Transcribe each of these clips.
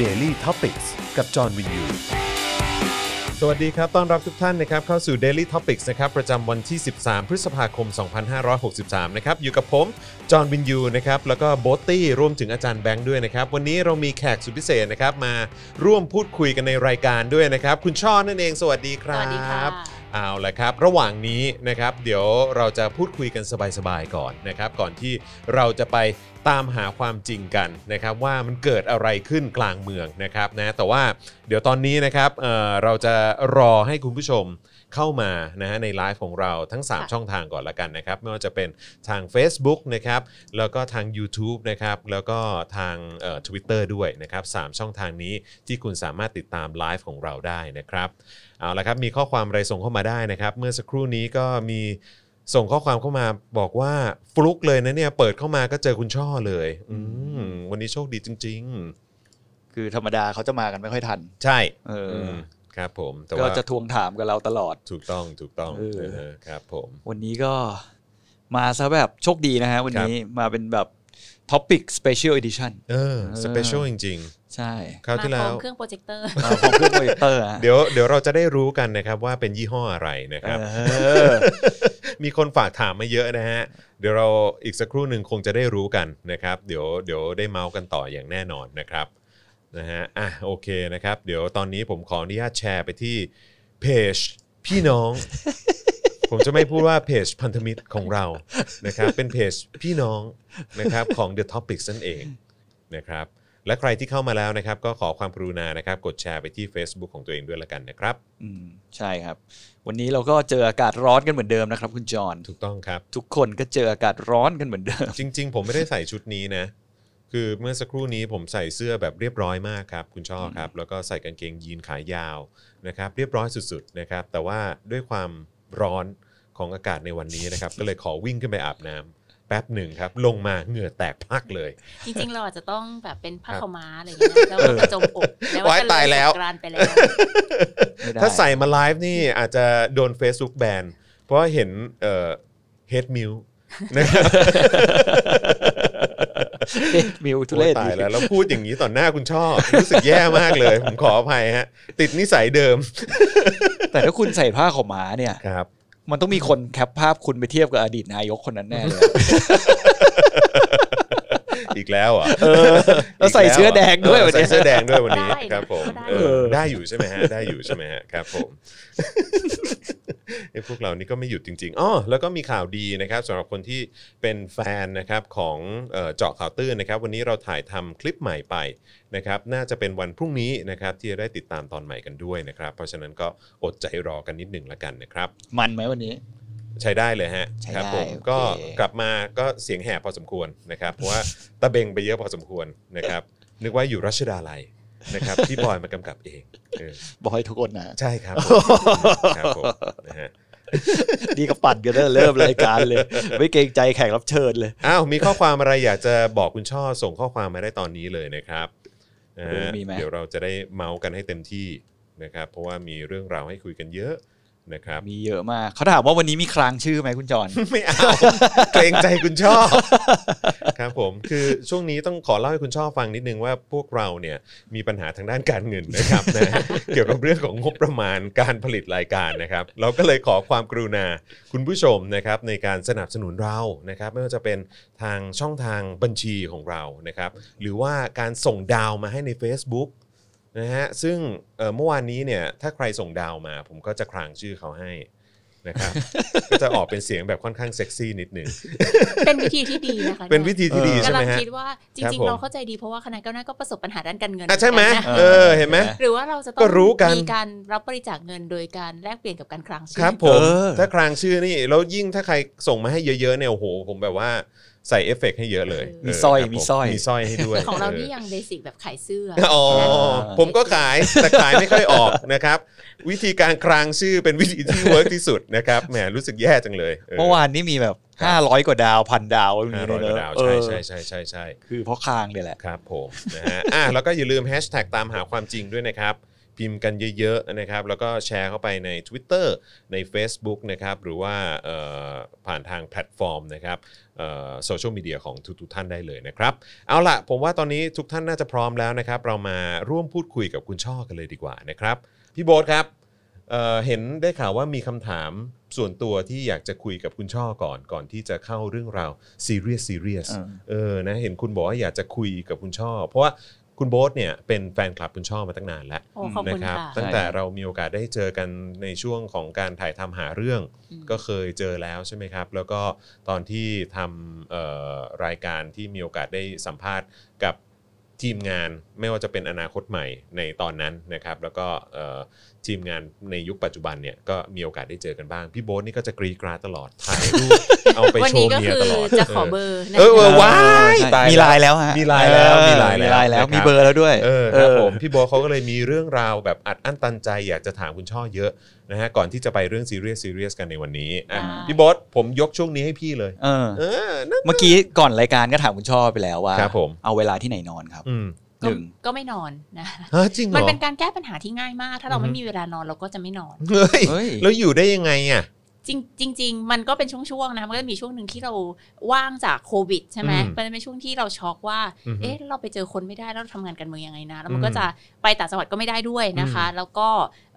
Daily t o p i c กกับจอห์นวินยู สวัสดีครับ ต้อนรับทุกท่านนะครับเข้าสู่ Daily Topics นะครับประจำวันที่ 13 พฤษภาคม 2563 นะครับอยู่กับผม จอห์นวินยูนะครับแล้วก็โบทตี้รวมถึงอาจารย์แบงค์ด้วยนะครับ วันนี้เรามีแขกสุดพิเศษนะครับมาร่วมพูดคุยกันในรายการด้วยนะครับ คุณช่อนั่นเอง สวัสดีคสรับวัสดีค่ะ เอาละครับ ระหว่างนี้นะครับเดี๋ยวเราจะพูดคุยกันสบายๆก่อนนะครับก่อนที่เราจะไปตามหาความจริงกันนะครับว่ามันเกิดอะไรขึ้นกลางเมืองนะครับนะแต่ว่าเดี๋ยวตอนนี้นะครับเอ่อเราจะรอให้คุณผู้ชมเข้ามานะฮะในไลฟ์ของเราทั้ง3ค่ะช่องทางก่อนละกันนะครับไม่ว่าจะเป็นทาง Facebook นะครับแล้วก็ทาง YouTube นะครับแล้วก็ทางเอ่อ Twitter ด้วยนะครับสามช่องทางนี้ที่คุณสามารถติดตามไลฟ์ของเราได้นะครับ เอาละครับมีข้อความอะไรส่งเข้ามาได้นะครับ เมื่อสักครู่นี้ก็มีส่งข้อความเข้ามาบอกว่าฟลุกเลยนะเนี่ยเปิดเข้ามาก็เจอคุณช่อเลยอืมวันนี้โชคดีจริงคือธรรมดาเขาจะมากันไม่ค่อยทันๆใช่เอออมครับผมแต่ก็ว่าจะทวงถามกับเราตลอด ถูกต้องถูกต้องเออ เออครับผม วันนี้ก็มาซะแบบโชคดีนะฮะวันนี้มาเป็นแบบ Topic Special Edition เออ special จริง ใช่ๆคราวที่แล้วมาพร้อมเครื่องโปรเจคเตอร์มาของเครื่องโปรเจคเตอร์ฮะเดี๋ยวเดี๋ยวเราจะได้รู้กันนะครับว่าเป็นยี่ห้ออะไรนะครับเออมีคนฝากถามมาเยอะนะฮะเดี๋ยวเราอีกสักครู่หนึ่งคงจะได้รู้กันนะครับ เดี๋ยวเดี๋ยวได้เมาส์กันต่ออย่างแน่นอนนะครับนะฮะอะโอเคนะครับ เดี๋ยวตอนนี้ผมขออนุญาตแชร์ไปที่เพจพี่น้อง ผมจะไม่พูดว่าเพจพันธมิตรของเรานะครับเป็นเพจพี่น้องนะครับของ The Topics นั่นเองนะครับ และใครที่เข้ามาแล้วนะครับ ก็ขอความกรุณานะครับ กดแชร์ไปที่ Facebook ของตัวเองด้วยละกันนะครับ อืมใช่ครับ วันนี้เราก็เจออากาศร้อนกันเหมือนเดิมนะครับ คุณจอห์นถูกต้องครับ ทุกคนก็เจออากาศร้อนกันเหมือนเดิม จริง ๆ ผมไม่ได้ใส่ชุดนี้นะ คือเมื่อสักครู่นี้ผมใส่เสื้อแบบเรียบร้อยมากครับ คุณช่อครับ แล้วก็ใส่กางเกงยีนขายาวนะครับ เรียบร้อยสุดๆนะครับ แต่ว่าด้วยความร้อนของอากาศในวันนี้นะครับ ก็เลยขอวิ่งขึ้นไปอาบน้ำ แป๊บหนึ่งครับ ลงมาเหงื่อแตกพลักเลย จริงๆ เราอาจจะต้องแบบเป็นผ้าขาวม้าอะไรอย่างเงี้ยแล้วก็กระจมอกแล้วว้ายก็ตายแล้วสงกรานต์ไปแล้วไม่ได้ถ้าใส่มาไลฟ์นี่อาจจะโดน Facebook แบนเพราะว่าเห็นเอ่อเฮดมิวนะครับเอ๊ะมิวทุเรศโอ้ยตายแล้วแล้วพูดอย่างนี้ต่อหน้าคุณช่อรู้สึกแย่มากเลย ผมขออภัยฮะ ติดนิสัยเดิม แต่ถ้าคุณใส่ผ้าขาวม้าเนี่ยครับ มันต้องมีคน cap ภาพคุณไปเทียบกับอดีตนายกคนนั้นแน่เลย อีกแล้วเหรอะเออแล้วใส่เสื้อแดงด้วยวันใส่นี้เสื้อแดงด้วยวันนี้ได้นะครับผมได้เออได้อยู่ใช่ไหมฮะได้อยู่ใช่ไหมฮะครับผมไอ้พวกเรานี่ก็ไม่หยุดจริงๆอ๋อแล้วก็มีข่าวดีนะครับสำหรับคนที่เป็นแฟนนะครับของเอ่อเจาะข่าวตื้นนะครับ วันนี้เราถ่ายทำคลิปใหม่ไปนะครับ น่าจะเป็นวันพรุ่งนี้นะครับที่จะได้ติดตามตอนใหม่กันด้วยนะครับ เพราะฉะนั้นก็อดใจรอกันนิดหนึ่งละกันนะครับ มันไหมวันนี้ ใช้ได้เลยฮะใช้ครับได้ผมโอเค ก็กลับมาก็เสียงแหบพอสมควรนะครับเพราะว่าตะเบงไปเยอะพอสมควรนะครับนึกว่าอยู่รัชดาลัยนะครับที่บอยมากำกับเองเออบอกให้ทุกคนนะ ใช่ครับผมครับผมนะฮะ ดีก็ปั่นกันตั้งแต่เริ่มรายการเลย ไม่เกรงใจแขกรับเชิญเลย อ้าวมีข้อความอะไรอยากจะบอกคุณช่อส่งข้อความมาได้ตอนนี้เลยนะครับนะฮะเออมีไหม เดี๋ยวเราจะได้เมาส์กันให้เต็มที่นะครับ เพราะว่ามีเรื่องราวให้คุยกันเยอะ นะครับมีเยอะมากเขาถามว่าวันนี้มีคลางชื่อไหมคุณจอน ไม่เอาเกรงใจคุณชอบครับผมคือช่วงนี้ต้องขอเล่าให้คุณชอบฟังนิดนึงว่าพวกเราเนี่ยมีปัญหาทางด้านการเงินนะครับนะเกี่ยวกับเรื่องของงบประมาณการผลิตรายการนะครับ เราก็เลยขอความกรุณาคุณผู้ชมนะครับในการสนับสนุนเรานะครับไม่ว่าจะเป็นทางช่องทางบัญชีของเรานะครับหรือว่าการส่งดาวมาให้ใน Facebook นะฮะซึ่งเอ่อเมื่อวานนี้เนี่ยถ้าใครส่งดาวมา ผมก็จะครางชื่อเขาให้นะครับ ก็จะออกเป็นเสียงแบบค่อนข้างเซ็กซี่นิดหนึ่งเป็นวิธีที่ดีนะคะเป็นวิธีที่ดีเออใช่กำไหลัมงฮะคิดว่าจครับริงผมๆเราเข้าใจดีเพราะว่าคณะก้าวหน้าก็ประสบปัญหาด้านการเงินอะใช่ไหมเอนกันนะเออเห็นไหมหรือว่าเราจะต้อก็งรู้กันมีการรับบริจาคเงินโดยการแลกเปลี่ยนกับการคลังครับผมเออถ้าครางชื่อนี่แล้วยิ่งถ้าใครส่งมาให้เยอะๆเนี่ยโอ้โหผมแบบว่า ใส่เอฟเฟกต์ให้เยอะเลยมีสร้อยเครับผมีสร้อยมีสร้อยให้ด้วยของเรานี่ออยังเบสิกแบบขายเสื้ออ๋อนะผมก็ขายแต่ขายไม่ค่อยออกนะครับ วิธีการครางชื่อเป็นวิธีที่เวิร์กที่สุดนะครับแหมรู้สึกแย่จังเลยเมื่อวานนี้มีแบบ500กว่าดาวพันดาวอย่างห้านี้ร้อยเลกยว่าดาวเอใช่อใช่ใช่ใช่ใช่คือเพราะคางเนี่ยแหละครับผมนะฮะอะแล้วก็อย่าลืมแฮชแท็กตามหาความจริงด้วยนะครับ พิมพ์กันเยอะๆนะครับแล้วก็แชร์เข้าไปใน Twitter ใน Facebook นะครับหรือว่าเอ่อผ่านทางแพลตฟอร์มนะครับโซเชียลมีเดียของทุกๆท่านได้เลยนะครับ เอาล่ะผมว่าตอนนี้ทุกท่านน่าจะพร้อมแล้วนะครับ เรามาร่วมพูดคุยกับคุณช่อกันเลยดีกว่านะครับ พี่โบ๊ทครับเอ่อเห็นได้ข่าวว่ามีคำถามส่วนตัวที่อยากจะคุยกับคุณช่อก่อนก่อนที่จะเข้าเรื่องราว serious serious เออเออนะเห็นคุณบอกว่าอยากจะคุยกับคุณช่อ เพราะว่า คุณโบ๊ทเนี่ยเป็นแฟนคลับคุณช่อมาตั้งนานแล้วโอ้ขอบคุณนะครับ ค่ะ ตั้งแต่เรามีโอกาสได้เจอกันในช่วงของการถ่ายทำหาเรื่อง อืม ก็เคยเจอแล้วใช่ไหมครับ แล้วก็ตอนที่ทำเอ่อรายการที่มีโอกาสได้สัมภาษณ์กับทีมงาน ไม่ว่าจะเป็นอนาคตใหม่ในตอนนั้นนะครับ แล้วก็เอ่อ ทีมงานในยุคปัจจุบันเนี่ยก็มีโอกาสได้เจอกันบ้าง พี่โบ๊ทนี่ก็จะกรี๊ดกร๊าดตลอดถ่ายรูปเอาไปโชว์เมียวันนี้ก็คือตลอดจะขอเบอร์นะเออเออคะว้ายใช่ตายมีแล้วไลน์แล้วฮะมีไลน์แล้วเออมีไลน์แล้วมีไลน์แล้วนะครับมีเบอร์แล้วด้วยเออครับเออผมพี่โบ๊ทเขาก็เลยมีเรื่องราวแบบอัดอั้นตันใจอยากจะถามคุณช่อเยอะนะฮะก่อนที่จะไปเรื่องซีเรียสซีเรียสกันในวันนี้อะได้พี่โบทผมยกช่วงนี้ให้พี่เลยเออเออนั่นเมื่อกี้ก่อนรายการก็ถามคุณช่อไปแล้วว่าครับผมเอาเวลาที่ไหนนอนครับอืมหนึ่ง ก็ไม่นอนนะฮะจริงเหรอมันเป็นการแก้ปัญหาที่ง่ายมาก ถ้าเราอือฮึไม่มีเวลานอนเราก็จะไม่นอนเฮ้ยเฮ้ยแล้วอยู่ได้ยังไงอะ จริงจริงๆมันก็เป็นช่วงๆนะมันก็มีช่วงหนึ่งที่เราว่างจากโควิดใช่ไหมอืมมันเป็นช่วงที่เราช็อกว่าอือฮึเอ๊ะเราไปเจอคนไม่ได้แล้วเราทำงานกันเมืองยังไงนะ แล้วมันอืมก็จะไปต่างจังหวัดก็ไม่ได้ด้วยนะคะ แล้วก็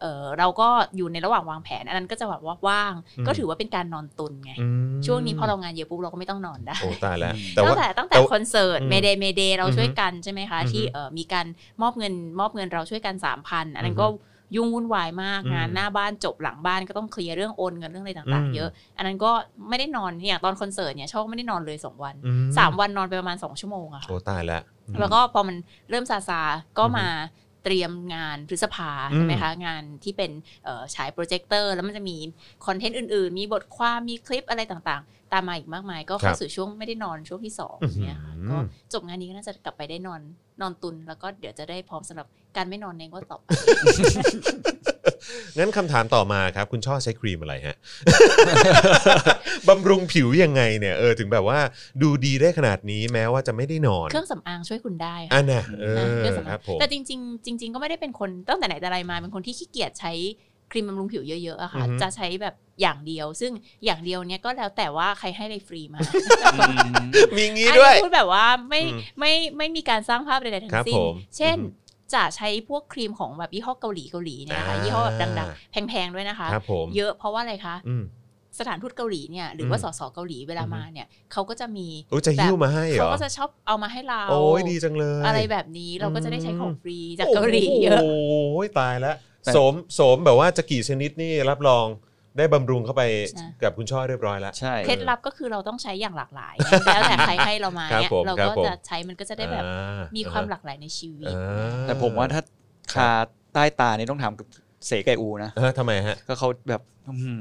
เออเราก็อยู่ในระหว่างวางแผน อันนั้นก็จะแบบว่าว่างอืมก็ถือว่าเป็นการนอนตุนไงอืมช่วงนี้พอเรางานเยอะปุ๊บเราก็ไม่ต้องนอนได้โอ้ตายแล้วอืมแต่ตั้ว่างแต่ตั้งแต่แต่ว่าคอนเสิร์ตอืม Mayday Mayday เราอือฮึช่วยกันใช่ไหมคะอือฮึที่เออมีการมอบเงินมอบเงินเราช่วยกันสามพันอันนั้นอือฮึก็ ยุ่งวุ่นวายมากอืมงานหน้าบ้านจบหลังบ้านก็ต้องเคลียร์เรื่องโอนเงินเรื่องอะไรต่างอืมๆเยอะ อันนั้นก็ไม่ได้นอนอย่างตอนคอนเสิร์ตเนี่ยโชคไม่ได้นอนเลยสองวันอืสามวันนอนไปประมาณสองชั่วโมงอะค่ะโอ้ตายแล้วอืมแล้วก็พอมันเริ่มซาซาก็อือฮึมาเตรียมงานพฤษภาอืมใช่ไหมคะ งานที่เป็นเอ่อฉายโปรเจคเตอร์ แล้วมันจะมี content อื่นๆ มีบทความมีคลิปอะไรต่างๆ ตามมาอีกมากมาย ก็เข้าสู่ช่วงไม่ได้นอนช่วงที่สองเนี่ยค่ะอืมก็จบงานนี้ก็น่าจะกลับไปได้นอนนอนตุน แล้วก็เดี๋ยวจะได้พร้อมสำหรับการไม่นอนในงวดต่อไปงั้นคำถามต่อมาครับ คุณช่อใช้ครีมอะไรฮะบำรุงผิวยังไงเนี่ยเออถึงแบบว่าดูดีได้ขนาดนี้แม้ว่าจะไม่ได้นอน เครื่องสำอางช่วยคุณได้ค่ะอันน่ะเอนะอเครื่องสำคอารังบผมแต่จริง ๆ จริง ๆ ก็ไม่ได้เป็นคนตั้งแต่ไหนแต่ไรมาเป็นคนที่ขี้เกียจใช้ ครีมบำรุงผิวเยอะๆอะค่ะอือฮึจะใช้แบบอย่างเดียว ซึ่งอย่างเดียวเนี้ยก็แล้วแต่ว่าใครให้อะไรฟรีมา มีงี้อันด้วยนี้พูดแบบว่าไม่อืมไม่ไม่มีการสร้างภาพใดๆทั้ครังบสิ้นผมเช่นอืมจะใช้พวกครีมของแบบยี่ห้อเกาหลีเกาหลีเนี่ยนะคะอ่ายี่ห้อแบบดังๆ แพงๆด้วยนะคะครับผมเยอะเพราะว่าอะไรคะอืม สถานทูตเกาหลีเนี่ยหรือว่าอืมสสเกาหลีเวลาอือฮึมาเนี่ยเขาก็จะมีโอ้จะหิ้วมาให้เหรเขาอก็จะชอบเอามาให้เราโอ้ยดีจังเลย อะไรแบบนี้เราก็จะได้ใช้ของอืมฟรีจากเกาหลีเยอะโอ้ยตายแล้วแต่โสมโสมแบบว่าจะกี่ชนิดนี่รับรองได้บำรุงเข้าไปใช่กับคุณช่อเรียบร้อยแล้วใช่เคล็ดลับก็คือเราต้องใช้อย่างหลากหลาย แล้วแต่ใครให้เรามาครับเนี่ยผมเราครับก็ผมจะใช้มันก็จะได้แบบอ่มีความหลากหลายในชีวิตอ่าแต่ผมว่าถ้าคาใต้ตานี่ต้องถามกับเสกไกอูนะเออทำไมฮะ ก็เขาแบบอื้อหือ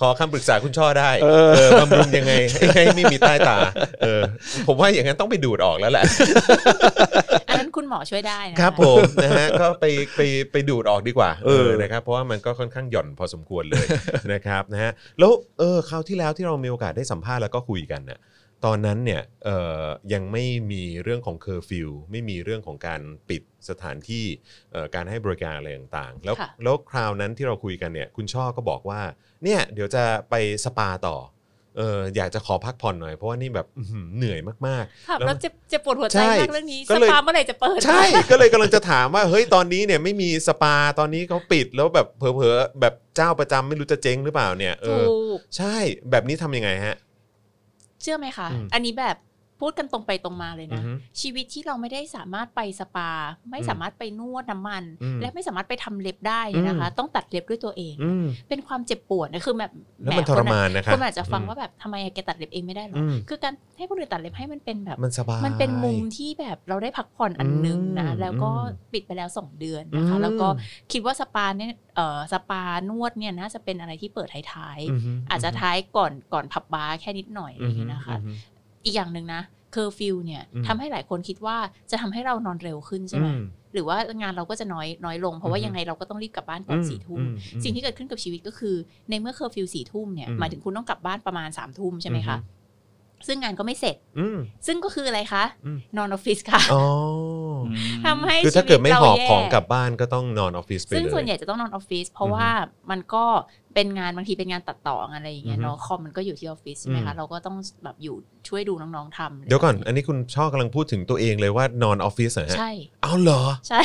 ขอคำปรึกษาคุณช่อได้เออเออบำรุงยังไงให้ให้ไม่มีใต้ตา เออ ผมว่าอย่างนั้นต้องไปดูดออกแล้วแหละ อันนั้นคุณหมอช่วยได้นะะครับผมนะฮะก็ไปไปไปดูดออกดีกว่าเอเอออนะครับเพราะว่ามันก็ค่อนข้างหย่อนพอสมควรเลยนะครับนะฮะแล้วเออคราวที่แล้วที่เรามีโอกาสได้สัมภาษณ์แล้วก็คุยกันน่ะ ตอนนั้นเนี่ยเอ่อยังไม่มีเรื่องของเคอร์ฟิวไม่มีเรื่องของการปิดสถานที่เอ่อการให้บริการอะไรต่างๆ แล้วค่ะแล้วคราวนั้นที่เราคุยกันเนี่ยคุณช่อก็บอกว่าเนี่ยเดี๋ยวจะไปสปาต่อเอออยากจะขอพักผ่อนหน่อยเพราะว่านี่แบบอื้อหือเหนื่อยมากๆค่ะแล้วแล้วเจ็บเจ็บปวดหัวใจใช่มากเรื่องนี้ก็สเลยปาเมื่อไหร่จะเปิด ใช่ ก็เลยกำลังจะถามว่าเฮ้ยตอนนี้เนี่ยไม่มีสปาตอนนี้เขาปิดแล้วแบบเผลอๆแบบเจ้าประจำไม่รู้จะเจ๊งหรือเปล่าเนี่ยเอถูอกใช่แบบนี้ทำยังไงฮะ เชื่อไหมคะอืมอันนี้แบบ พูดกันตรงไปตรงมาเลยอืนะอฮึชีวิตที่เราไม่ได้สามารถไปสปา ไม่อืมสามารถไปนวดน้ำมันอืมและไม่สามารถไปทำเล็บได้เนี่ยนะคะ ต้องตัดเล็บด้วยตัวเองอืมเป็นความเจ็บปวดนะคือแบบแล้วหมันทรมานนะครับคนอาจจะฟังว่าแบบทำไมแกตัดเล็บเองไม่ได้หรออมคือการให้คนอื่นตัดเล็บให้มันเป็นแบบมันสบายมันเป็นมุมที่แบบเราได้พักผ่อนอันหนึงนะอืมแล้วก็อืมปิดไปแล้วสองเดือนนะคะอืมแล้วก็คิดว่าสปาเนี่ยเอ่อสปานวดเนี่ยน่าจะเป็นอะไรที่เปิดท้ายๆอืมอาจจะท้ายก่อนก่อนผับบาร์แค่นิดหน่อยอะไรอย่างเงี้ยนะคะ อืมอีกอย่างหนึ่งนะเคอร์ฟิวเนี่ยอืมทำให้หลายคนคิดว่าจะทำให้เรานอนเร็วขึ้นใช่ไหมอืมหรือว่างานเราก็จะน้อยน้อยลง เพราะว่าอืมยังไงเราก็ต้องรีบกลับบ้านก่อนอืมสี่ทุ่มอืมอืมสิ่งที่เกิดขึ้นกับชีวิตก็คือ ในเมื่อเคอร์ฟิวสี่ทุ่มเนี่ยอืมหมายถึงคุณต้องกลับบ้านประมาณสามทุ่มใช่ไหมคะอืมซึ่งงานก็ไม่เสร็จอืมซึ่งก็คืออะไรคะอืมนอนออฟฟิศค่ะอ๋ออื ทำให้คือถ้าเกิดไม่หอบชีวิตเราแย่ของกลับบ้านก็ต้องนอนออฟฟิศไปเลยซึ่งส่วนใหญ่จะต้องนอนออฟฟิศเพราะอือฮึว่ามันก็เป็นงานบางทีเป็นงานตัดต่องานอะไรอย่างเงี้ยอือฮึเนาะคอมมันก็อยู่ที่ออฟฟิศใช่ไหมอืคะมเราก็ต้องแบบอยู่ช่วยดูน้องๆทำเดี๋ยวก่อน อันนี้คุณช่อกำลังพูดถึงตัวเองเลยว่านอนออฟฟิศเหรอฮะใช่เอาเหรอ ใช่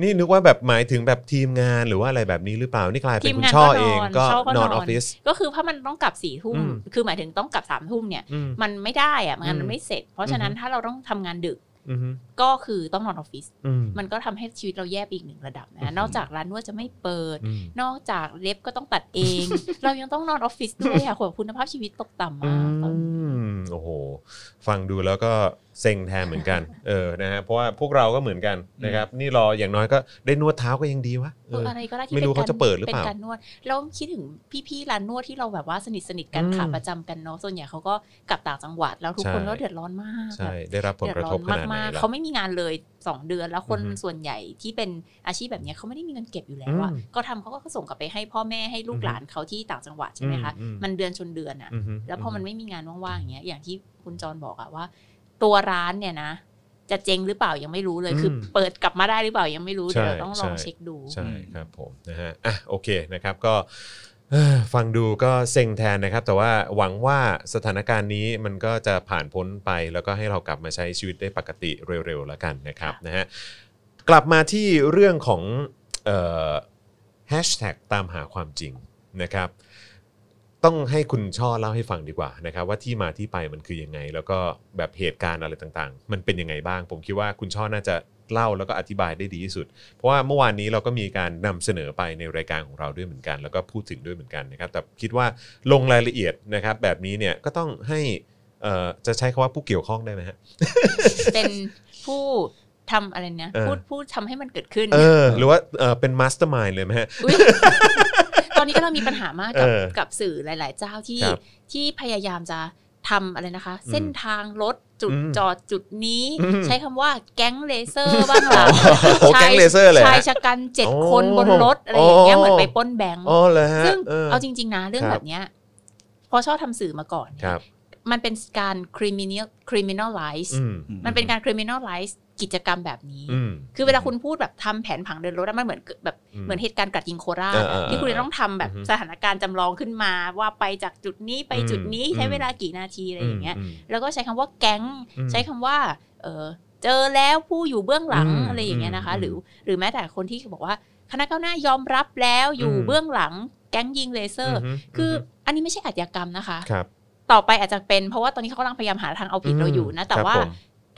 นี่นึกว่าแบบหมายถึงแบบทีมงานหรือว่าอะไรแบบนี้หรือเปล่านี่กลายเป็ทีนมคุณงานช่อก็นเองอนก็ช่อก็นนออนนออฟฟิศก็คือถ้ามันต้องกลับสี่ทุ่มอืมคือหมายถึงต้องกลับสามทุ่มเนี่ยอืมมันไม่ได้อะงานอืมัมนไม่เสร็จ เพราะฉะนั้นอือฮึถ้าเราต้องทำงานดึกอือฮึ ก็คือต้องนอนออฟฟิศอืมมันก็ทำให้ชีวิตเราแย่ไปอีกหนึ่งระดับอืนะมนอกจากร้านนวดจะไม่เปิดอืมนอกจากเล็บก็ต้องตัดเอง เรายังต้องนอนออฟฟิศด้วยอะโหคุณภาพชีวิตตกต่ำมากตอนนี้อืมโอ้โหฟังดูแล้วก็ เซ็งแทนเหมือนกัน เออ นะฮะ เพราะว่าพวกเราก็เหมือนกันนะครับ นี่รออย่างน้อยก็ได้นวดเท้าก็ยังดีวะเอเออออะไรก็ได้ที่ไม่รู้นกเขาจะเปิดหรือเปล่า เป็นการนวดเราคิดถึงพี่ๆร้านนวดที่เราแบบว่าสนิทสนิทๆกันอืมขาประจำกันเนาะ ส่วนใหญ่เขาก็กลับต่างจังหวัดแล้วทุกคนใช่ก็เดือดร้อนมากใช่แบบได้รับผลเดือดกระร้อทบนขนาดไหนมากๆล่ะเขาไม่มีงานเลยสองเดือน แล้วคนอือฮึส่วนใหญ่ที่เป็นอาชีพแบบเนี้ยเขาไม่ได้มีเงินเก็บอยู่แล้วอะอืมก็ทำเขาก็ส่งกลับไปให้พ่อแม่ให้ลูกหลานเขาที่ต่างจังหวัดใช่ไหมคะอืมอืมมันเดือนชนเดือนอะอือฮึแล้วพอมันไม่มีงานว่างๆอย่างเงี้ย อย่างที่คุณจรบอกอะว่า ตัวร้านเนี่ยนะ จะเจ๊งหรือเปล่ายังไม่รู้เลย คือเปิดกลับมาได้หรือเปล่ายังไม่รู้ใช่เดี๋ยวต้องลองใช่เช็คดูใช่ครับผมนะฮะอะโอเคนะครับก็เอ่อฟังดูก็เซ็งแทนนะครับ แต่ว่าหวังว่าสถานการณ์นี้มันก็จะผ่านพ้นไป แล้วก็ให้เรากลับมาใช้ชีวิตได้ปกติเร็วๆแล้วกันนะครับนะฮะกลับมาที่เรื่องของแฮชแท็กตามหาความจริงนะครับ ต้องให้คุณช่อเล่าให้ฟังดีกว่านะครับว่าที่มาที่ไปมันคือยังไง แล้วก็แบบเหตุการณ์อะไรต่างๆ มันเป็นยังไงบ้าง ผมคิดว่าคุณช่อน่าจะเล่าแล้วก็อธิบายได้ดีที่สุด เพราะว่าเมื่อวานนี้เราก็มีการนำเสนอไปในรายการของเราด้วยเหมือนกัน แล้วก็พูดถึงด้วยเหมือนกันนะครับ แต่คิดว่าลงรายละเอียดนะครับ แบบนี้เนี่ยก็ต้องให้เอ่อจะใช้คำว่าผู้เกี่ยวข้องได้ไหมฮะเป็นผู้ทำอะไรเนี่ยเออพูดพูดทำให้มันเกิดขึ้น เออ หรือว่าเออเป็น mastermind เลยไหมฮะอุ๊ย ตอนนี้ก็เรามีปัญหามากกับเออกับสื่อหลาย ๆ เจ้าที่ครับที่พยายามจะทำอะไรนะคะอืมเส้นทางรถจุดอืมจอดจุดนี้อืมใช้คำว่าแก๊งเลเซอร์บ้างล่ะโอ้แก๊งเลเซอร์เลยฮะชายชะกันเจ็ดโอ้คนบนรถอะไรอย่างเงี้ยโอ้เหมือนไปปล้นแบงก์อ๋อเลยฮะซึ่งเออเอาจริง ๆ นะเรื่องครับแบบเนี้ยพอชอบทำสื่อมาก่อนเนี่ยครับมันเป็นการ criminal criminalize อืมมันเป็นการ criminalize กิจกรรมแบบนี้อืมคือเวลาคุณพูดแบบทำแผนผังเดินรถอะมันเหมือนแบบอืมเหมือนเหตุการณ์กรัดยิงโคราชเออเออที่คุณจะต้องทำแบบอือฮึสถานการณ์จำลองขึ้นมาว่าไปจากจุดนี้ไปจุดนี้อืมใช้เวลากี่นาทีอะไรอย่างเงี้ยมแล้วก็ใช้คำว่าแก๊งอืมใช้คำว่า เออเจอแล้วผู้อยู่เบื้องหลังอืมอะไรอย่างเงี้ยนะคะอืมหรือหรือแม้แต่คนที่บอกว่าคณะก้าวหน้ายอมรับแล้วอยู่อืมเบื้องหลังแก๊งยิงเลเซอร์มคืออันนี้ไม่ใช่อาชญากรรมนะคะครับต่อไปอาจจะเป็นเพราะว่าตอนนี้เขากำลังพยายามหาทางเอาผิดเราอยู่นะ แต่ครับว่าผม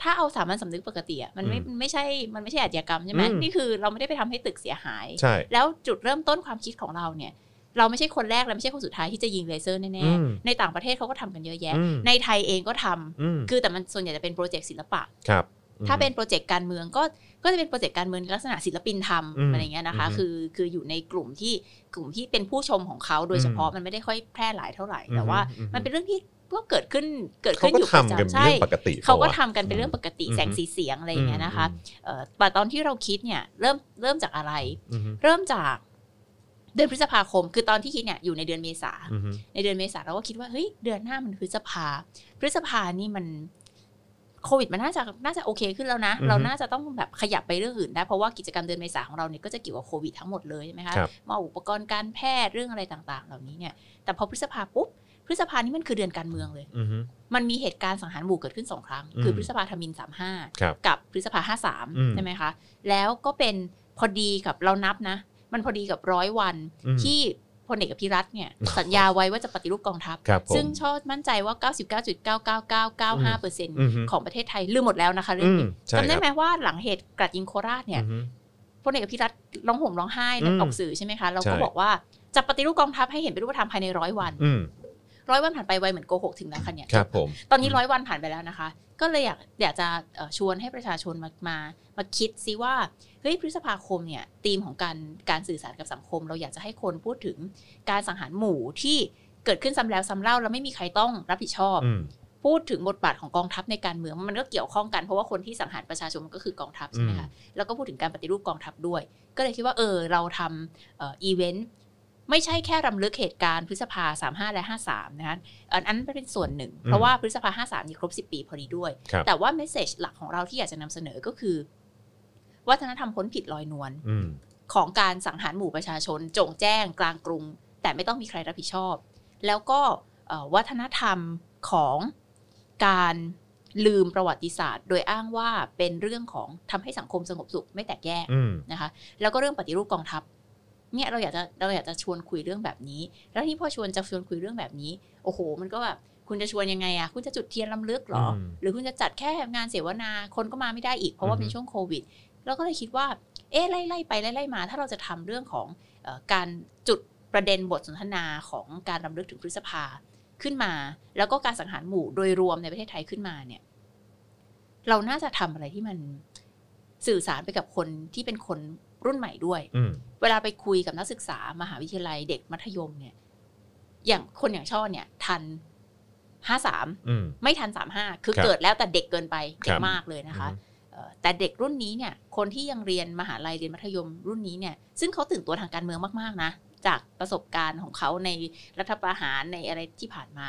ถ้าเอาสามัญสำนึกปกติอะมันไม่อืมมันไม่ใช่มันไม่ใช่อาชญากรรมใช่ไหมอืมนี่คือเราไม่ได้ไปทำให้ตึกเสียหายใช่แล้วจุดเริ่มต้นความคิดของเราเนี่ย เราไม่ใช่คนแรกและไม่ใช่คนสุดท้ายที่จะยิงเลเซอร์แน่อืมๆในต่างประเทศเขาก็ทำกันเยอะแยะอืมในไทยเองก็ทำอืมคือแต่มันส่วนใหญ่จะเป็น project ศิลปะครับถ้าเป็นโปรเจกต์การเมืองก็ก็จะเป็น project การเมืองลักษณะศิลปินทอืมำอะไรเงี้ยนะคะอืมคือคืออยู่ในกลุ่มที่กลุ่มที่เป็นผู้ชมของเขาโดยเฉพาะมันไม่ได้ค่อยแพร่หลายเท่าไหร่ แต่ว่าอืมมันเป็นเรื่องที่ ก็เกิดขึ้นเกิดเขาขึ้นก็อยู่ประทำกันจำเป็นใช่เรื่องปกติเขาก็ปะวะทำกันเป็นเรื่องปกติอืมแสงสีเสียงอะไรอย่างเงี้ยนะคะอืมเอ่อแต่ตอนที่เราคิดเนี่ยเริ่มเริ่มจากอะไรอืมเริ่มจากเดือนพฤษภาคม คือตอนที่คิดเนี่ยอยู่ในเดือนเมษาอืมในเดือนเมษาเราก็คิดว่าเฮ้ยเดือนหน้ามันพฤษภา พฤษภานี่มันโควิดมันน่าจะน่าจะโอเคขึ้นแล้วนะอือฮึเราน่าจะต้องแบบขยับไปเรื่องอื่นได้ เพราะว่ากิจกรรมเดือนเมษาของเราเนี่ยก็จะเกี่ยวกับโควิดทั้งหมดเลยใช่ไหมคะครับมาอุปกรณ์การแพทย์เรื่องอะไรต่างๆ เหล่านี้เนี่ย แต่พอพฤษภาปุ๊บ พฤษภานี่มันคือเดือนการเมืองเลยอืมมันมีเหตุการณ์สังหารหมู่เกิดขึ้นสองครั้งอืมคือพฤษภาธมินสามห้าครับกับพฤษภาห้าสามอืมใช่ไหมคะ แล้วก็เป็นพอดีกับเรานับนะ มันพอดีกับร้อยวันอืมที่พลเอกอภิรัตน์เนี่ยสัญญาไว้ว่าจะปฏิรูปกองทัพครับผมซึ่งชอบมั่นใจว่า 99.99995เปอร์เซ็นต์อืมของประเทศไทยลืมหมดแล้วนะคะเรื่องนี้อืมใช่จำได้ครับไหมว่าหลังเหตุกรัดยิงโคราชเนี่ยอืมพลเอกอภิรัตน์ร้องห่มร้องไห้อืมออกสื่อใช่ไหมคะเราใช่ก็บอกว่าจะปฏิรูปกองทัพให้เห็นเป็นรูปธรรมภายในร้อยวันอืม ร้อยวันผ่านไปไวเหมือนโกหกถึงแล้วค่ะเนี่ยครับผมตอนนี้ร้อยวันผ่านไปแล้วนะคะ ก็เลยอยากอยากจะเอ่อชวนให้ประชาชนมามามาคิดซิว่าเฮ้ยพฤษภาคมเนี่ยธีมของการการสื่อสารกับสังคม เราอยากจะให้คนพูดถึงการสังหารหมู่ที่เกิดขึ้นซ้ำแล้วซ้ำเล่าแล้วไม่มีใครต้องรับผิดชอบอืมพูดถึงบทบาทของกองทัพในการเมืองมันก็เกี่ยวข้องกันเพราะว่าคนที่สังหารประชาชนมันก็คือกองทัพใช่ไหมคะแล้วก็พูดถึงการปฏิรูปกองทัพด้วย ก็เลยคิดว่าเออเราทำเอ่ออีเวนต์ ไม่ใช่แค่รำลึกเหตุการณ์พฤษภา 35 และ 53 นะคะอันอันนั้นเป็นส่วนหนึ่ง เพราะว่าพฤษภา 53นี่ครบ 10 ปีพอดีด้วยครับแต่ว่าเมสเซจหลักของเราที่อยากจะนำเสนอก็คือ วัฒนธรรมพ้นผิดลอยนวลอืมของการสังหารหมู่ประชาชนโจงแจ้งกลางกรุง แต่ไม่ต้องมีใครรับผิดชอบ แล้วก็เอ่อวัฒนธรรมของการลืมประวัติศาสตร์ โดยอ้างว่าเป็นเรื่องของทำให้สังคมสงบสุขไม่แตกแยกอืมนะคะ แล้วก็เรื่องปฏิรูปกองทัพ เนี่ยเราอยากจะเราอยากจะชวนคุยเรื่องแบบนี้ แล้วที่พอชวนจะชวนคุยเรื่องแบบนี้ โอ้โห มันก็แบบคุณจะชวนยังไงอะคุณจะจุดเทียนลำลึกเหรออืมหรือคุณจะจัดแค่งานเสวนา คนก็มาไม่ได้อีกเพราะว่าอือฮึเป็นช่วงโควิด เราก็เลยคิดว่า เอ๊ะไล่ไล่ไปไล่ไล่มา ถ้าเราจะทำเรื่องของเออการจุดประเด็นบทสนทนาของการรำลึกถึงพฤษภาขึ้นมา แล้วก็การสังหารหมู่โดยรวมในประเทศไทยขึ้นมาเนี่ย เราน่าจะทำอะไรที่มันสื่อสารไปกับคนที่เป็นคน รุ่นใหม่ด้วยอืมเวลาไปคุยกับนักศึกษามหาวิทยาลัยเด็กมัธยมเนี่ย อย่างคนอย่างช่อเนี่ย ทันห้าสามอืมไม่ทันสามห้าคือครับเกิดแล้วแต่เด็กเกินไปคเด็รักบมากเลยนะคะอือฮึเอ่อแต่เด็กรุ่นนี้เนี่ย คนที่ยังเรียนมหาลัยเรียนมัธยมรุ่นนี้เนี่ย ซึ่งเขาตื่นตัวทางการเมืองมากๆนะ จากประสบการณ์ของเขาในรัฐประหารในอะไรที่ผ่านมา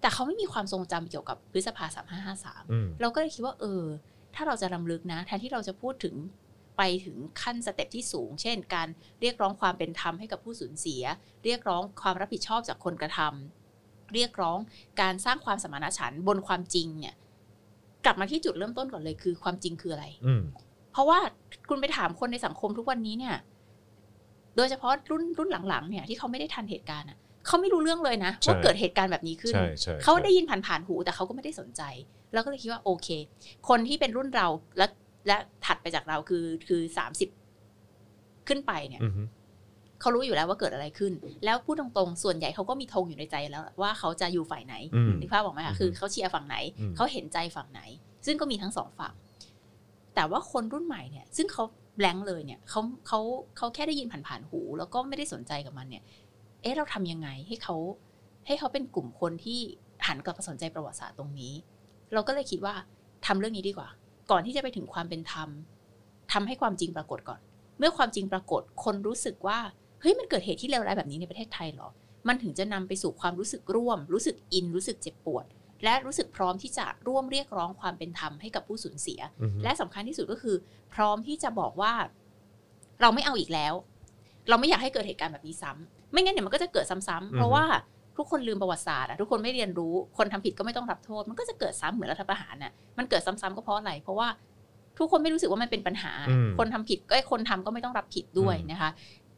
แต่เขาไม่มีความทรงจำเกี่ยวกับพฤษภาสามห้าห้าสามอืมเราก็เลยคิดว่าเออ ถ้าเราจะรำลึกนะ แทนที่เราจะพูดถึง ไปถึงขั้น step ที่สูง เช่น การเรียกร้องความเป็นธรรมให้กับผู้สูญเสีย เรียกร้องความรับผิดชอบจากคนกระทำเรียกร้องการสร้างความสมานฉันท์บนความจริงเนี่ยกลับมาที่จุดเริ่มต้นก่อนเลยคือความจริงคืออะไรอืมเพราะว่าคุณไปถามคนในสังคมทุกวันนี้เนี่ย โดยเฉพาะรุ่นรุ่นหลังๆเนี่ยที่เขาไม่ได้ทันเหตุการณ์อะเขาไม่รู้เรื่องเลยนะใช่ว่าเกิดเหตุการณ์แบบนี้ขึ้นใช่ใช่เขาได้ใช่ยินผ่านๆหู แต่เขาก็ไม่ได้สนใจ แล้วก็เลยคิดว่าโอเค คนที่เป็นรุ่นเราและ และถัดไปจากเราคือคือสามสิบขึ้นไปเนี่ยอือฮึเขารู้อยู่แล้วว่าเกิดอะไรขึ้น แล้วพูดตรงๆ ส่วนใหญ่เขาก็มีธงอยู่ในใจแล้วว่าเขาจะอยู่ฝ่ายไหนอืมนึกภาพบอกไหมอืคะมคือเขาเชียร์ฝั่งไหนอืมเขาเห็นใจฝั่งไหน ซึ่งก็มีทั้งสองฝั่ง แต่ว่าคนรุ่นใหม่เนี่ย ซึ่งเขาแบงค์เลยเนี่ยเขาเขาเขาแค่ได้ยินผ่านๆหู แล้วก็ไม่ได้สนใจกับมันเนี่ย เอ๊ะเราทำยังไงให้เขาให้เขาเป็นกลุ่มคนที่หันกลับมาสนใจประวัติศาสตร์ตรงนี้ เราก็เลยคิดว่าทำเรื่องนี้ดีกว่า ก่อนที่จะไปถึงความเป็นธรรมทำให้ความจริงปรากฏก่อน เมื่อความจริงปรากฏคนรู้สึกว่าเฮ้ยมันเกิดเหตุที่เลวร้ายแบบนี้ในประเทศไทยเหรอ มันถึงจะนำไปสู่ความรู้สึกร่วม รู้สึกอิน รู้สึกเจ็บปวด และรู้สึกพร้อมที่จะร่วมเรียกร้องความเป็นธรรมให้กับผู้สูญเสียอือฮึและสำคัญที่สุดก็คือ พร้อมที่จะบอกว่า เราไม่เอาอีกแล้ว เราไม่อยากให้เกิดเหตุการณ์แบบนี้ซ้ำไม่งั้นเดี๋ยวมันก็จะเกิดซ้ำๆเพราะว่า ทุกคนลืมประวัติศาสตร์อะทุกคนไม่เรียนรู้คนทำผิดก็ไม่ต้องรับโทษ มันก็จะเกิดซ้ำเหมือนรัฐประหารน่ะมันเกิดซ้ำๆก็เพราะอะไร เพราะว่าทุกคนไม่รู้สึกว่ามันเป็นปัญหาอืมคนทำผิดก็คนทำก็ไม่ต้องรับผิดด้วยอืมนะคะ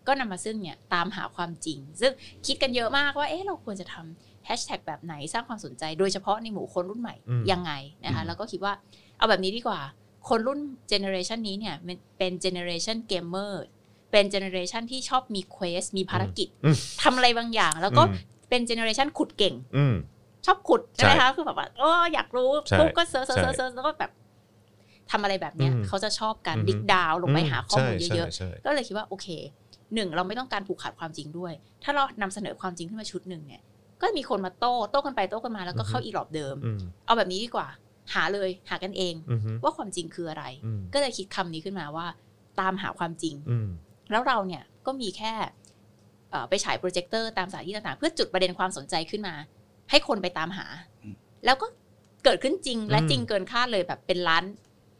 ก็นำมาซึ่งเนี่ยตามหาความจริง ซึ่งคิดกันเยอะมากว่าเอ๊ะเราควรจะทำแฮชแท็กแบบไหนสร้างความสนใจ โดยเฉพาะในหมู่คนรุ่นใหม่อืมยังไงนะคะอืมแล้วก็คิดว่าเอาแบบนี้ดีกว่า คนรุ่น generation นี้เนี่ยมันเป็น generation gamer เป็น generation ที่ชอบมี quest มีภารกิจอืมทำอะไรบางอย่าง แล้วก็อืม เป็น generation ขุดเก่งอืมชอบขุดใช่ใช่ไหมคะคือแบบว่าโอ้อยากรู้ใช่ปุ๊บก็ search search ใช่ search แล้วก็แบบทำอะไรแบบเนี้ยอืมเขาจะชอบการอือฮึ dig down ลงไปหาข้อมูลใช่เยอะใช่ใช่ๆก็เลยคิดว่าโอเคหนึ่งเราไม่ต้องการผูกขาดความจริงด้วย ถ้าเรานำเสนอความจริงขึ้นมาชุดหนึ่งเนี่ย ก็มีคนมาโต้โต้กันไปโต้กันมาแล้วก็เข้าอีหรอบเดิมอืมเอาแบบนี้ดีกว่า หาเลยหากันเองอือฮึว่าความจริงคืออะไรอืมก็เลยคิดคำนี้ขึ้นมาว่า ตามหาความจริงอืมแล้วเราเนี่ยก็มีแค่เอ่อ ไปฉายโปรเจคเตอร์ตามสถานที่ต่างๆ เพื่อจุดประเด็นความสนใจขึ้นมา ให้คนไปตามหาอืมแล้วก็เกิดขึ้นจริงและอืมจริงเกินคาดเลยแบบเป็นล้าน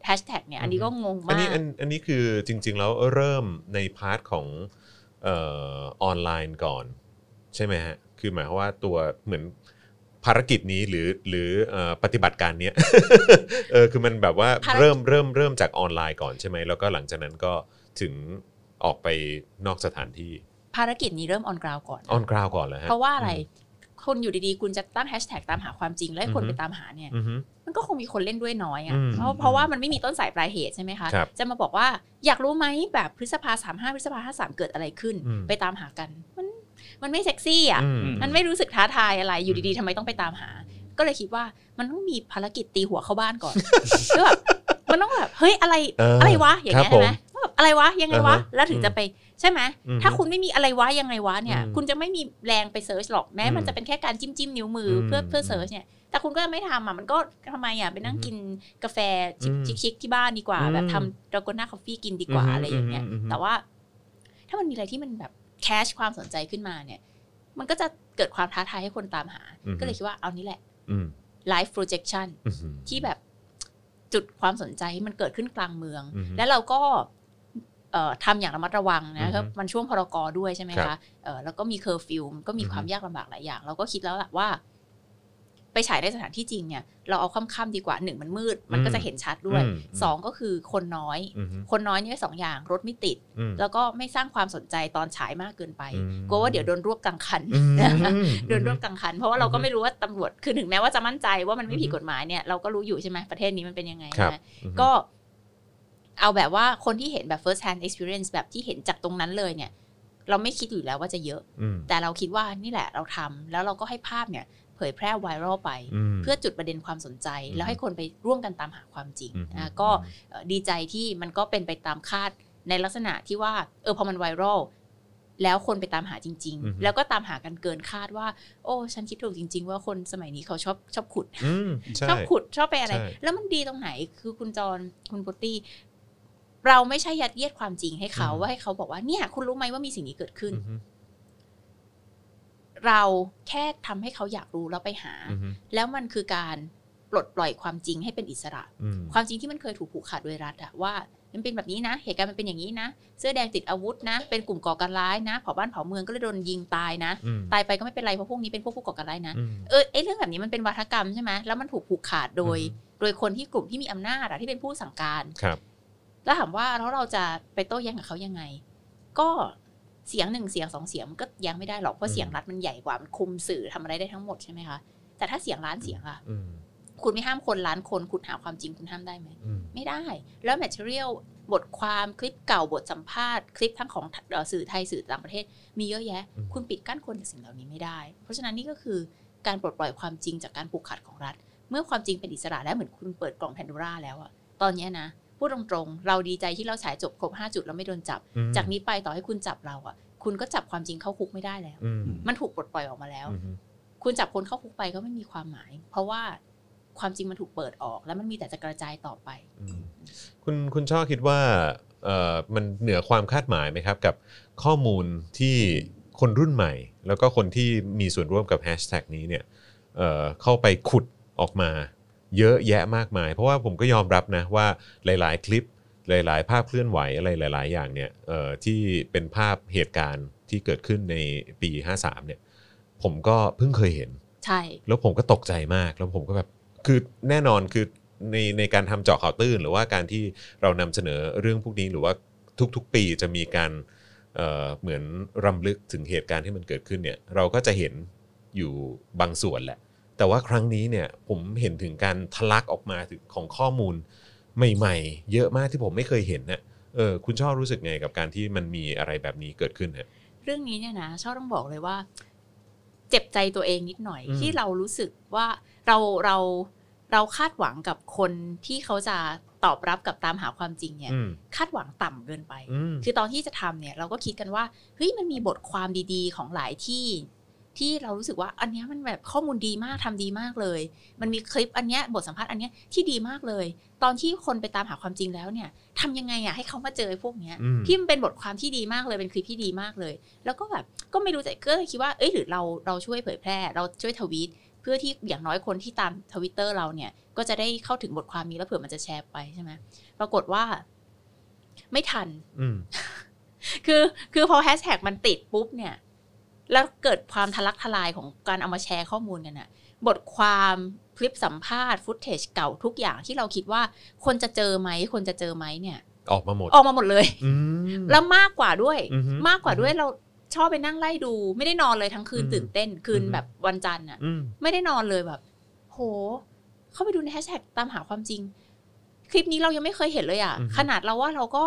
แฮชแท็กเนี่ยอันนี้ก็งงอันมานี้กอันอันนี้คือจริง ๆ แล้วเริ่มใน part ของเออออนไลน์ก่อน ใช่ไหมฮะ คือหมายความว่าตัวเหมือนภารกิจนี้หรือหรือเอ่อปฏิบัติการเนี้ยเออคือมันแบบว่าภารกิจเริ่มเริ่มเริ่มจากออนไลน์ก่อนใช่ไหมแล้วก็หลังจากนั้นก็ถึงออกไปนอกสถานที่ ภารกิจนี้เริ่มออนกราวก่อนออนกราวก่อนแล้วฮะเพราะว่าอะไรคนอยู่ดีๆ คุณจะตั้งแฮชแท็กตามหาความจริง แล้วให้คนอือฮึไปตามหาเนี่ยอือฮึมันก็คงมีคนเล่นด้วยน้อยอะอืมเพราะเพราะว่ามันไม่มีต้นสายปลายเหตุใช่ไหมคะครับจะมาบอกว่าอยากรู้ไหมแบบพฤษภาสามห้าพฤษภาห้าสามเกิดอะไรขึ้นอืมไปตามหากัน มันมันไม่เซ็กซี่อะอืมมันไม่รู้สึกท้าทายอะไรอยู่ดีๆทำไมต้องไปตามหา ก็เลยคิดว่ามันต้องมีภารกิจตีหัวเข้าบ้านก่อนคือแบบมันต้องแบบเฮ้ยอะไรเออออะไรวะอย่างเงี้ยครับใช่ไหมว่าแบบ อะไรวะยังไงวะอ่าฮะแล้วถึงจะไปใช่ไหมอืมถ้าคุณไม่มีอะไรวะยังไงวะเนี่ยอืมคุณจะไม่มีแรงไป search หรอกแม้มันอืมจะเป็นแค่การจิ้มจิ้มนิ้วมืออมเพื่อเพื่อ search เนี่ยแต่คุณก็ไม่ทำอะมันก็ทำไมอะไปนั่งกินกาแฟอืมชิคๆที่บ้านดีกว่าอืมแบบทำ Dalgona coffee กินดีกว่าอืมอะไรอย่างเงี้ยอืมอืมแต่ว่า ถ้ามันมีอะไรที่มันแบบ catch ความสนใจขึ้นมาเนี่ย มันก็จะเกิดความท้าทายให้คนตามหาอืมก็เลยคิดว่าเอานี้แหละอืม live projection อืมที่แบบจุดความสนใจให้มันเกิดขึ้นกลางเมืองอือฮึแล้วเราก็เอ่อ ทำอย่างระมัดระวังนะอือฮึครับมันช่วง พ.ร.ก.ด้วยใช่ไหมครัคะบเอ่อแล้วก็มีเคอร์ฟิวมันก็มีอือฮึความยากลำบากหลายอย่าง เราก็คิดแล้วแหละว่า ไปฉายในสถานที่จริงเนี่ย เราเอาค่ำๆดีกว่าหนึ่งมันมืด มันก็จะเห็นชัดด้วยอืมสองก็คือคนน้อยอืมคนน้อยเนี่ยสองอย่างรถไม่ติดอืมแล้วก็ไม่สร้างความสนใจตอนฉายมากเกินไปอืมกลัวว่าเดี๋ยวโดนรวบกลางคันอืมนะคะโดนรวบกลางคัน เพราะว่าเราก็อืมไม่รู้ว่าตำรวจคือถึงแม้ว่าจะมั่นใจว่ามันไม่ผิดอืมกฎหมายเนี่ยเราก็รู้อยู่ใช่ไหมประเทศนี้มันเป็นยังไงครับนะอืมก็เอาแบบว่าคนที่เห็นแบบ first hand experience แบบที่เห็นจากตรงนั้นเลยเนี่ย เราไม่คิดอยู่แล้วว่าจะเยอะอืมแต่เราคิดว่านี่แหละเราทำแล้วเราก็ให้ภาพเนี่ย เผยแพร่ไวรัลไปมเพื่อจุดประเด็นความสนใจอืมแล้วให้คนไปร่วมกันตามหาความจริงอืมนะก็เอ่อดีใจที่มันก็เป็นไปตามคาดในลักษณะที่ว่า เออพอมันไวรัลแล้วคนไปตามหาจริงอือฮึๆแล้วก็ตามหากันเกินคาดว่า โอ้ ฉันคิดถูกจริง ๆ ว่าคนสมัยนี้เขาชอบชอบขุดอืมใช่ชอบขุดชอบไปอะไรใช่แล้วมันดีตรงไหนคือคุณจรคุณปุตตี้ เราไม่ใช่ยัดเยียดความจริงให้เขาอืมว่าให้เขาบอกว่าเนี่ย คุณรู้ไหมว่ามีสิ่งนี้เกิดขึ้นอืมเราแค่ทำให้เขาอยากรู้แล้วไปหาอืมแล้วมันคือการปลดปล่อยความจริงให้เป็นอิสระอืมความจริงที่มันเคยถูกผูกขาดโดยรัฐอะว่ามันเป็นแบบนี้นะ เหตุการณ์มันเป็นอย่างนี้นะ เสื้อแดงติดอาวุธนะ เป็นกลุ่มก่อการร้ายนะเผาบ้านเผาเมืองก็เลยโดนยิงตายนะอืมตายไปก็ไม่เป็นไรเพราะพวกนี้เป็นพวกผู้ก่อการร้ายนะอืมเออไอเรื่องแบบนี้มันเป็นวัฒกรรมใช่ไหมแล้วมันถูกผูกขาดโดยอือฮึโดยคนที่กลุ่มที่มีอำนาจอะที่เป็นผู้สั่งการครับ แล้วถามว่าแล้วเราจะไปโต้แย้งกับเขายังไง ก็เสียงหนึ่งเสียงสองเสียงมันก็แย้งไม่ได้หรอกเพราะเสียงรัฐมันใหญ่กว่ามันคุมสื่อทำอะไรได้ทั้งหมดใช่ไหมคะแต่ถ้าเสียงล้านเสียงอะอืมคุณไม่ห้ามคนล้านคนคุณหาความจริงคุณห้ามได้ไหมอืมไม่ได้ แล้ว material บทความคลิปเก่าบทสัมภาษณ์คลิปทั้งของเอ่อสื่อไทยสื่อต่างประเทศ มีเยอะแยะอืมคุณปิดกั้นคนจากสิ่งเหล่านี้ไม่ได้ เพราะฉะนั้นนี่ก็คือการปลดปล่อยความจริงจากการผูกขาดของรัฐ เมื่อความจริงเป็นอิสระแล้วเหมือนคุณเปิดกล่องแพนโดร่าแล้วอะตอนเนี้ยนะ พูดตรงๆ เราดีใจที่เราฉายจบครบ5จุดแล้วไม่โดนจับอืมจากนี้ไปต่อให้คุณจับเราอะคุณก็จับความจริงเข้าคุกไม่ได้แล้วอืมมันถูกปลดปล่อยออกมาแล้วอืมคุณจับคนเข้าคุกไปก็ไม่มีความหมาย เพราะว่าความจริงมันถูกเปิดออก แล้วมันมีแต่จะกระจายต่อไปอืมคุณคุณช่อคิดว่าเอ่อมันเหนือความคาดหมายไหมครับกับข้อมูลที่คนรุ่นใหม่ แล้วก็คนที่มีส่วนร่วมกับแฮชแท็กนี้เนี่ยเอ่อเข้าไปขุดออกมา เยอะแยะมากมาย เพราะว่าผมก็ยอมรับนะว่าหลาย ๆ คลิปหลาย ๆ ภาพเคลื่อนไหวอะไรหลาย ๆ อย่างเนี่ยเอ่อที่เป็นภาพเหตุการณ์ที่เกิดขึ้นในปี 53 เนี่ย ผมก็เพิ่งเคยเห็น ใช่ แล้วผมก็ตกใจมากแล้วผมก็แบบคือแน่นอนคือในในการทำเจาะข่าวตื้น หรือว่าการที่เรานำเสนอเรื่องพวกนี้หรือว่าทุก ๆ ปีจะมีการเอ่อเหมือนรำลึกถึงเหตุการณ์ที่มันเกิดขึ้นเนี่ย เราก็จะเห็นอยู่บางส่วนแหละ แต่ว่าครั้งนี้เนี่ยผมเห็นถึงการทะลักออกมาถึงของข้อมูลใหม่ ๆ เยอะมากที่ผมไม่เคยเห็นนะเออคุณชอบรู้สึกไงกับการที่มันมีอะไรแบบนี้เกิดขึ้นฮะเรื่องนี้เนี่ยนะชอบต้องบอกเลยว่า เจ็บใจตัวเองนิดหน่อยอืมที่เรารู้สึกว่าเราเราเราคาดหวังกับคนที่เขาจะตอบรับกับตามหาความจริงเนี่ยอืมคาดหวังต่ำเกินไปอืมคือตอนที่จะทำเนี่ย เราก็คิดกันว่าเฮ้ยมันมีบทความดีๆ ของหลายที่ ที่เรารู้สึกว่าอันเนี้ยมันแบบข้อมูลดีมากทำดีมากเลย มันมีคลิปอันเนี้ยบทสัมภาษณ์อันเนี้ยที่ดีมากเลย ตอนที่คนไปตามหาความจริงแล้วเนี่ยทำยังไงอะให้เขามาเจอไอ้พวกเนี้ยอืมที่มันเป็นบทความที่ดีมากเลยเป็นคลิปที่ดีมากเลย แล้วก็แบบก็ไม่รู้จะก็เลยคิดว่าเอ้ยหรือเราเราช่วยเผยแพร่ เราช่วยทวีตเพื่อที่อย่างน้อยคนที่ตามทวิตเตอร์เราเนี่ย ก็จะได้เข้าถึงบทความนี้แล้วเผื่อมันจะแชร์ไปใช่ไหมปรากฏว่า ไม่ทันอืมคือคือพอแฮชแท็กมันติดปุ๊บเนี่ย แล้วเกิดความทะลักทลายของการเอามาแชร์ข้อมูลกันอะบทความคลิปสัมภาษณ์ฟุตเทจเก่าทุกอย่างที่เราคิดว่าคนจะเจอไหมคนจะเจอไหมเนี่ย ออกมาหมดออกมาหมดเลยอืมแล้วมากกว่าด้วยอือฮึมากกว่าด้วยเราชอบไปนั่งไล่ดู ไม่ได้นอนเลยทั้งคืนอืมตื่นเต้นคืนอือฮึแบบวันจันทร์อะอืมไม่ได้นอนเลยแบบ โห เข้าไปดูในแฮชแท็กตามหาความจริง คลิปนี้เรายังไม่เคยเห็นเลยอะอือฮึขนาดเราว่าเราก็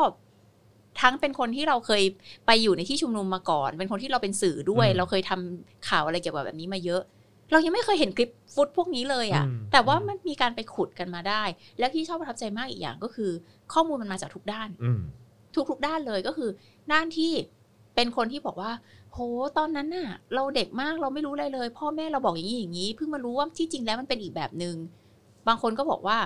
ทั้งเป็นคนที่เราเคยไปอยู่ในที่ชุมนุมมาก่อน เป็นคนที่เราเป็นสื่อด้วย เราเคยทำข่าวอะไรเกี่ยวกับแบบนี้มาเยอะ เรายังไม่เคยเห็นคลิปฟุตพวกนี้เลยอะอืมแต่ว่ามันมีการไปขุดกันมาได้ แล้วที่ชอบประทับใจมากอีกอย่างก็คือ ข้อมูลมันมาจากทุกด้านอืมทุกๆด้านเลยก็คือ ด้านที่เป็นคนที่บอกว่า โหตอนนั้นน่ะ เราเด็กมากเราไม่รู้อะไรเลย พ่อแม่เราบอกอย่างนี้อย่างนี้เพิ่งมารู้ว่าที่จริงแล้วมันเป็นอีกแบบหนึง่งบางคนก็บอกว่า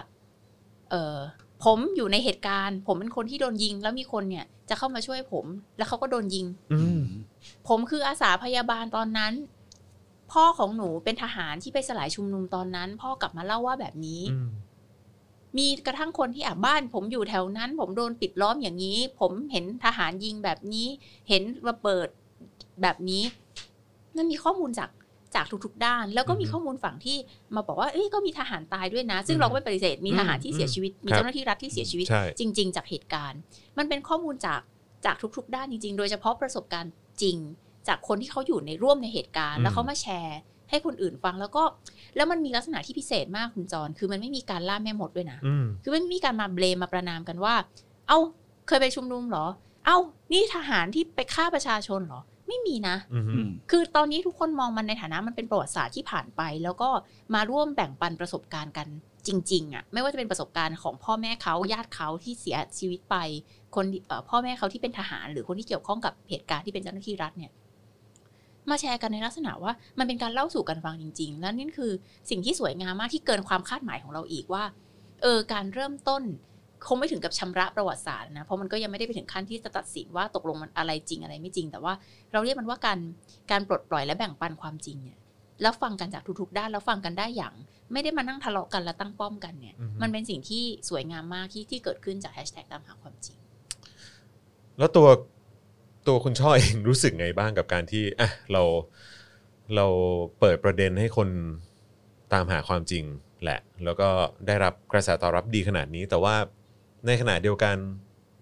เออผมอยู่ในเหตุการณ์ ผมเป็นคนที่โดนยิง แล้วมีคนเนี่ย จะเข้ามาช่วยผม แล้วเขาก็โดนยิงอืมผมคืออาสาพยาบาลตอนนั้น พ่อของหนูเป็นทหารที่ไปสลายชุมนุมตอนนั้น พ่อกลับมาเล่าว่าแบบนี้อืมมีกระทั่งคนที่อะบ้าน ผมอยู่แถวนั้น ผมโดนปิดล้อมอย่างนี้ ผมเห็นทหารยิงแบบนี้ เห็นระเบิดแบบนี้มันมีข้อมูลจาก จากทุกๆ ด้าน แล้วก็มีอือฮึข้อมูลฝั่งที่มาบอกว่าเอ้ยก็มีทหารตายด้วยนะ ซึ่งอืมเราก็ไม่ปฏิเสธมีทหารที่อืมเสียชีวิต มีครับเจ้าหน้าที่รัฐที่เสียชีวิตใช่จริง ๆ จากเหตุการณ์ มันเป็นข้อมูลจากจากทุก ๆ ด้านจริง ๆ โดยเฉพาะประสบการณ์จริง จากคนที่เขาอยู่ในร่วมในเหตุการณ์ แล้วเขามาแชร์ให้คนอื่นฟังแล้วก็ แล้วมันมีลักษณะที่พิเศษมากคุณจร คือมันไม่มีการล่าแม่มดด้วยนะอืมคือไม่มีการมาเบลมมาประนามกันว่า เอ้าเคยไปชุมนุมเหรอ เอ้านี่ทหารที่ไปฆ่าประชาชนเหรอ ไม่มีนะอืมอืมคือตอนนี้ทุกคนมองมันในฐานะมันเป็นประวัติศาสตร์ที่ผ่านไป แล้วก็มาร่วมแบ่งปันประสบการณ์กันจริง ๆอะ่ะไม่ว่าจะเป็นประสบการณ์ของพ่อแม่เขาญาติเขาที่เสียชีวิตไป คนเอ่อพ่อแม่เขาที่เป็นทหาร หรือคนที่เกี่ยวข้องกับเหตุการณ์ที่เป็นเจ้าหน้าที่รัฐเนี่ย มาแชร์กันในลักษณะว่ามันเป็นการเล่าสู่กันฟังจริง ๆ แล้วนี่คือสิ่งที่สวยงามมากที่เกินความคาดหมายของเราอีกว่า เออการเริ่มต้น คงไม่ถึงกับชำระประวัติศาสตร์นะเพราะมันก็ยังไม่ได้ไปถึงขั้นที่จะตัดสินว่าตกลงมันอะไรจริงอะไรไม่จริง แต่ว่าเราเรียกมันว่าการการปลดปล่อยและแบ่งปันความจริงเนี่ยแล้วฟังกันจากทุกๆด้านแล้วฟังกันได้อย่าง ไม่ได้มานั่งทะเลาะกันและตั้งป้อมกันเนี่ยอือฮึมันเป็นสิ่งที่สวยงามมากที่ที่เกิดขึ้นจากแฮชแท็กตามหาความจริง แล้วตัวตัวคุณช่อเองรู้สึกไงบ้างกับการที่อะเราเราเปิดประเด็นให้คนตามหาความจริงแหละ แล้วก็ได้รับกระแสตอบรับดีขนาดนี้ แต่ว่า ในขณะเดียวกัน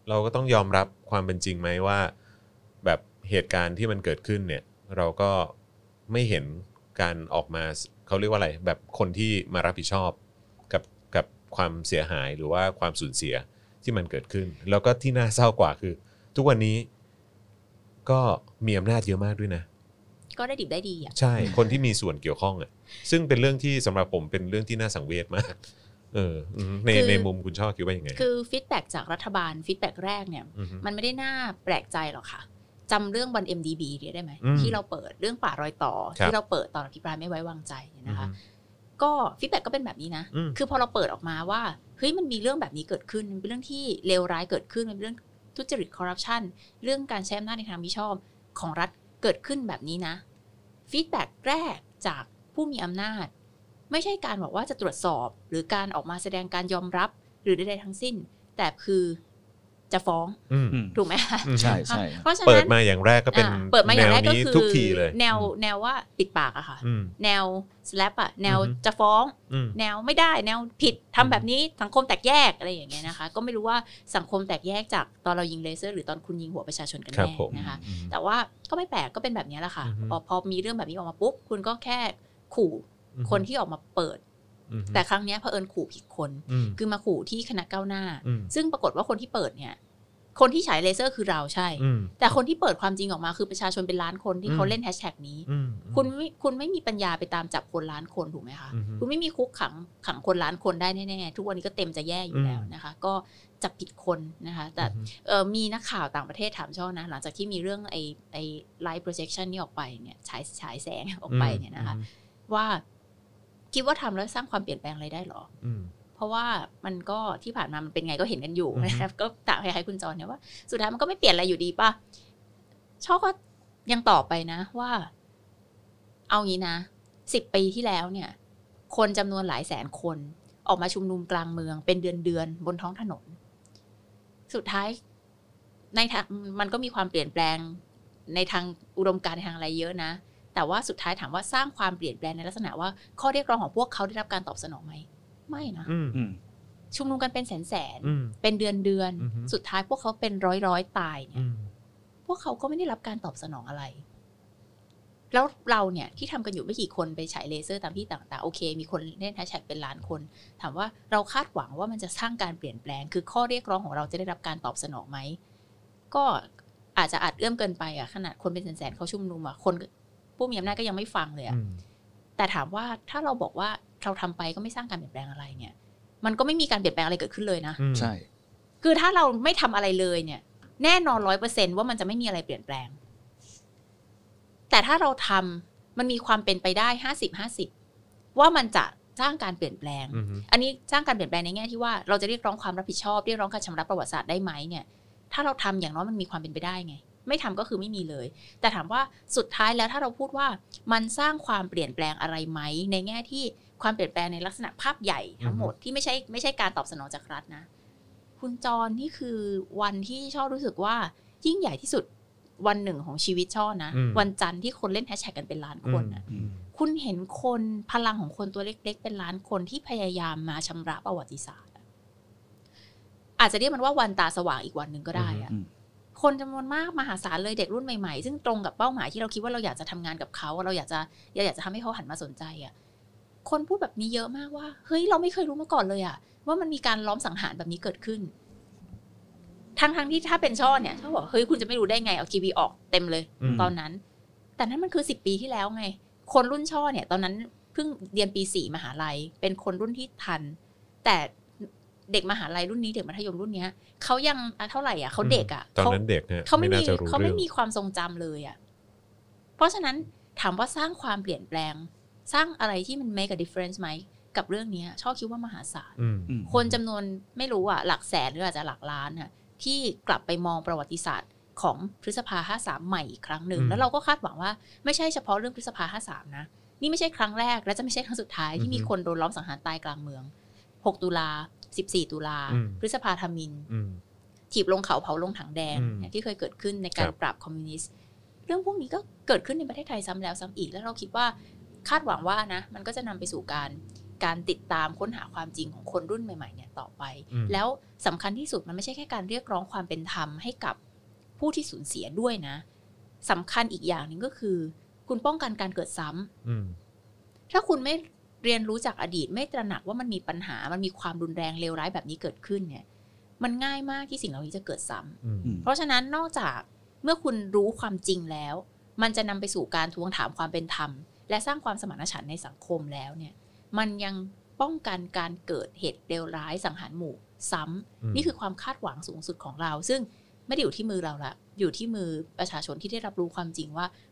เราก็ต้องยอมรับความเป็นจริงไหมว่า แบบเหตุการณ์ที่มันเกิดขึ้นเนี่ย เราก็ไม่เห็นการออกมาเขาเรียกว่าอะไร แบบคนที่มารับผิดชอบกับกับความเสียหายหรือว่าความสูญเสียที่มันเกิดขึ้น แล้วก็ที่น่าเศร้ากว่าคือ ทุกวันนี้ก็มีอำนาจเยอะมากด้วยนะ ก็ได้ดิบได้ดีอะใช่ คนที่มีส่วนเกี่ยวข้องอะซึ่งเป็นเรื่องที่สำหรับผมเป็นเรื่องที่น่าสังเวชมาก เอออืมในคือในมุมคุณชอบคิดว่ายังไง คือ feedback จากรัฐบาล feedback แรกเนี่ยอฮึมันไม่ได้น่าแปลกใจหรอกค่ะจำเรื่องวัน MDB เนี่ยได้ไหมอืมที่เราเปิดเรื่องป่ารอยต่อครับที่เราเปิดตอนอภิปรายไม่ไว้วางใจเนี่ยนะคะอือฮึก็ feedback ก็เป็นแบบนี้นะอืมคือพอเราเปิดออกมาว่า เฮ้ยมันมีเรื่องแบบนี้เกิดขึ้น มันเป็นเรื่องที่เลวร้ายเกิดขึ้น มันเป็นเรื่องทุจริตคอร์รัปชันเรื่องการใช้อำนาจในทางมิชอบของรัฐเกิดขึ้นแบบนี้นะ feedback แรกจากผู้มีอำนาจ ไม่ใช่การบอกว่าจะตรวจสอบ หรือการออกมาแสดงการยอมรับหรือใดๆทั้งสิ้น แต่คือจะฟ้องอืมอืมถูกไหมคะอืมใช่ใช่เพราะฉะนั้นเปิดมาอย่างแรกก็เป็นอ่าเปิดมาอย่างแรกก็นี้คือทุกทีเลย แนวแนวว่าปิดปากอะค่ะอืมแนว SLAPP อะแนวอือฮึจะฟ้องอืมแนวไม่ได้แนวผิดทำแบบนี้สังคมแตกแยกอะไรอย่างเงี้ยนะคะ ก็ไม่รู้ว่าสังคมแตกแยกจากตอนเรายิงเลเซอร์ หรือตอนคุณยิงหัวประชาชนกันครับแน่ผมนะคะอืมแต่ว่าก็ไม่แปลกก็เป็นแบบนี้แหละค่ะอือฮึพอพอมีเรื่องแบบนี้ออกมาปุ๊บคุณก็แค่ขู่ คนที่ออกมาเปิดอืมแต่ครั้งเนี้ยเผอิญขู่ผิดคนอืมคือมาขู่ที่คณะก้าวหน้าอืมซึ่งปรากฏว่าคนที่เปิดเนี่ย คนที่ฉายเลเซอร์คือเราใช่อืมแต่คนที่เปิดความจริงออกมาคือประชาชนเป็นล้านคนที่เขาอืมเล่นแฮชแท็กนี้อืมคุณไม่คุณไม่มีปัญญาไปตามจับคนล้านคนถูกไหมคะอืมคุณไม่มีคุกขังขังคนล้านคนได้แน่ๆทุกวันนี้ก็เต็มจะแย่อยู่แล้วนะคะ ก็จับผิดคนนะคะ แต่อืมเออมีนักข่าวต่างประเทศถามช่อนะ หลังจากที่มีเรื่องไอไอไลท์โปรเจคชันนี่ออกไปเนี่ยฉายฉายแสงออกไปเนี่ยนะคะ ว่า คิดว่าทำแล้วสร้างความเปลี่ยนแปลงอะไรได้หรออืมเพราะว่ามันก็ที่ผ่านมามันเป็นไงก็เห็นกันอยู่อือฮึนะครับก็ต่างคล้ายๆคุณจรเนี่ยว่า สุดท้ายมันก็ไม่เปลี่ยนอะไรอยู่ดีป่ะช่อก็ยังตอบไปนะว่า เอางี้นะสิบปีที่แล้วเนี่ย คนจำนวนหลายแสนคนออกมาชุมนุมกลางเมืองเป็นเดือนเดือนๆบนท้องถนน สุดท้ายในทางมันก็มีความเปลี่ยนแปลงในทางอุดมการณ์ในทางอะไรเยอะนะ แต่ว่าสุดท้ายถามว่าสร้างความเปลี่ยนแปลงในลักษณะว่าข้อเรียกร้องของพวกเขาได้รับการตอบสนองไหมไม่นะอืมอืมชุมนุมกันเป็นแสนแสนๆอืมเป็นเดือนเดือนๆอือฮึสุดท้ายพวกเขาเป็นร้อยร้อยๆตายเนี่อืยมพวกเขาก็ไม่ได้รับการตอบสนองอะไร แล้วเราเนี่ยที่ทำกันอยู่ไม่กี่คนไปฉายเลเซอร์ตามที่ต่างๆ โอเค มีคนเล่นแฮชแท็กเป็นล้านคน ถามว่าเราคาดหวังว่ามันจะสร้างการเปลี่ยนแปลง คือข้อเรียกร้องของเราจะได้รับการตอบสนองไหมก็อาจจะอาจเอื้อมเกินไปอะขนาดคนเป็นแสนๆเขาชุมนุมอะคน ผู้มีอำนาจก็ยังไม่ฟังเลยอะอืมแต่ถามว่าถ้าเราบอกว่าเราทำไปก็ไม่สร้างการเปลี่ยนแปลงอะไรเนี่ย มันก็ไม่มีการเปลี่ยนแปลงอะไรเกิดขึ้นเลยนะอืมใช่ คือถ้าเราไม่ทำอะไรเลยเนี่ย แน่นอนร้อยเปอร์เซนว่ามันจะไม่มีอะไรเปลี่ยนแปลง แต่ถ้าเราทำมันมีความเป็นไปได้ห้าสิบห้าสิบว่ามันจะสร้างการเปลี่ยนแปลงอืมอันนี้สร้างการเปลี่ยนแปลงในแง่ที่ว่าเราจะเรียกร้องความรับผิดชอบเรียกร้องการชำระประวัติศาสตร์ได้ไหมเนี่ย ถ้าเราทำอย่างน้อยมันมีความเป็นไปได้ไง ไม่ทำก็คือไม่มีเลย แต่ถามว่าสุดท้ายแล้วถ้าเราพูดว่ามันสร้างความเปลี่ยนแปลงอะไรไหมในแง่ที่ความเปลี่ยนแปลงในลักษณะภาพใหญ่ทั้งหมดที่ไม่ใช่ไม่ใช่การตอบสนองจากรัฐนะ คุณจรนี่คือวันที่ชอบรู้สึกว่ายิ่งใหญ่ที่สุดวันหนึ่งของชีวิตช่อนะอืมวันจันทร์ที่คนเล่นแฮชแท็กกันเป็นล้านคนนะอืมคุณเห็นคนพลังของคนตัวเล็ก ๆ เป็นล้านคนที่พยายามมาชำระประวัติศาสตร์อะอาจจะเรียกมันว่าวันตาสว่างอีกวันหนึ่งก็ได้อะอืม คนจำนวนมากมหาศาลเลยเด็กรุ่นใหม่ๆ ซึ่งตรงกับเป้าหมายที่เราคิดว่าเราอยากจะทำงานกับเขา เราอยากจะอยากจะทำให้เขาหันมาสนใจอะ่ะคนพูดแบบนี้เยอะมากว่า เฮ้ยเราไม่เคยรู้มาก่อนเลยอะ่ะ ว่ามันมีการล้อมสังหารแบบนี้เกิดขึ้นทั้งทั้งๆที่ถ้าเป็นช่อเนี่ยช่อบอกเฮ้ยคุณจะไม่รู้ได้ไงเอาทีวีออกเต็มเลยอืมตอนนั้น แต่นั้นมันคือสิบปีที่แล้วไง คนรุ่นช่อเนี่ย ตอนนั้นเพิ่งเรียนปีสี่มหาลัย เป็นคนรุ่นที่ทัน แต่ เด็กมหาลัยรุ่นนี้เด็กมัธยมรุ่นเนี้ยเขายังอะเท่าไหร่อะเขาเด็กอะตอนเขานั้นเด็กฮะเขาไม่น่ามีจะรู้เขาเรื่ไม่องมีความทรงจำเลยอะเพราะฉะนั้นถามว่าสร้างความเปลี่ยนแปลง สร้างอะไรที่มัน make a difference ไหมกับเรื่องเนี้ยชอบคิดว่ามหาศาลอืมอืมคนจำนวนไม่รู้อะหลักแสนหรืออาจจะหลักล้านอะที่กลับไปมองประวัติศาสตร์ของพฤษภาห้าสามใหม่อีกครั้งหนึ่งอืมแล้วเราก็คาดหวังว่าไม่ใช่เฉพาะเรื่องพฤษภาห้าสามนะ นี่ไม่ใช่ครั้งแรกและจะไม่ใช่ครั้งสุดท้ายที่มีคนโดนล้อมสังหารตายกลางเมือง 6 ตุลา 14 ตุลาอืมพฤษภาธมินอืมถีบลงเขาเผาลงถังแดงอืมเนี่ยที่เคยเกิดขึ้นในการครับปราบคอมมิวนิสต์เรื่องพวกนี้ก็เกิดขึ้นในประเทศไทยซ้ำแล้วซ้ำอีก แล้วเราคิดว่าคาดหวังว่านะ มันก็จะนำไปสู่การการติดตามค้นหาความจริงของคนรุ่นใหม่ๆเนี่ยต่อไปอืมแล้วสำคัญที่สุดมันไม่ใช่แค่การเรียกร้องความเป็นธรรมให้กับผู้ที่สูญเสียด้วยนะสำคัญอีกอย่างหนึ่งก็คือ คุณป้องกันการเกิดซ้ำอืมถ้าคุณไม่ เรียนรู้จากอดีตไม่ตระหนักว่ามันมีปัญหา มันมีความรุนแรงเลวร้ายแบบนี้เกิดขึ้นเนี่ย มันง่ายมากที่สิ่งเหล่านี้จะเกิดซ้ำอืมอืมเพราะฉะนั้นนอกจากเมื่อคุณรู้ความจริงแล้ว มันจะนำไปสู่การทวงถามความเป็นธรรม และสร้างความสมานฉันท์ในสังคมแล้วเนี่ย มันยังป้องกันการเกิดเหตุเลวร้ายสังหารหมู่ซ้ำอืมนี่คือความคาดหวังสูงสุดของเรา ซึ่งไม่ได้อยู่ที่มือเราละอยู่ที่มือประชาชนที่ได้รับรู้ความจริงว่าพ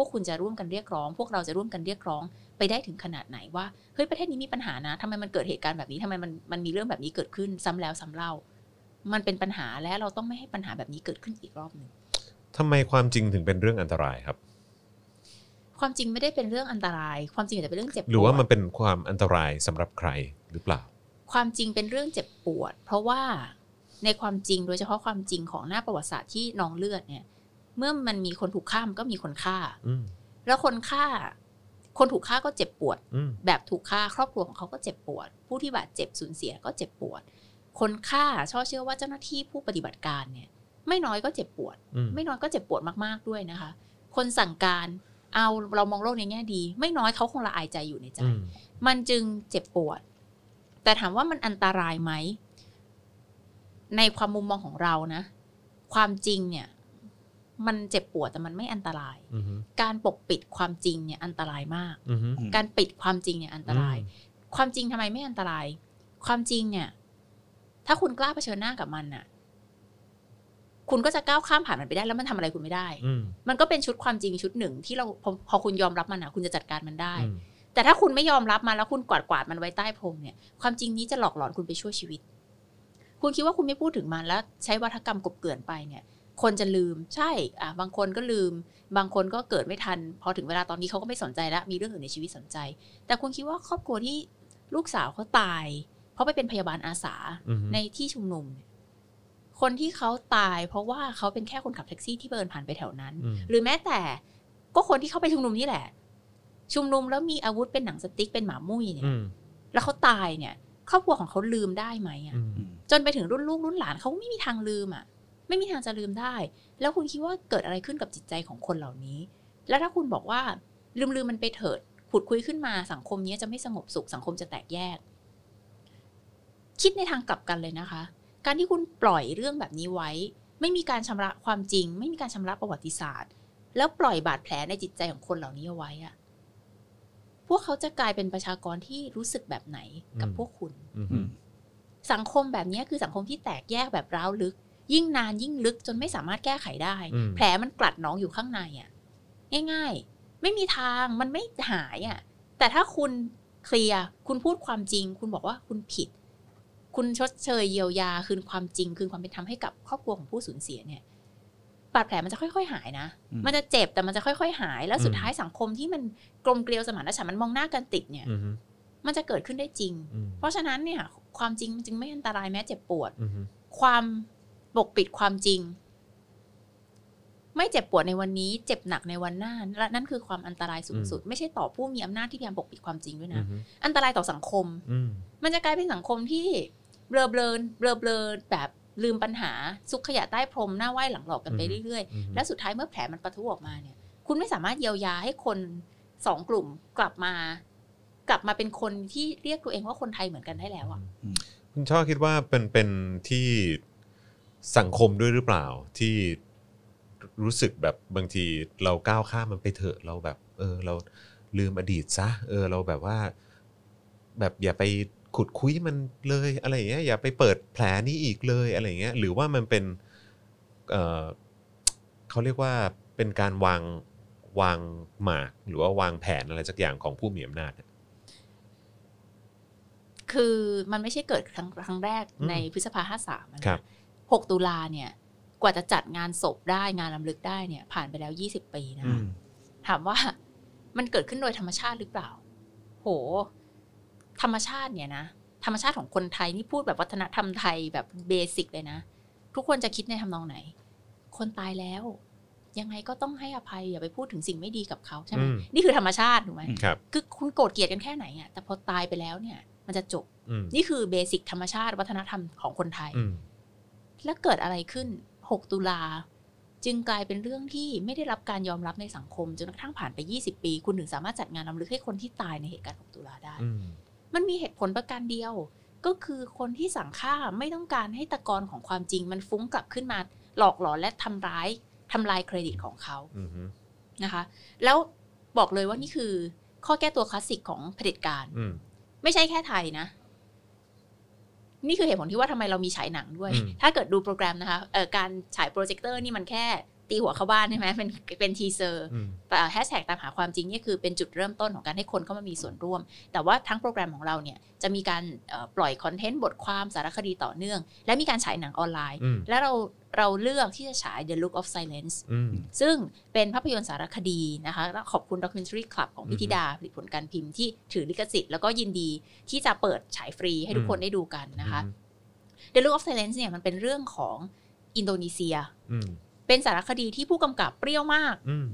วกคุณจะร่วมกันเรียกร้อง พวกเราจะร่วมกันเรียกร้องไปได้ถึงขนาดไหนว่าเฮ้ยประเทศนี้มีปัญหานะทำไมมันเกิดเหตุการณ์แบบนี้ทำไมมันมันมีเรื่องแบบนี้เกิดขึ้นซ้ำแล้วซ้ำเล่า มันเป็นปัญหาและเราต้องไม่ให้ปัญหาแบบนี้เกิดขึ้นอีกรอบหนึ่งทำไมความจริงถึงเป็นเรื่องอันตรายครับ ความจริงไม่ได้เป็นเรื่องอันตราย ความจริงอาจจะเป็นเรื่องเจ็บปวดหรือว่ามันเป็นความอันตรายสำหรับใครหรือเปล่า ความจริงเป็นเรื่องเจ็บปวด เพราะว่าในความจริงโดยเฉพาะความจริงของหน้าประวัติศาสตร์ที่นองเลือดเนี่ย เมื่อมันมีคนถูกฆ่ามันก็มีคนฆ่าอืมแล้วคนฆ่า คนถูกฆ่าก็เจ็บปวดอืมแบบถูกฆ่าครอบครัวของเขาก็เจ็บปวด ผู้ที่บาดเจ็บสูญเสียก็เจ็บปวด คนฆ่าช่อเชื่อว่าเจ้าหน้าที่ผู้ปฏิบัติการเนี่ย ไม่น้อยก็เจ็บปวดอืมไม่น้อยก็เจ็บปวดมากๆด้วยนะคะ คนสั่งการเอาเรามองโลกในแง่ดี ไม่น้อยเขาคงละอายใจอยู่ในใจอืมมันจึงเจ็บปวด แต่ถามว่ามันอันตรายไหมในความมุมมองของเรานะ ความจริงเนี่ย มันเจ็บปวดแต่มันไม่อันตรายอืมการปกปิดความจริงเนี่ยอันตรายมากอืมการปิดความจริงเนี่ยอันตราย ความจริงทำไมไม่อันตราย ความจริงเนี่ย ถ้าคุณกล้าเผชิญหน้ากับมันน่ะ คุณก็จะก้าวข้ามผ่านมันไปได้แล้วมันทำอะไรคุณไม่ได้อืมมันก็เป็นชุดความจริงชุดหนึ่งที่เราพอพอคุณยอมรับมันนะคุณจะจัดการมันได้อืมแต่ถ้าคุณไม่ยอมรับมันแล้วคุณกวาดกวาดมันไว้ใต้พรมเนี่ย ความจริงนี้จะหลอกหลอนคุณไปชั่วชีวิต คุณคิดว่าคุณไม่พูดถึงมันแล้ว ใช้วัฒกรรมกบเกลื่อนไปเนี่ย คนจะลืมใช่อะบางคนก็ลืม บางคนก็เกิดไม่ทัน พอถึงเวลาตอนนี้เขาก็ไม่สนใจแล้วมีเรื่องอื่นในชีวิตสนใจ แต่คุณคิดว่าครอบครัวที่ลูกสาวเขาตาย เพราะไปเป็นพยาบาลอาสาอืมในที่ชุมนุมเนี่ยคนที่เขาตาย เพราะว่าเขาเป็นแค่คนขับแท็กซี่ที่เดินผ่านไปแถวนั้นอืมหรือแม้แต่ก็คนที่เข้าไปชุมนุมนี่แหละ ชุมนุมแล้วมีอาวุธเป็นหนังสติ๊กเป็นหมามุ้ยเนี่ยอืมแล้วเขาตายเนี่ย ครอบครัวของเขาลืมได้ไหมอะอืมอืมจนไปถึงรุ่นลูกรุ่นหลานเขาไม่มีทางลืมอะ ไม่มีทางจะลืมได้ แล้วคุณคิดว่าเกิดอะไรขึ้นกับจิตใจของคนเหล่านี้ แล้วถ้าคุณบอกว่าลืมลืมมันไปเถิดขุดคุยขึ้นมาสังคมนี้จะไม่สงบสุขสังคมจะแตกแยก คิดในทางกลับกันเลยนะคะ การที่คุณปล่อยเรื่องแบบนี้ไว้ ไม่มีการชำระความจริง ไม่มีการชำระประวัติศาสตร์ แล้วปล่อยบาดแผลในจิตใจของคนเหล่านี้เอาไว้อะพวกเขาจะกลายเป็นประชากรที่รู้สึกแบบไหนกับอืมพวกคุณอืมอืมสังคมแบบนี้คือสังคมที่แตกแยกแบบร้าวลึก ยิ่งนานยิ่งลึกจนไม่สามารถแก้ไขได้อืมแผลมันกลัดหน้องอยู่ข้างในอะง่ายๆ ไม่มีทางมันไม่หายอะแต่ถ้าคุณเคลียร์คุณพูดความจริง คุณบอกว่าคุณผิด คุณชดเชยเยียวยา คืนความจริง คืนความเป็นธรรมให้กับครอบครัวของผู้สูญเสียเนี่ยบาดแผลมันจะค่อยๆ หายนะอืมมันจะเจ็บแต่มันจะค่อยๆ หาย แล้วสุดอืมท้ายสังคมที่มันกลมเกลียวสมานฉันท์มันมองหน้ากันติดเนี่ยอืมมันจะเกิดขึ้นได้จริงอืมเพราะฉะนั้นเนี่ย ความจริงมันจึงไม่อันตรายแม้เจ็บปวดอืมความ ปกปิดความจริง ไม่เจ็บปวดในวันนี้ เจ็บหนักในวันหน้าและนั่นคือความอันตรายสูงสุด ไม่ใช่ต่อผู้มีอำนาจที่พยายามปกปิดความจริงด้วยอืมนะอันตรายต่อสังคมอืมมันจะกลายเป็นสังคมที่เบลอเบลอเบลอเบลอแบบลืมปัญหาซุกขยะใต้พรมหน้าไหว้หลังหลอกกันไปเรื่อยอืมๆและสุดท้ายเมื่อแผลมันปะทุออกมาเนี่ย คุณไม่สามารถเยียวยาให้คนสองกลุ่มกลับมา กลับมาเป็นคนที่เรียกตัวเองว่าคนไทยเหมือนกันได้แล้วอะคุณช่อคิดว่าเป็นเป็นที่ สังคมด้วยหรือเปล่าที่รู้สึกแบบบางทีเราก้าวข้ามมันไปเถอะเราแบบ เออ เราลืมอดีตซะเออ เราแบบว่า แบบอย่าไปขุดคุยมันเลยอะไรอย่างเงี้ยอย่าไปเปิดแผลนี้อีกเลยอะไรอย่างเงี้ยหรือว่ามันเป็นเออเขาเรียกว่าเป็นการวางวางหมากหรือว่าวางแผนอะไรสักอย่างของผู้มีอำนาจเนี่ยคือมันไม่ใช่เกิดครั้งครั้งแรกอืมในพฤษภาห้าสามนะ ครับหกตุลาเนี่ย กว่าจะจัดงานศพได้งานลำลึกได้เนี่ย ผ่านไปแล้วยี่สิบปีนะอืคะมถามว่ามันเกิดขึ้นโดยธรรมชาติหรือเปล่า โห ธรรมชาติเนี่ยนะธรรมชาติของคนไทยนี่พูดแบบวัฒนธรรมไทยแบบเบสิกเลยนะ ทุกคนจะคิดในทำนองไหน คนตายแล้ว ยังไงก็ต้องให้อภัยอย่าไปพูดถึงสิ่งไม่ดีกับเขาใช่ไหมอืมนี่คือธรรมชาติถูกไหมครับคือคุณโกรธเกลียดกันแค่ไหนอะแต่พอตายไปแล้วเนี่ย มันจะจบอืมนี่คือเบสิกธรรมชาติวัฒนธรรมของคนไทยอืม แล้วเกิดอะไรขึ้น 6 ตุลา จึงกลายเป็นเรื่องที่ไม่ได้รับการยอมรับในสังคมจนกระทั่งผ่านไป 20 ปี คุณถึงสามารถจัดงานรำลึกให้คนที่ตายในเหตุการณ์ 6 ตุลาได้อืมมันมีเหตุผลประการเดียวก็คือคนที่สั่งฆ่าไม่ต้องการให้ตะกอนของความจริง มันฟุ้งกลับขึ้นมาหลอกหลอนและทำร้ายทำลายเครดิตของเขาอืมนะคะ แล้วบอกเลยว่านี่คือข้อแก้ตัวคลาสสิกของเผด็จการอืมไม่ใช่แค่ไทยนะ นี่คือเหตุผลที่ว่าทำไมเรามีฉายหนังด้วยอืมถ้าเกิดดูโปรแกรมนะคะเอ่อการฉายโปรเจคเตอร์นี่มันแค่ ตีหัวเข้าบ้านใช่ไหมเป็นเป็น teaser อืมแฮชแท็กตามหาความจริงเนี่ยคือเป็นจุดเริ่มต้นของการให้คนเข้ามามีส่วนร่วม แต่ว่าทั้งโปรแกรมของเราเนี่ยจะมีการเอ่อปล่อยคอนเทนต์บทความสารคดีต่อเนื่อง และมีการฉายหนังออนไลน์อืมและเราเราเลือกที่จะฉาย The Look of Silence อืมซึ่งเป็นภาพยนตร์สารคดีนะคะแล้วขอบคุณ Documentary Club ของพิธิดาผลิตผลการพิมพ์ที่ถือลิขสิทธิ์แล้วก็ยินดีที่จะเปิดฉายฟรีให้ทุกคนได้ดูกันนะคะ The Look of Silence เนี่ยมันเป็นเรื่องของอินโดนีเซียอืม เป็นสารคดีที่ผู้กำกับเปรี้ยวมากอืม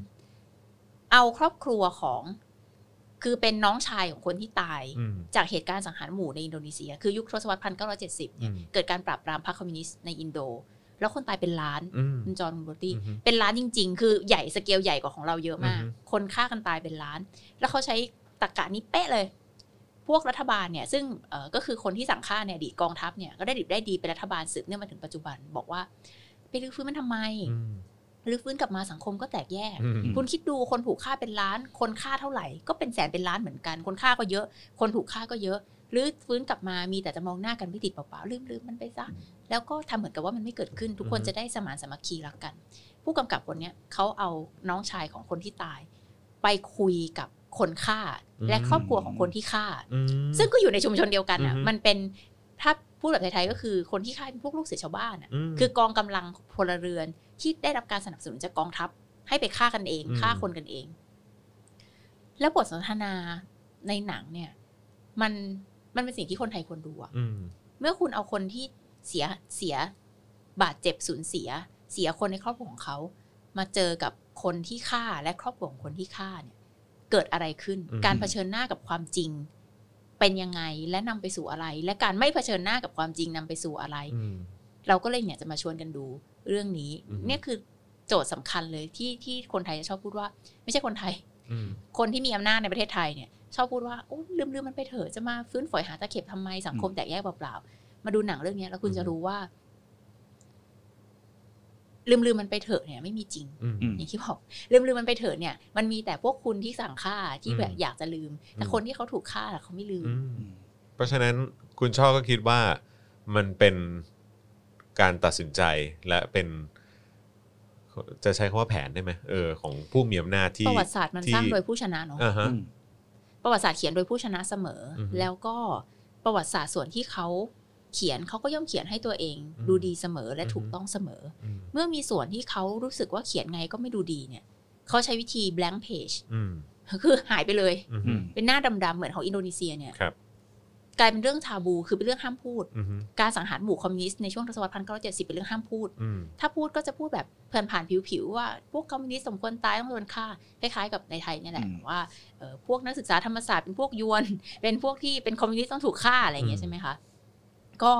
เอาครอบครัวของ คือเป็นน้องชายของคนที่ตายอืมจากเหตุการณ์สังหารหมู่ในอินโดนีเซีย คือยุคทศวรรษพันเก้าร้อยเจ็ดสิบเนี่ยอืมเกิดการปราบปรามพรรคคอมมิวนิสต์ในอินโด แล้วคนตายเป็นล้านอืมคุณจอห์นคุณโรตี้อืมเป็นล้านจริง ๆ คือใหญ่สเกลใหญ่กว่าของเราเยอะมากอือฮึคนฆ่ากันตายเป็นล้าน แล้วเขาใช้ตรกกะนี้เป๊ะเลย พวกรัฐบาลเนี่ย ซึ่งเอ่อก็คือคนที่สั่งฆ่าเนี่ยอดีตกองทัพเนี่ยก็ได้ดิบได้ดีเป็นรัฐบาลสืบเนื่องมาถึงปัจจุบันบอกว่าไป รื้อฟื้นมันทำไมอืมรื้อฟื้นกลับมาสังคมก็แตกแยกอืมคุณคิดดูคนถูกฆ่าเป็นล้าน คนฆ่าเท่าไหร่ ก็เป็นแสนเป็นล้านเหมือนกัน คนฆ่าก็เยอะ คนถูกฆ่าก็เยอะหรือฟื้นกลับมามีแต่จะมองหน้ากันไม่ติดเปล่าๆลืมลืมมันไปซะแล้วก็ทำเหมือนกับว่ามันไม่เกิดขึ้น ทุกคนอือฮึจะได้สมานสามัคคีรักกัน ผู้กำกับคนเนี้ยเขาเอาน้องชายของคนที่ตาย ไปคุยกับคนฆ่าและครอบครัวของคนที่ฆ่าอืมซึ่งก็อยู่ในชุมชนเดียวกันอะอือฮึมันเป็น ถ้าพูดแบบไทยๆก็คือคนที่ฆ่าเป็นพวกลูกเสือชาวบ้านอะมคือกองกำลังพลเรือนที่ได้รับการสนับสนุนจากกองทัพ ให้ไปฆ่ากันเองอืมฆ่าคนกันเอง แล้วบทสนทนาในหนังเนี่ย มันมันเป็นสิ่งที่คนไทยควรดูอะอืมเมื่อคุณเอาคนที่เสียเสียบาดเจ็บสูญเสีย เสียคนในครอบครัวของเขา มาเจอกับคนที่ฆ่าและครอบครัวของคนที่ฆ่าเนี่ย เกิดอะไรขึ้นอืมการเผชิญหน้ากับความจริง เป็นยังไงและนำไปสู่อะไร และการไม่เผชิญหน้ากับความจริงนำไปสู่อะไรอืมเราก็เลยเนี่ยจะมาชวนกันดูเรื่องนี้อือฮึเนี่ยคือโจทย์สำคัญเลยที่ที่คนไทยจะชอบพูดว่า ไม่ใช่คนไทยอืมคนที่มีอำนาจในประเทศไทยเนี่ย ชอบพูดว่าโอ้ลืมลืมมันไปเถอะจะมาฟื้นฝอยหาตะเข็บทำไมสังคมแตกแยกเปล่าๆมาดูหนังเรื่องเนี้ยแล้วคุณอือฮึจะรู้ว่า ลืมลืมมันไปเถอะเนี่ยไม่มีจริงอืมอืมอย่างที่บอกลืมลืมมันไปเถอะเนี่ย มันมีแต่พวกคุณที่สั่งฆ่าที่แบบอืมอยากจะลืม แต่อืมคนที่เขาถูกฆ่าน่ะเขาไม่ลืมอืม เพราะฉะนั้นคุณช่อก็คิดว่ามันเป็นการตัดสินใจและเป็นจะใช้คำว่าแผนได้ไหมเออของผู้มีอำนาจที่ประวัติศาสตร์มันที่สร้างโดยผู้ชนะเนาะอ่าฮะอืมประวัติศาสตร์เขียนโดยผู้ชนะเสมอออฮึแล้วก็ประวัติศาสตร์ส่วนที่เขา เขียนเขาก็ย่อมเขียนให้ตัวเองอืมดูดีเสมอและอือฮึถูกต้องเสมออืมเมื่อมีส่วนที่เขารู้สึกว่าเขียนไงก็ไม่ดูดีเนี่ยเขาใช้วิธี blank page อืมคือหายไปเลยอืมอืมเป็นหน้าดำๆเหมือนของอินโดนีเซียเนี่ยครับกลายเป็นเรื่อง taboo คือเป็นเรื่องห้ามพูดอืมการสังหารหมู่คอมมิวนิสต์ในช่วงทศวรรษพันเก้าเจ็ดสิบเป็นเรื่องห้ามพูดอืมถ้าพูดก็จะพูดแบบผ่านผ่านๆผิวๆว่าพวกคอมมิวนิสต์สมควรตายต้องโดนฆ่าคล้ายๆกับในไทยเนี่ยแหละอืมว่าเอ่อพวกนักศึกษาธรรมศาสตร์เป็นพวกยวน เป็นพวกที่เป็นคอมมิวนิสต์ต้องถูกฆ่าอะไรอย่างเงี้ยใช่ไหมคะ ก็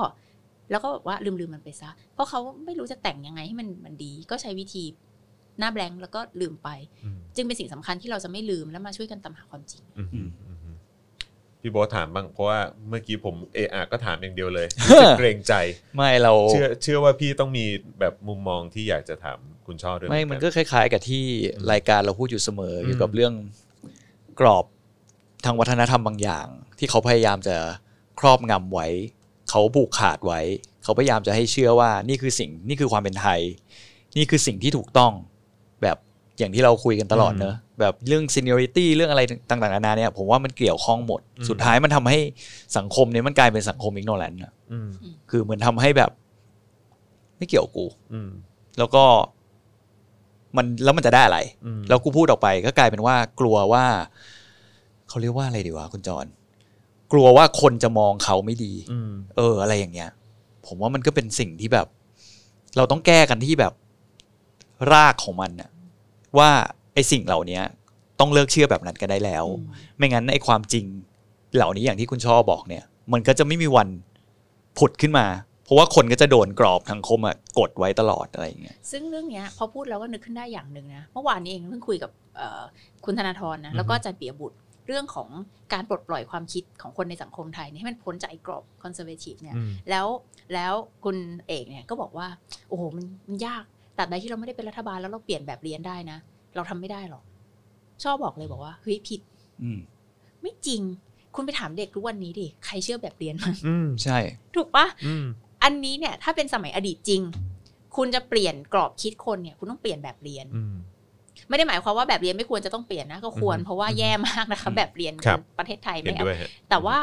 แล้วก็บอกว่าลืมๆมันไปซะ เพราะเขาไม่รู้จะแต่งยังไงให้มันมันดี ก็ใช้วิธีหน้าแบงค์แล้วก็ลืมไปอืมจึงเป็นสิ่งสำคัญที่เราจะไม่ลืมแล้วมาช่วยกันตามหาความจริงอืมอืมอืมพี่โบ๊ทถามบ้างเพราะว่าเมื่อกี้ผมเอะอะก็ถามอย่างเดียวเลยรู้สึกเกรงใจไม่เราเชื่อเชื่อว่าพี่ต้องมีแบบมุมมองที่อยากจะถามคุณช่อด้วยไม่เหมันกัก็คล้าย ๆ กับที่รายการเราพูดอยู่เสมออมเกี่ยวกับเรื่องกรอบทางวัฒนธรรมบางอย่าง ที่เขาพยายามจะครอบงำไว้ เขาผูกขาดไว้ เขาพยายามจะให้เชื่อว่านี่คือสิ่งนี่คือความเป็นไทย นี่คือสิ่งที่ถูกต้องแบบอย่างที่เราคุยกันตลอดเนอะแบบเรื่อง seniority เรื่องอะไรต่างๆนานาเนี่ยผมว่ามันเกี่ยวข้องหมด สุดท้ายมันทำให้สังคมเนี่ยมันกลายเป็นสังคม ignorant อะอืมคือเหมือนทำให้แบบ ไม่เกี่ยวกู อืมแล้วก็ มันแล้วมันจะได้อะไรอืมแล้วกูพูดออกไปก็กลายเป็นว่ากลัวว่า เขาเรียกว่าอะไรดีวะคุณจร กลัวว่าคนจะมองเขาไม่ดีอืมเออ อะไรอย่างเงี้ย ผมว่ามันก็เป็นสิ่งที่แบบ เราต้องแก้กันที่แบบรากของมันน่ะ ว่าไอ้สิ่งเหล่านี้ต้องเลิกเชื่อแบบนั้นกันได้แล้วอืมไม่งั้นไอ้ความจริง เหล่านี้อย่างที่คุณชอบอกเนี่ย มันก็จะไม่มีวันผุดขึ้นมา เพราะว่าคนก็จะโดนกรอบทางคมอะกดไว้ตลอดอะไรอย่างเงี้ยซึ่งเรื่องเนี้ยพอพูดแล้วก็นึกขึ้นได้อย่างหนึ่งนะเมื่อวานนี้เองเพิ่งคุยกับเอ่อคุณธนาธรนะแล้วก็อาจารย์เปียบุตร เรื่องของการปลดปล่อยความคิดของคนในสังคมไทยเนี่ยให้มันพ้นจากไอ้กรอบคอนเซอร์เวทีฟเนี่ยอืมแล้วแล้วคุณเอกเนี่ยก็บอกว่า โอ้โหมันมันยากแต่ใดที่เราไม่ได้เป็นรัฐบาลแล้วเราเปลี่ยนแบบเรียนได้นะ เราทำไม่ได้หรอก ชอบบอกเลยบอกว่าเฮ้ยผิดอืมไม่จริง คุณไปถามเด็กทุกวันนี้ดิใครเชื่อแบบเรียนมั้งอืมใช่ ถูกปะอืมอันนี้เนี่ย ถ้าเป็นสมัยอดีตจริง คุณจะเปลี่ยนกรอบคิดคนเนี่ย คุณต้องเปลี่ยนแบบเรียนอืม ไม่ได้หมายความว่าแบบเรียนไม่ควรจะต้องเปลี่ยนนะก็ควรอืมเพราะว่าแย่มากนะคะอืมแบบเรียนครับประเทศไทยเห็ไม่นเอาด้วยฮะแต่ว่า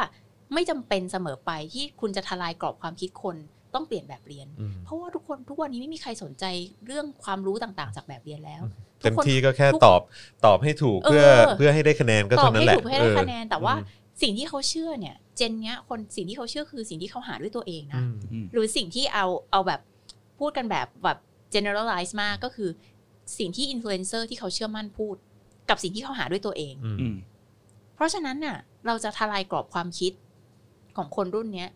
ไม่จำเป็นเสมอไปที่คุณจะทลายกรอบความคิดคนต้องเปลี่ยนแบบเรียนอืมเพราะว่าทุกคนทุกวันนี้ไม่มีใครสนใจเรื่องความรู้ต่างๆ จากแบบเรียนแล้วเต็มทุกคนที่ก็แค่ทุกตอบตอบให้ถูกเพื่อเออเพื่อให้ได้คะแนนก็ตอเท่าบนั้นให้แหละถูกเพื่อให้ได้คะแนนแต่ว่าอืมสิ่งที่เขาเชื่อเนี่ยเจนเนี้ยคนสิ่งที่เขาเชื่อคือสิ่งที่เขาหาด้วยตัวเองนะอืมอืมหรือสิ่งที่เอาเอาแบบพูดกันแบบแบบ generalize มากก็คือ สิ่งที่อินฟลูเอนเซอร์ที่เขาเชื่อมั่นพูด กับสิ่งที่เขาหาด้วยตัวเองอืมอืมเพราะฉะนั้นน่ะ เราจะทลายกรอบความคิดของคนรุ่นเนี้ย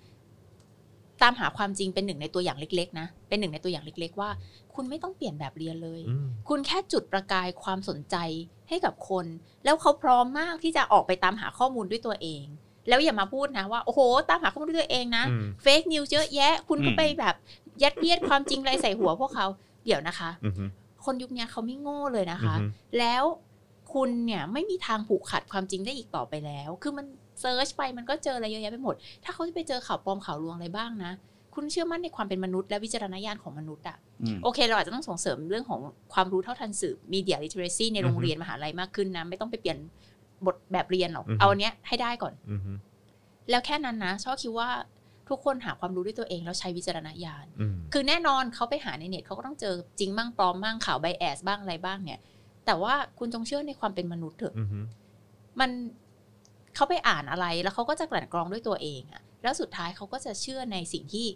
ตามหาความจริงเป็นหนึ่งในตัวอย่างเล็ก ๆ นะ เป็นหนึ่งในตัวอย่างเล็ก ๆ ว่า คุณไม่ต้องเปลี่ยนแบบเรียนเลยอืมคุณแค่จุดประกายความสนใจให้กับคน แล้วเขาพร้อมมากที่จะออกไปตามหาข้อมูลด้วยตัวเอง แล้วอย่ามาพูดนะว่า โอ้โห ตามหาข้อมูลด้วยตัวเองนะอืม fake news เยอะแยะ คุณก็อืมไปแบบยัดเยียดความจริงอะไรใส่หัวพวกเขาเดี๋ยวนะคะอืม คนยุคนี้เขาไม่โง่เลยนะคะอืมแล้วคุณเนี่ยไม่มีทางผูกขัดความจริงได้อีกต่อไปแล้ว คือมัน search ไปมันก็เจออะไรเยอะแยะไปหมด ถ้าเขาจะไปเจอข่าวปลอมข่าวลวงอะไรบ้างนะ คุณเชื่อมั่นในความเป็นมนุษย์และวิจารณญาณของมนุษย์อะอืมโอเค เราอาจจะต้องส่งเสริมเรื่องของความรู้เท่าทันสื่อ media literacy ในโรงเรียนมหาลัยมากขึ้นนะ ไม่ต้องไปเปลี่ยนบทแบบเรียนหรอกอือฮึเอาอันเนี้ยให้ได้ก่อนอืมแล้วแค่นั้นนะชอบคิดว่า ทุกคนหาความรู้ด้วยตัวเองแล้วใช้วิจารณญาณอืมคือแน่นอนเขาไปหาในเน็ตเขาก็ต้องเจอจริงบ้างปลอมบ้างข่าวไบแอสบ้างอะไรบ้างเนี่ย แต่ว่าคุณจงเชื่อในความเป็นมนุษย์เถอะอืมมันเขาไปอ่านอะไรแล้วเขาก็จะกลั่นกรองด้วยตัวเองอะแล้วสุดท้ายเขาก็จะเชื่อในสิ่งที่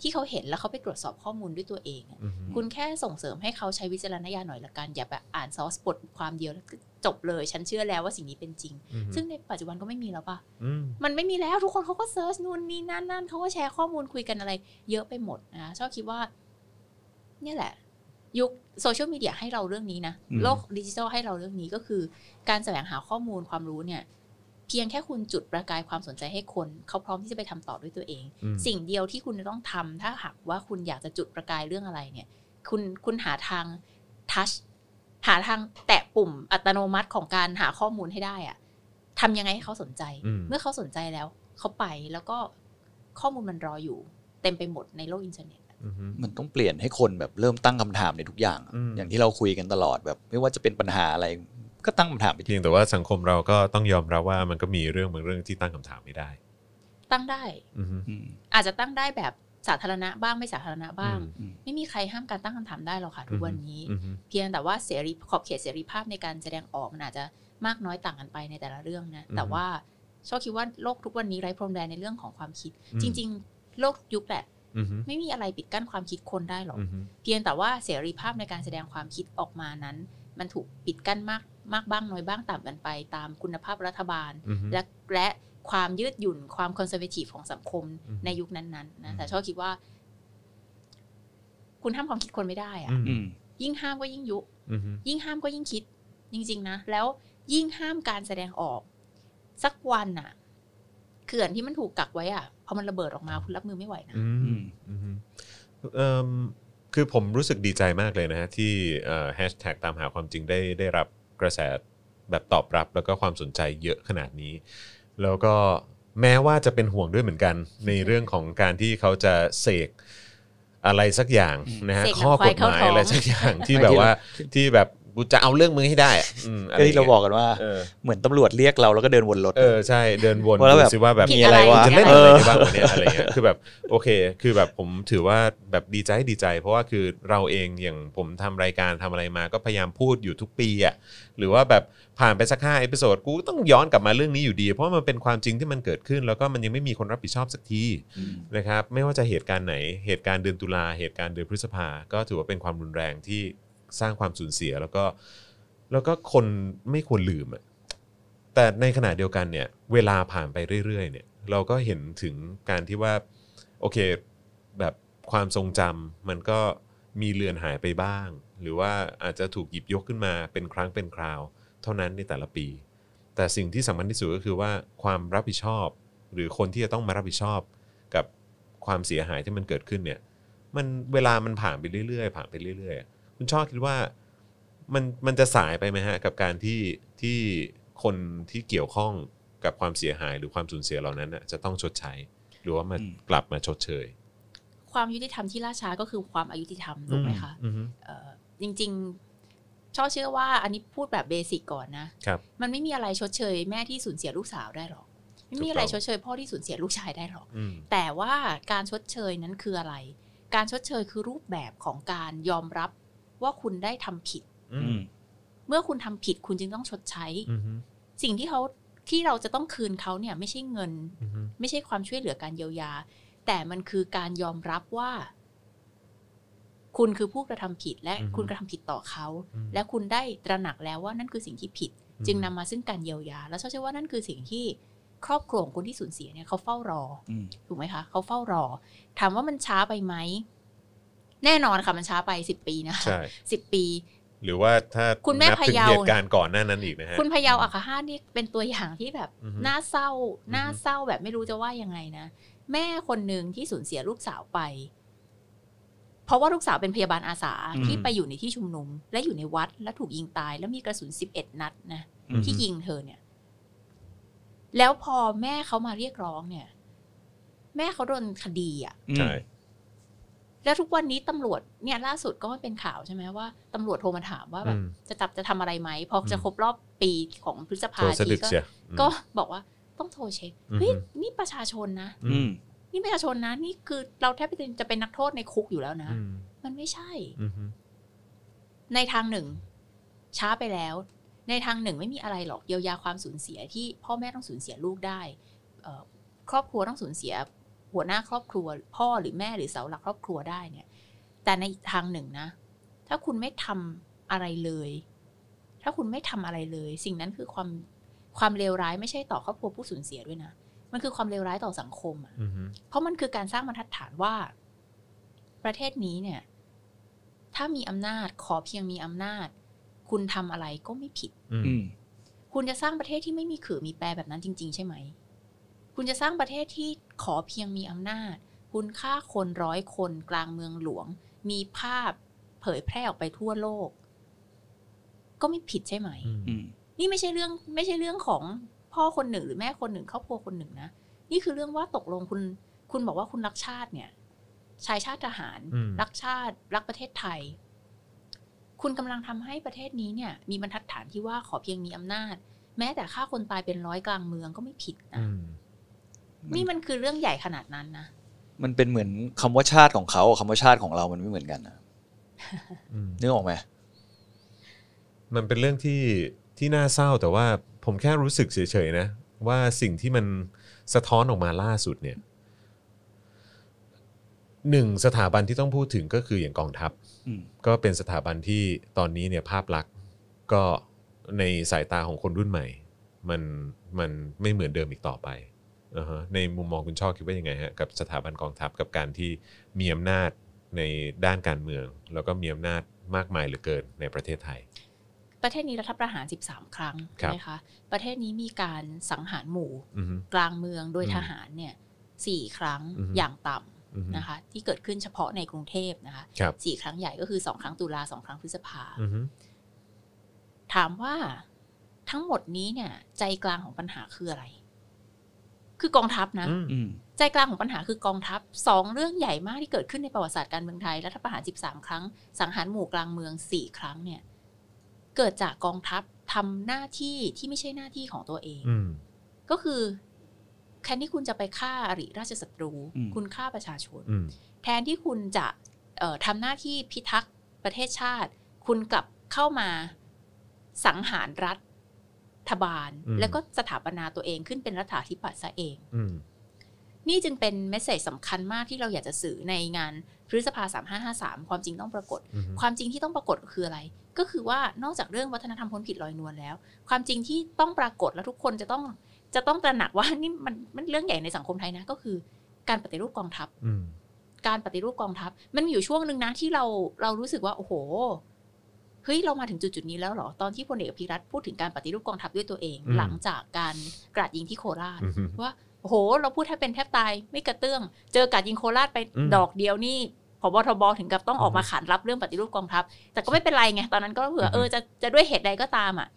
ที่เขาเห็นแล้วเขาไปตรวจสอบข้อมูลด้วยตัวเองอะอืมคุณแค่ส่งเสริมให้เขาใช้วิจารณญาณหน่อยละกัน อย่าแบบอ่านซอสบทความเดียวแล้วก็จบเลย ฉันเชื่อแล้วว่าสิ่งนี้เป็นจริงอืมซึ่งในปัจจุบันก็ไม่มีแล้วปะอืมมันไม่มีแล้วทุกคนเขาก็เซิร์ชนู่นนี่นั่นนั่นเขาก็แชร์ข้อมูลคุยกันอะไร เยอะไปหมดนะชอบคิดว่า เนี่ยแหละ ยุคโซเชียลมีเดียให้เราเรื่องนี้นะอืมโลกดิจิทัลให้เราเรื่องนี้ก็คือ การแสวงหาข้อมูลความรู้เนี่ย เพียงแค่คุณจุดประกายความสนใจให้คน เขาพร้อมที่จะไปทำต่อด้วยตัวเองอืมสิ่งเดียวที่คุณจะต้องทำถ้าหากว่าคุณอยากจะจุดประกายเรื่องอะไรเนี่ย คุณคุณหาทางทัชหาทางแตะปุ่มอัตโนมัติของการหาข้อมูลให้ได้อะทำยังไงให้เขาสนใจอืมเมื่อเขาสนใจแล้ว เขาไปแล้วก็ข้อมูลมันรออยู่ เต็มไปหมดในโลกอินเทอร์เน็ตอืมมันต้องเปลี่ยนให้คนแบบเริ่มตั้งคำถามในทุกอย่างอะอืมอย่างที่เราคุยกันตลอดแบบ ไม่ว่าจะเป็นปัญหาอะไร ก็ตั้งคำถามไปเพีที่ยงแต่ว่าสังคมเราก็ต้องยอมรับว่ามันก็มีเรื่องบางเรื่องที่ตั้งคำถามไม่ได้ ตั้งได้อืมอืมอาจจะตั้งได้แบบสาธารณะบ้างไม่สาธารณะบ้างอืมไม่มีใครห้ามการตั้งคำถามได้หรอกค่ะทุกวันนี้อืมเพียงแต่ว่าเสรีขอบเขตเสรีภาพในการแสดงออกมันอาจจะมากน้อยต่างกันไปในแต่ละเรื่องนะอืมแต่ว่าชอบคิดว่าโลกทุกวันนี้ไร้พรมแดนในเรื่องของความคิดอืมจริง ๆ โลกทุกยุคแหละอืมไม่มีอะไรปิดกั้นความคิดคนได้หรอกอืมเพียงแต่ว่าเสรีภาพในการแสดงความคิดออกมานั้น มันถูกปิดกั้นมาก มากบ้างน้อยบ้างต่างกันไป ตามคุณภาพรัฐบาลอืมและและความยืดหยุ่นความคอนเซอร์เวทีฟของสังคมอืมในยุคนั้นๆอืนะมแต่ชอบคิดว่า คุณห้ามความคิดคนไม่ได้อะอืมยิ่งห้ามก็ยิ่งยุอืมยิ่งห้ามก็ยิ่งคิด จริง ๆ นะ แล้วยิ่งห้ามการแสดงออก สักวันน่ะเขื่อนที่มันถูกกักไว้อะพอมันระเบิดออกมาคุณรับมือไม่ไหวนะอืมอืมอืมเอิ่มคือผมรู้สึกดีใจมากเลยนะฮะที่แฮชแท็กตามหาความจริงได้ได้รับ กระแสแบบตอบรับแล้วก็ความสนใจเยอะขนาดนี้ แล้วก็แม้ว่าจะเป็นห่วงด้วยเหมือนกัน ในเรื่องของการที่เขาจะเสกอะไรสักอย่างนะฮะเสกหนังข้อกฎหมายควายเข้าท้องอะไรสักอย่างที่แบบว่าที่แบบ กูจะเอาเรื่องมึงให้ได้อะอืมะไก็ที่เราบอกกันว่า เออ เหมือนตำรวจเรียกเราแล้วก็เดินวนรถ เออใช่เดินวนว่าแล้วดูแบบสิว่าแบบผิดมีอะไรวะ จะเล่นเออะไรอได้บ้างวะเนี่ยอะไรเงี้ย คือแบบโอเค คือแบบผมถือว่าแบบดีใจดีใจ เพราะว่าคือเราเองอย่างผมทำรายการทำอะไรมาก็พยายามพูดอยู่ทุกปีอะหรือว่าแบบผ่านไปสักห้า episode กูก็ต้องย้อนกลับมาเรื่องนี้อยู่ดี เพราะว่ามันเป็นความจริงที่มันเกิดขึ้น แล้วก็มันยังไม่มีคนรับผิดชอบสักทีนะครับไม่ว่าจะเหตุการณ์ไหนเหตุการณ์เดือนตุลาเหตุการณ์เดือนพฤษภาก็ถือว่าเป็นความรุนแรงที่ สร้างความสูญเสีย แล้วก็แล้วก็คนไม่ควรลืมอะแต่ในขณะเดียวกันเนี่ยเวลาผ่านไปเรื่อยๆเนี่ยเราก็เห็นถึงการที่ว่าโอเคแบบความทรงจำมันก็มีเลือนหายไปบ้าง หรือว่าอาจจะถูกหยิบยกขึ้นมาเป็นครั้งเป็นคราว เท่านั้นในแต่ละปี แต่สิ่งที่สำคัญที่สุดก็คือว่าความรับผิดชอบ หรือคนที่จะต้องมารับผิดชอบ กับความเสียหายที่มันเกิดขึ้นเนี่ยมันเวลามันผ่านไปเรื่อยๆ ผ่านไปเรื่อยๆ คุณชอบคิดว่ามันมันจะสายไปไหมฮะกับการที่ที่คนที่เกี่ยวข้องกับความเสียหายหรือความสูญเสียเหล่านั้นน่ะจะต้องชดใช้ หรือว่ามันอืมกลับมาชดเชย ความยุติธรรมที่ล่าช้าก็คือความอายุติธรรมถูกไหมคะอืมเอ่อจริง ๆ ชอบเชื่อว่าอันนี้พูดแบบเบสิกก่อนนะครับมันไม่มีอะไรชดเชย แม่ที่สูญเสียลูกสาวได้หรอกไม่มีอะไรชดเชยพ่อที่สูญเสียลูกชายได้หรอกอืมแต่ว่าการชดเชยนั้นคืออะไร การชดเชยคือรูปแบบของการยอมรับ ว่าคุณได้ทำผิดอือืมมเมื่อคุณทำผิดคุณจึงต้องชดใช้อืมสิ่งที่เขาที่เราจะต้องคืนเขาเนี่ย ไม่ใช่เงินอืมไม่ใช่ความช่วยเหลือการเยียวยา แต่มันคือการยอมรับว่า คุณคือผู้กระทำผิดและอือฮึคุณกระทำผิดต่อเขาอืมและคุณได้ตระหนักแล้วว่านั่นคือสิ่งที่ผิดอืมจึงนำมาซึ่งการเยียวยา แล้วเชื่อว่านั่นคือสิ่งที่ครอบครัวของคนที่สูญเสียเนี่ยเขาเฝ้ารออืมถูกไหมคะเขาเฝ้ารอ ถามว่ามันช้าไปไหม แน่นอนค่ะมันช้าไปสิบปีนะคะใช่สิบปี หรือว่าถ้าคุณแม่นับถึงพะเยาเหตุการณ์ก่อนหน้านั้นอีกนะฮะคุณพะเยาอัครหาสนี่เป็นตัวอย่างที่แบบอือฮึน่าเศร้าอือฮึน่าเศร้าแบบไม่รู้จะว่ายังไงนะ แม่คนหนึ่งที่สูญเสียลูกสาวไป เพราะว่าลูกสาวเป็นพยาบาลอาสาอืมที่ไปอยู่ในที่ชุมนุม และอยู่ในวัดและถูกยิงตาย แล้วมีกระสุนสิบเอ็ดนัดนะอืมที่ยิงเธอเนี่ย แล้วพอแม่เขามาเรียกร้องเนี่ย แม่เขาโดนคดีอะใช่ แล้วทุกวันนี้ตำรวจเนี่ยล่าสุดก็เป็นข่าวใช่ไหมว่าตำรวจโทรมาถามว่าแบบอืมจะจับจะทำอะไรไหมพอจะอืมครบรอบปีของพฤษภาโทรสะดึกทีก็เชียวอืมก็บอกว่าต้องโทรเช็คอือฮึเฮ้ยนี่ประชาชนนะอืมนี่ประชาชนนะ นี่คือเราแทบจะเป็นนักโทษในคุกอยู่แล้วนะอืมมันไม่ใช่อืมในทางหนึ่ง ช้าไปแล้ว ในทางหนึ่งไม่มีอะไรหรอกเยียวยาความสูญเสียที่พ่อแม่ต้องสูญเสียลูกได้เอ่อครอบครัวต้องสูญเสีย หัวหน้าครอบครัว พ่อหรือแม่หรือเสาหลักครอบครัวได้เนี่ย แต่ในทางหนึ่งนะ ถ้าคุณไม่ทำอะไรเลย ถ้าคุณไม่ทำอะไรเลย สิ่งนั้นคือความความเลวร้ายไม่ใช่ต่อครอบครัวผู้สูญเสียด้วยนะมันคือความเลวร้ายต่อสังคมอะอืมเพราะมันคือการสร้างบรรทัดฐานว่า ประเทศนี้เนี่ย ถ้ามีอำนาจขอเพียงมีอำนาจ คุณทำอะไรก็ไม่ผิด อืมอืมคุณจะสร้างประเทศที่ไม่มีขือมีแปรแบบนั้นจริง ๆ ใช่ไหม คุณจะสร้างประเทศที่ขอเพียงมีอำนาจ คุณฆ่าคนร้อยคนกลางเมืองหลวง มีภาพเผยแพร่ออกไปทั่วโลก ก็ไม่ผิดใช่ไหมอืมอืมนี่ไม่ใช่เรื่อง ไม่ใช่เรื่องของพ่อคนหนึ่งหรือแม่คนหนึ่งครอบครัวคนหนึ่งนะนี่คือเรื่องว่าตกลงคุณ คุณบอกว่าคุณรักชาติเนี่ยชายชาติทหารอืมรักชาติ รักประเทศไทย คุณกำลังทำให้ประเทศนี้เนี่ย มีบรรทัดฐานที่ว่าขอเพียงมีอำนาจ แม้แต่ฆ่าคนตายเป็นร้อยกลางเมืองก็ไม่ผิดนะอืม นี่มันคือเรื่องใหญ่ขนาดนั้นนะมันเป็นเหมือนคำว่าชาติของเขากับคำว่าชาติของเรามันไม่เหมือนกันนะอืมนึกออกไหมมันเป็นเรื่องที่ที่น่าเศร้าแต่ว่าผมแค่รู้สึกเฉยๆนะ ว่าสิ่งที่มันสะท้อนออกมาล่าสุดเนี่ยหนึ่งสถาบันที่ต้องพูดถึงก็คืออย่างกองทัพอืมก็เป็นสถาบันที่ตอนนี้เนี่ยภาพลักษณ์ก็ในสายตาของคนรุ่นใหม่ มันมันไม่เหมือนเดิมอีกต่อไปอ่าฮะ ในมุมมองคุณชอบคิดว่ายังไงฮะกับสถาบันกองทัพกับการที่มีอำนาจในด้านการเมือง แล้วก็มีอำนาจมากมายเหลือเกินในประเทศไทย ประเทศนี้รัฐประหาร 13 ครั้งครับใช่ไหมคะประเทศนี้มีการสังหารหมู่อือฮึกลางเมืองโดยอืมทหารเนี่ยสี่ครั้งอือฮึอย่างต่อือฮึำนะคะ ที่เกิดขึ้นเฉพาะในกรุงเทพนะคะครับสี่ครั้งใหญ่ก็คือสองครั้งตุลาสองครั้งพฤษภาอือฮึถามว่าทั้งหมดนี้เนี่ย ใจกลางของปัญหาคืออะไร คือกองทัพนะอืมอืมใจกลางของปัญหาคือกองทัพสองเรื่องใหญ่มากที่เกิดขึ้นในประวัติศาสตร์การเมืองไทยรัฐประหาร 13 ครั้ง สังหารหมู่กลางเมือง 4 ครั้งเนี่ย เกิดจากกองทัพทำหน้าที่ที่ไม่ใช่หน้าที่ของตัวเองอืมก็คือแทนที่คุณจะไปฆ่าอริราชศัตรูอืมคุณฆ่าประชาชนอืมแทนที่คุณจะเอ่อทำหน้าที่พิทักษ์ประเทศชาติ คุณกลับเข้ามาสังหารรัฐ บาลอืมแล้วก็สถาปนาตัวเองขึ้นเป็นรัฐาธิปัตย์ซะเองอืมนี่จึงเป็นเมสเซจสำคัญมากที่เราอยากจะสื่อในงานพฤษภา 3553 ความจริงต้องปรากฏอืมความจริงที่ต้องปรากฏก็คืออะไร ก็คือว่านอกจากเรื่องวัฒนธรรมพ้นผิดลอยนวลแล้ว ความจริงที่ต้องปรากฏแล้วทุกคนจะต้องจะต้องตระหนักว่านี่มันมันเรื่องใหญ่ในสังคมไทยนะ ก็คือการปฏิรูปกองทัพอืมการปฏิรูปกองทัพ มันมีอยู่ช่วงหนึ่งนะที่เราเรารู้สึกว่าโอ้โห เฮ้ยเรามาถึงจุดจุดๆนี้แล้วเหรอ ตอนที่พลเอกอภิรัตน์พูดถึงการปฏิรูปกองทัพด้วยตัวเองอืมหลังจากการกราดยิงที่โคราชอืมว่าโอ้โห เราพูดแทบเป็นแทบตายไม่กระเตื้อง เจอกราดยิงโคราชไปอืมดอกเดียวนี่พบทบถึงกับต้องออกมาขานรับเรื่องปฏิรูปกองทัพ แต่ก็ไม่เป็นไรไง ตอนนั้นก็เผื่ออืมเออจะจะด้วยเหตุใดก็ตามอะ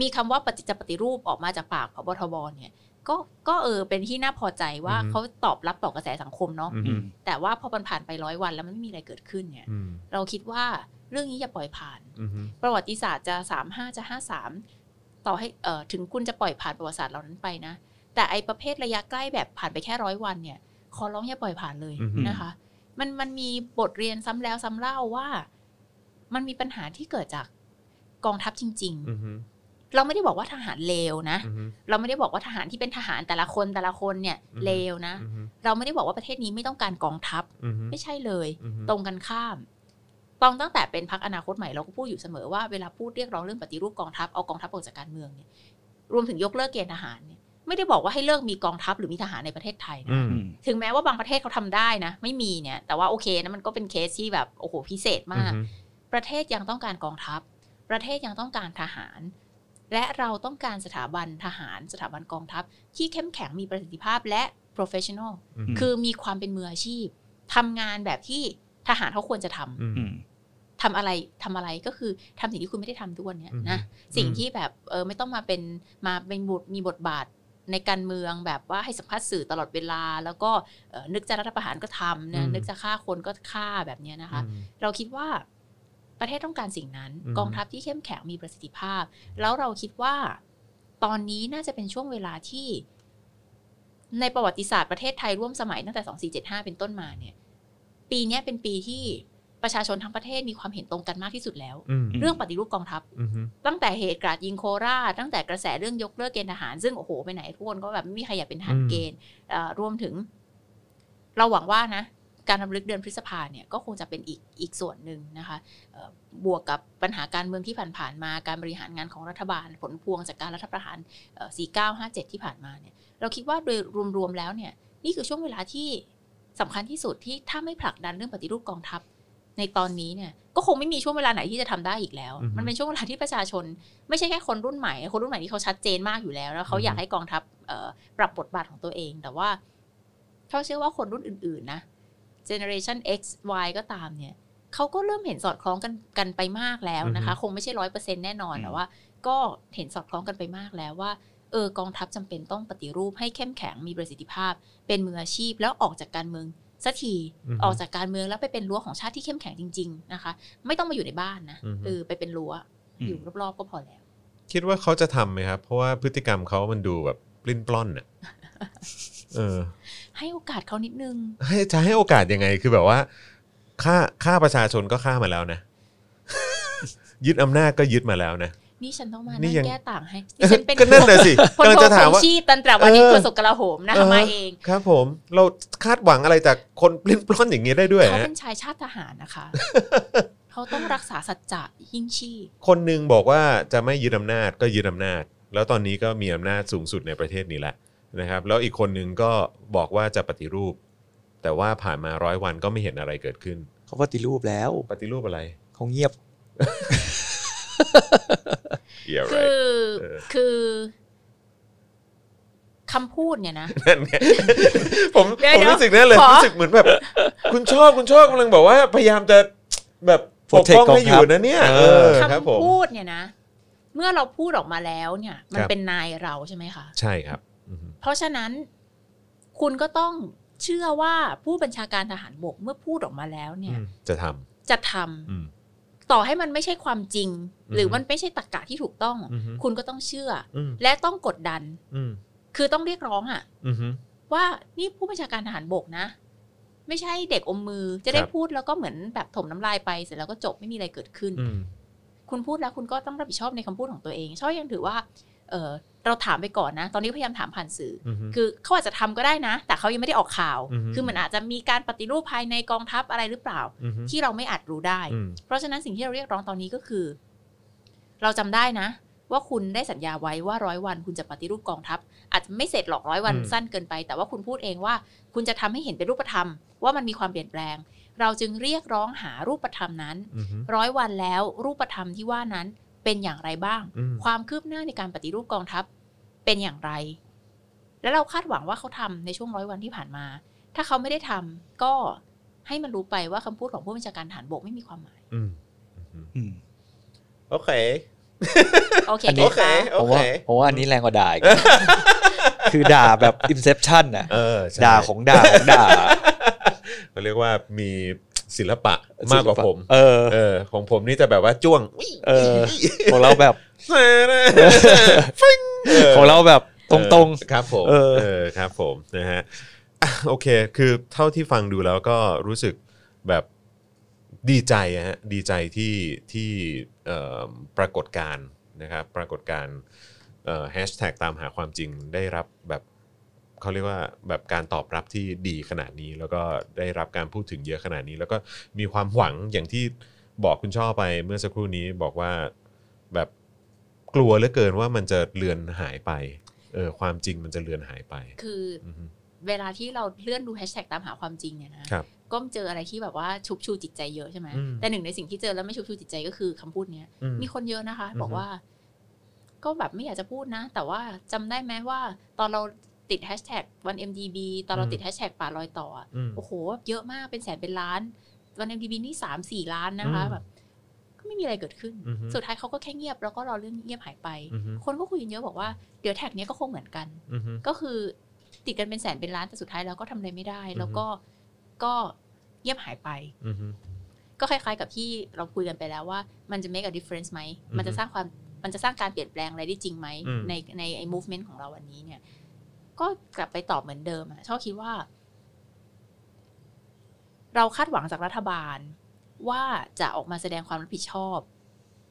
มีคำว่าปฏิจะปฏิรูปออกมาจากปากพบทบเนี่ย ก็ก็เออเป็นที่น่าพอใจว่าอือฮึเขาตอบรับต่อกระแสสังคมเนาะอืมอืมแต่ว่าพอมันผ่านไปร้อยวันแล้วมันไม่มีอะไรเกิดขึ้นเนี่ยอืมเราคิดว่า เรื่องนี้อย่าปล่อยผ่านอืมประวัติศาสตร์จะสามห้าจะห้าสามต่อให้เอ่อถึงคุณจะปล่อยผ่านประวัติศาสตร์เหล่านั้นไปนะ แต่ไอประเภทระยะใกล้แบบผ่านไปแค่ร้อยวันเนี่ยขอร้องอย่าปล่อยผ่านเลยอือฮึนะคะ มันมันมีบทเรียนซ้ำแล้วซ้ำเล่าว่า มันมีปัญหาที่เกิดจากกองทัพจริงอืมๆเราไม่ได้บอกว่าทหารเลวนะอืมเราไม่ได้บอกว่าทหารที่เป็นทหารแต่ละคนแต่ละคนเนี่ยอือฮึเลวนะอืมเราไม่ได้บอกว่าประเทศนี้ไม่ต้องการกองทัพอืมไม่ใช่เลยอืมตรงกันข้าม ตองตั้งแต่เป็นพักอนาคตใหม่เราก็พูดอยู่เสมอว่าเวลาพูดเรียกร้องเรื่องปฏิรูปกองทัพเอากองทัพออกจากการเมืองเนี่ยรวมถึงยกเลิกเกณฑ์ทหารเนี่ยไม่ได้บอกว่าให้เลิกมีกองทัพหรือมีทหารในประเทศไทยอืนะมอืมถึงแม้ว่าบางประเทศเขาทำได้นะ ไม่มีเนี่ยแต่ว่าโอเคนะมันก็เป็นเคสที่แบบโอ้โหพิเศษมาก ประเทศยังต้องการกองทัพ ประเทศยังต้องการทหาร และเราต้องการสถาบันทหาร สถาบันกองทัพ ที่เข้มแข็งมีประสิทธิภาพและ professional อืมคือมีความเป็นมืออาชีพทำงานแบบที่ ทหารเขาควรจะทำอืมอืมทำอะไรทำอะไรก็คือทำสิ่งที่คุณไม่ได้ทำทุกวันเนี้ยอืมนะสิ่งที่แบบเออไม่ต้องมาเป็นมาเป็นบทมีบทบาทในการเมืองแบบว่าให้สัมภาษณ์สื่อตลอดเวลา แล้วก็เอ่อนึกจะรัฐประหารก็ทำนะนึกจะฆ่าคนก็ฆ่าแบบเนี้ยนะคะ เราคิดว่าประเทศต้องการสิ่งนั้นอืมกองทัพที่เข้มแข็งมีประสิทธิภาพ แล้วเราคิดว่าตอนนี้น่าจะเป็นช่วงเวลาที่ ในประวัติศาสตร์ประเทศไทยร่วมสมัยตั้งแต่ 2475 เป็นต้นมาเนี่ย ปีเนี้ยเป็นปีที่ประชาชนทั้งประเทศมีความเห็นตรงกันมากที่สุดแล้วอืมเรื่องปฏิรูปกองทัพอืมตั้งแต่เหตุกราดยิงโคราชตั้งแต่กระแสเรื่องยกเลิกเกณฑ์ทหาร ซึ่งโอ้โหไปไหนทุกคนก็แบบไม่มีใครอยากเป็นทหารเกณฑ์เอ่อรวมถึง เราหวังว่านะ การรำลึกเดือนพฤษภาเนี่ยก็คงจะเป็นอีกอีกส่วนหนึ่งนะคะเอ่อบวกกับปัญหาการเมืองที่ผ่านๆมาการบริหารงานของรัฐบาล ผลพวงจากการรัฐประหารเอ่อ4957 ที่ผ่านมาเนี่ย เราคิดว่าโดยรวมๆแล้วเนี่ย นี่คือช่วงเวลาที่ สำคัญที่สุดที่ถ้าไม่ผลักดันเรื่องปฏิรูปกองทัพ ในตอนนี้เนี่ยก็คงไม่มีช่วงเวลาไหนที่จะทำได้อีกแล้วอือฮึมันเป็นช่วงเวลาที่ประชาชน ไม่ใช่แค่คนรุ่นใหม่ คนรุ่นใหม่ที่เขาชัดเจนมากอยู่แล้วแล้วเขาอือฮึอยากให้กองทัพเอ่อปรับบทบาทของตัวเอง แต่ว่าเขาเชื่อว่าคนรุ่นอื่น ๆ นะ generation X Y ก็ตามเนี่ยเขาก็เริ่มเห็นสอดคล้องกันกันไปมากแล้วนะคะ คงไม่ใช่ร้อยเปอร์เซ็นแน่นอนอืมแต่ว่า ก็เห็นสอดคล้องกันไปมากแล้วว่า เออกองทัพจำเป็นต้องปฏิรูปให้เข้มแข็งมีประสิทธิภาพ เป็นมืออาชีพแล้วออกจากการเมืองสักทีอือฮึออกจากการเมืองแล้วไปเป็นรั้วของชาติที่เข้มแข็งจริง ๆ นะคะ ไม่ต้องมาอยู่ในบ้านนะอือฮึเออไปเป็นรั้วอืมอยู่รอบๆก็พอแล้ว คิดว่าเขาจะทำไหมครับ เพราะว่าพฤติกรรมเขามันดูแบบปลิ้นปล้อนอะเออ ให้โอกาสเขานิดนึง ให้จะให้โอกาสยังไงคือแบบว่าฆ่าฆ่าประชาชนก็ฆ่ามาแล้วนะยึดอำนาจก็ยึดมาแล้วนะ นี่ฉันต้องมานี่นั่งยังแก้ต่างให้ดิฉันเป็นก็นั่นน่ะสิพลกำลังโทจะถามคงว่าชีพตันตราวานิชเออโฆษกกลาโหมนะคะมาเอง ครับผม เราคาดหวังอะไรจากคนปลิ้นปล้อนอย่างเงี้ยได้ด้วยเขาฮะเป็นชายชาติทหารนะคะเขาต้องรักษาสัจจะยิ่งชีพคนหนึ่งบอกว่าจะไม่ยึดอำนาจก็ยึดอำนาจ แล้วตอนนี้ก็มีอำนาจสูงสุดในประเทศนี้แหละนะครับ แล้วอีกคนหนึ่งก็บอกว่าจะปฏิรูป แต่ว่าผ่านมาร้อยวันก็ไม่เห็นอะไรเกิดขึ้นเขาปฏิรูปแล้ว ปฏิรูปอะไรเขาเงียบ เกี่ยวอะไรคือเออคือคำพูดเนี่ยนะนั่นไงผมเดี๋ยวผมเดี๋ยวรู้สึกนั่นเลยขอ รู้สึกเหมือนแบบ คุณชอบคุณชอบกำลังบอกว่าพยายามจะแบบปก Protect ป้องให้อยู่กองทัพนะเนี่ยเอเอออครับผม คำพูดเนี่ยนะ เมื่อเราพูดออกมาแล้วเนี่ย มันครับ เป็นนายเราใช่ไหมคะ ใช่ครับอือฮึเพราะฉะนั้น คุณก็ต้องเชื่อว่าผู้บัญชาการทหารบกเมื่อพูดออกมาแล้วเนี่ย อืมจะทจะทำำอืม ต่อให้มันไม่ใช่ความจริงอืมหรือมันไม่ใช่ตรรกะที่ถูกต้องอือฮึคุณก็ต้องเชื่ออืมและต้องกดดันอืมคือต้องเรียกร้องอะอืมว่านี่ผู้บัญชาการทหารบกนะ ไม่ใช่เด็กอมมือจะได้ครับพูดแล้วก็เหมือนแบบถมน้ำลายไปเสร็จแล้วก็จบไม่มีอะไรเกิดขึ้นอืมคุณพูดแล้วคุณก็ต้องรับผิดชอบในคำพูดของตัวเองช่อยังถือว่า เออเราถามไปก่อนนะ ตอนนี้พยายามถามผ่านสื่อออืมคือเขาอาจจะทำก็ได้นะ แต่เขายังไม่ได้ออกข่าวอือฮึคือมันอาจจะมีการปฏิรูปภายในกองทัพอะไรหรือเปล่าอืมที่เราไม่อาจรู้ได้อืมเพราะฉะนั้นสิ่งที่เราเรียกร้องตอนนี้ก็คือ เราจำได้นะ ว่าคุณได้สัญญาไว้ว่าร้อยวัน คุณจะปฏิรูปกองทัพ อาจจะไม่เสร็จหรอกร้อยวันอืมสั้นเกินไป แต่ว่าคุณพูดเองว่า คุณจะทำให้เห็นเป็นรูปธรรม ว่ามันมีความเปลี่ยนแปลง เราจึงเรียกร้องหารูปธรรมนั้นอืมร้อยวันแล้วรูปธรรมที่ว่านั้น เป็นอย่างไรบ้างอืมความคืบหน้าในการปฏิรูปกองทัพเป็นอย่างไร แล้วเราคาดหวังว่าเขาทำในช่วงร้อยวันที่ผ่านมา ถ้าเขาไม่ได้ทำก็ให้มันรู้ไปว่าคำพูดของผู้บัญชาการฐานบกไม่มีความหมายอืมอืมโอเคโอเคอันนี้โอเคนะคะโอผมเคว่าผมว่าอันนี้แรงกว่าด่าอีกคือด่าแบบ inception น่ะเออใช่ด่าของด่าของด่าเขาเรียกว่ามี ศิลปะมากกว่าผม เออ เออ ของผมนี่จะแบบว่าจ้วงเออของเราแบบเออของเราแบบตรงเออครับผมเออเออครับผมนะฮะอะโอเค คือเท่าที่ฟังดูแล้วก็รู้สึกแบบดีใจอะฮะดีใจที่ที่เอ่อปรากฏการณ์นะครับปรากฏการณ์แฮชแท็กตามหาความจริงได้รับแบบ เขาเรียกว่าแบบการตอบรับที่ดีขนาดนี้ แล้วก็ได้รับการพูดถึงเยอะขนาดนี้ แล้วก็มีความหวังอย่างที่บอกคุณช่อไปเมื่อสักครู่นี้บอกว่าแบบกลัวเหลือเกินว่ามันจะเลือนหายไปเออความจริงมันจะเลือนหายไป คืออือฮึเวลาที่เราเลื่อนดูแฮชแท็กตามหาความจริงเนี่ยนะครับก็เจออะไรที่แบบว่าชุบชูจิตใจเยอะใช่ไหมอืมแต่หนึ่งในสิ่งที่เจอแล้วไม่ชุบชูจิตใจก็คือคำพูดเนี้ยอืมมีคนเยอะนะคะอือฮึบอกว่า ก็แบบไม่อยากจะพูดนะ แต่ว่าจำได้ไหมว่า ตอนเรา ติดแฮชแท็กวัน MDB ตอนเราติดแฮชแท็กป่าลอยต่ออะอืมโอ้โห เยอะมากเป็นแสนเป็นล้านวัน MDB นี่สามสี่ล้านนะคะอืมแบบก็ไม่มีอะไรเกิดขึ้นอือฮึสุดท้ายเขาก็แค่เงียบแล้วก็รอเรื่องเงียบหายไปอือฮึคนก็คุยกันเยอะบอกว่าเดี๋ยวแท็กเนี้ยก็คงเหมือนกันอือฮึก็คือติดกันเป็นแสนเป็นล้านแต่สุดท้ายแล้วก็ทำอะไรไม่ได้อือฮึแล้วก็ก็เงียบหายไปอือฮึก็คล้ายๆกับที่เราคุยกันไปแล้วว่า มันจะ make a difference ไหมอือฮึมันจะสร้างความมันจะสร้างการเปลี่ยนแปลงอะไรได้จริงไหมอืมในในไอ้ movement ของเราวันนี้เนี่ย ก็กลับไปตอบเหมือนเดิมอะชอบคิดว่า เราคาดหวังจากรัฐบาล ว่าจะออกมาแสดงความรับผิดชอบ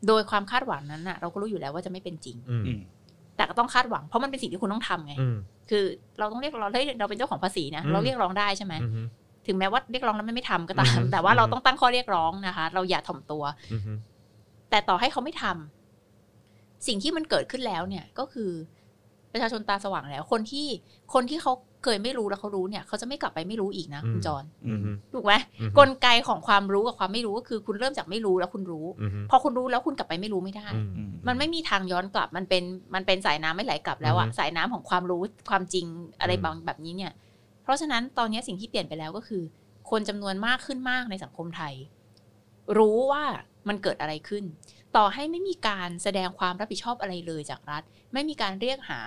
โดยความคาดหวังนั้นน่ะเราก็รู้อยู่แล้วว่าจะไม่เป็นจริงอืมๆอืมแต่ก็ต้องคาดหวังเพราะมันเป็นสิ่งที่คุณต้องทำไงอืมคือเราต้องเรียกร้องเฮ้ยเราเป็นเจ้าของภาษีนะอืมเราเรียกร้องได้ใช่ไหมอือฮึถึงแม้ว่าเรียกร้องแล้วมันไม่ทำก็ตาอืมมแต่ว่าเราอืมต้องตั้งข้อเรียกร้องนะคะ เราอย่าถ่อมตัวอือฮึแต่ต่อให้เขาไม่ทำสิ่งที่มันเกิดขึ้นแล้วเนี่ยก็คือ ประชาชนตาสว่างแล้ว คนที่คนที่เขาเคยไม่รู้แล้วเขารู้เนี่ย เขาจะไม่กลับไปไม่รู้อีกนะคุณจรอือฮึถูกไหมอือฮึกลไกของความรู้กับความไม่รู้ก็คือ คุณเริ่มจากไม่รู้แล้วคุณรู้อือฮึพอคุณรู้แล้วคุณกลับไปไม่รู้ไม่ได้อืมอืมมันไม่มีทางย้อนกลับ มันเป็นมันเป็นสายน้ำไม่ไหลกลับแล้วอะอือฮึสายน้ำของความรู้ความจริงอะไรอืมบางแบบนี้เนี่ย เพราะฉะนั้นตอนนี้สิ่งที่เปลี่ยนไปแล้วก็คือ คนจำนวนมากขึ้นมากในสังคมไทย รู้ว่ามันเกิดอะไรขึ้น ต่อให้ไม่มีการแสดงความรับผิดชอบอะไรเลยจากรัฐ ไม่มีการเรียกหา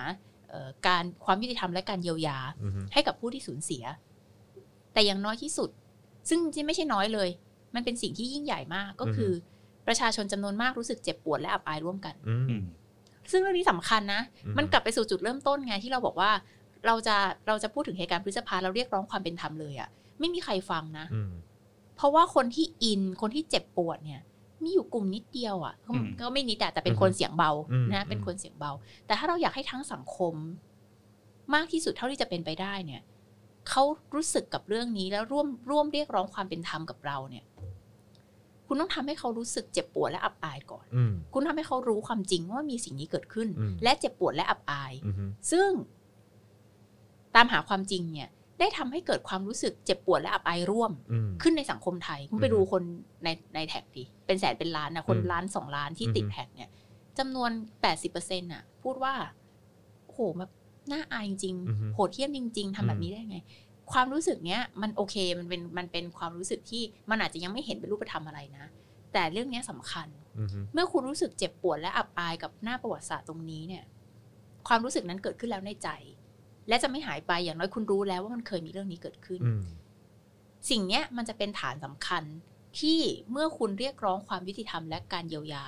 เอ่อการความยุติธรรมและการเยียวยาอือฮึให้กับผู้ที่สูญเสีย แต่อย่างน้อยที่สุด ซึ่งจริงๆไม่ใช่น้อยเลย มันเป็นสิ่งที่ยิ่งใหญ่มากก็คือ ประชาชนจำนวนมากรู้สึกเจ็บปวดและอับอายร่วมกันอืมอืมซึ่งเรื่องนี้สำคัญนะอืมมันกลับไปสู่จุดเริ่มต้นไงที่เราบอกว่า เราจะเราจะพูดถึงเหตุการณ์พฤษภาเราเรียกร้องความเป็นธรรมเลยอะไม่มีใครฟังนะอืมเพราะว่าคนที่อินคนที่เจ็บปวดเนี่ย มีอยู่กลุ่มนิดเดียวอะ่ะก็อืมก็ไม่นิดอะแต่เป็นคนเสียงเบาอืมนะอืมเป็นคนเสียงเบา แต่ถ้าเราอยากให้ทั้งสังคม มากที่สุดเท่าที่จะเป็นไปได้เนี่ยเขารู้สึกกับเรื่องนี้แล้วร่วมร่วมเรียกร้องความเป็นธรรมกับเราเนี่ย คุณต้องทำให้เขารู้สึกเจ็บปวดและอับอายก่อนอืมคุณทำให้เขารู้ความจริงว่ามีสิ่งนี้เกิดขึ้นอืมและเจ็บปวดและอับอายอืมซึ่ง ตามหาความจริงเนี่ย ได้ทำให้เกิดความรู้สึกเจ็บปวดและอับอายร่วมอืมขึ้นในสังคมไทย คุณไปอืมดูคนในในแท็กดิเป็นแสนเป็นล้านนะคนอืมล้านสองล้านที่อืมติดแท็กเนี่ยจำนวนแปดสิบเปอร์เซ็นต์อะ พูดว่าโอ้โหแบบน่าอายจริงอือฮึๆโหดเหี้ยมจริงๆอืมทำแบบนี้ได้ไง ความรู้สึกเนี้ยมันโอเคมันเป็นมันเป็นความรู้สึกที่มันอาจจะยังไม่เห็นเป็นรูปธรรมอะไรนะ แต่เรื่องเนี้ยสำคัญอืมเมื่อคุณรู้สึกเจ็บปวดและอับอายกับหน้าประวัติศาสตร์ตรงนี้เนี่ย ความรู้สึกนั้นเกิดขึ้นแล้วในใจ และจะไม่หายไปอย่างน้อยคุณรู้แล้วว่ามันเคยมีเรื่องนี้เกิดขึ้นอืมสิ่งเนี้ยมันจะเป็นฐานสำคัญที่เมื่อคุณเรียกร้องความยุติธรรมและการเยียวยา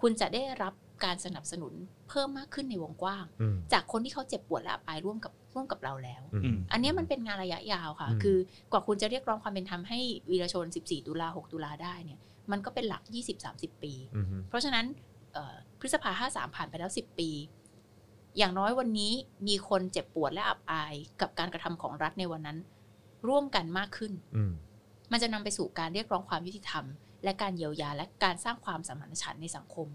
คุณจะได้รับการสนับสนุนเพิ่มมากขึ้นในวงกว้างอืมจากคนที่เขาเจ็บปวดและอับอายร่วมกับร่วมกับเราแล้วอืมอันเนี้ยมันเป็นงานระยะยาวค่ะอืมคือกว่าคุณจะเรียกร้องความเป็นธรรมให้วีรชน 14 ตุลา 6 ตุลาได้เนี่ย มันก็เป็นหลัก 20-30 ปีอืมเพราะฉะนั้นเอ่อพฤษภา 53 ผ่านไปแล้ว 10 ปี อย่างน้อยวันนี้มีคนเจ็บปวดและอับอายกับการกระทำของรัฐในวันนั้น ร่วมกันมากขึ้นอืมมันจะนำไปสู่การเรียกร้องความยุติธรรม และการเยียวยาและการสร้างความสมานฉันท์ในสังคม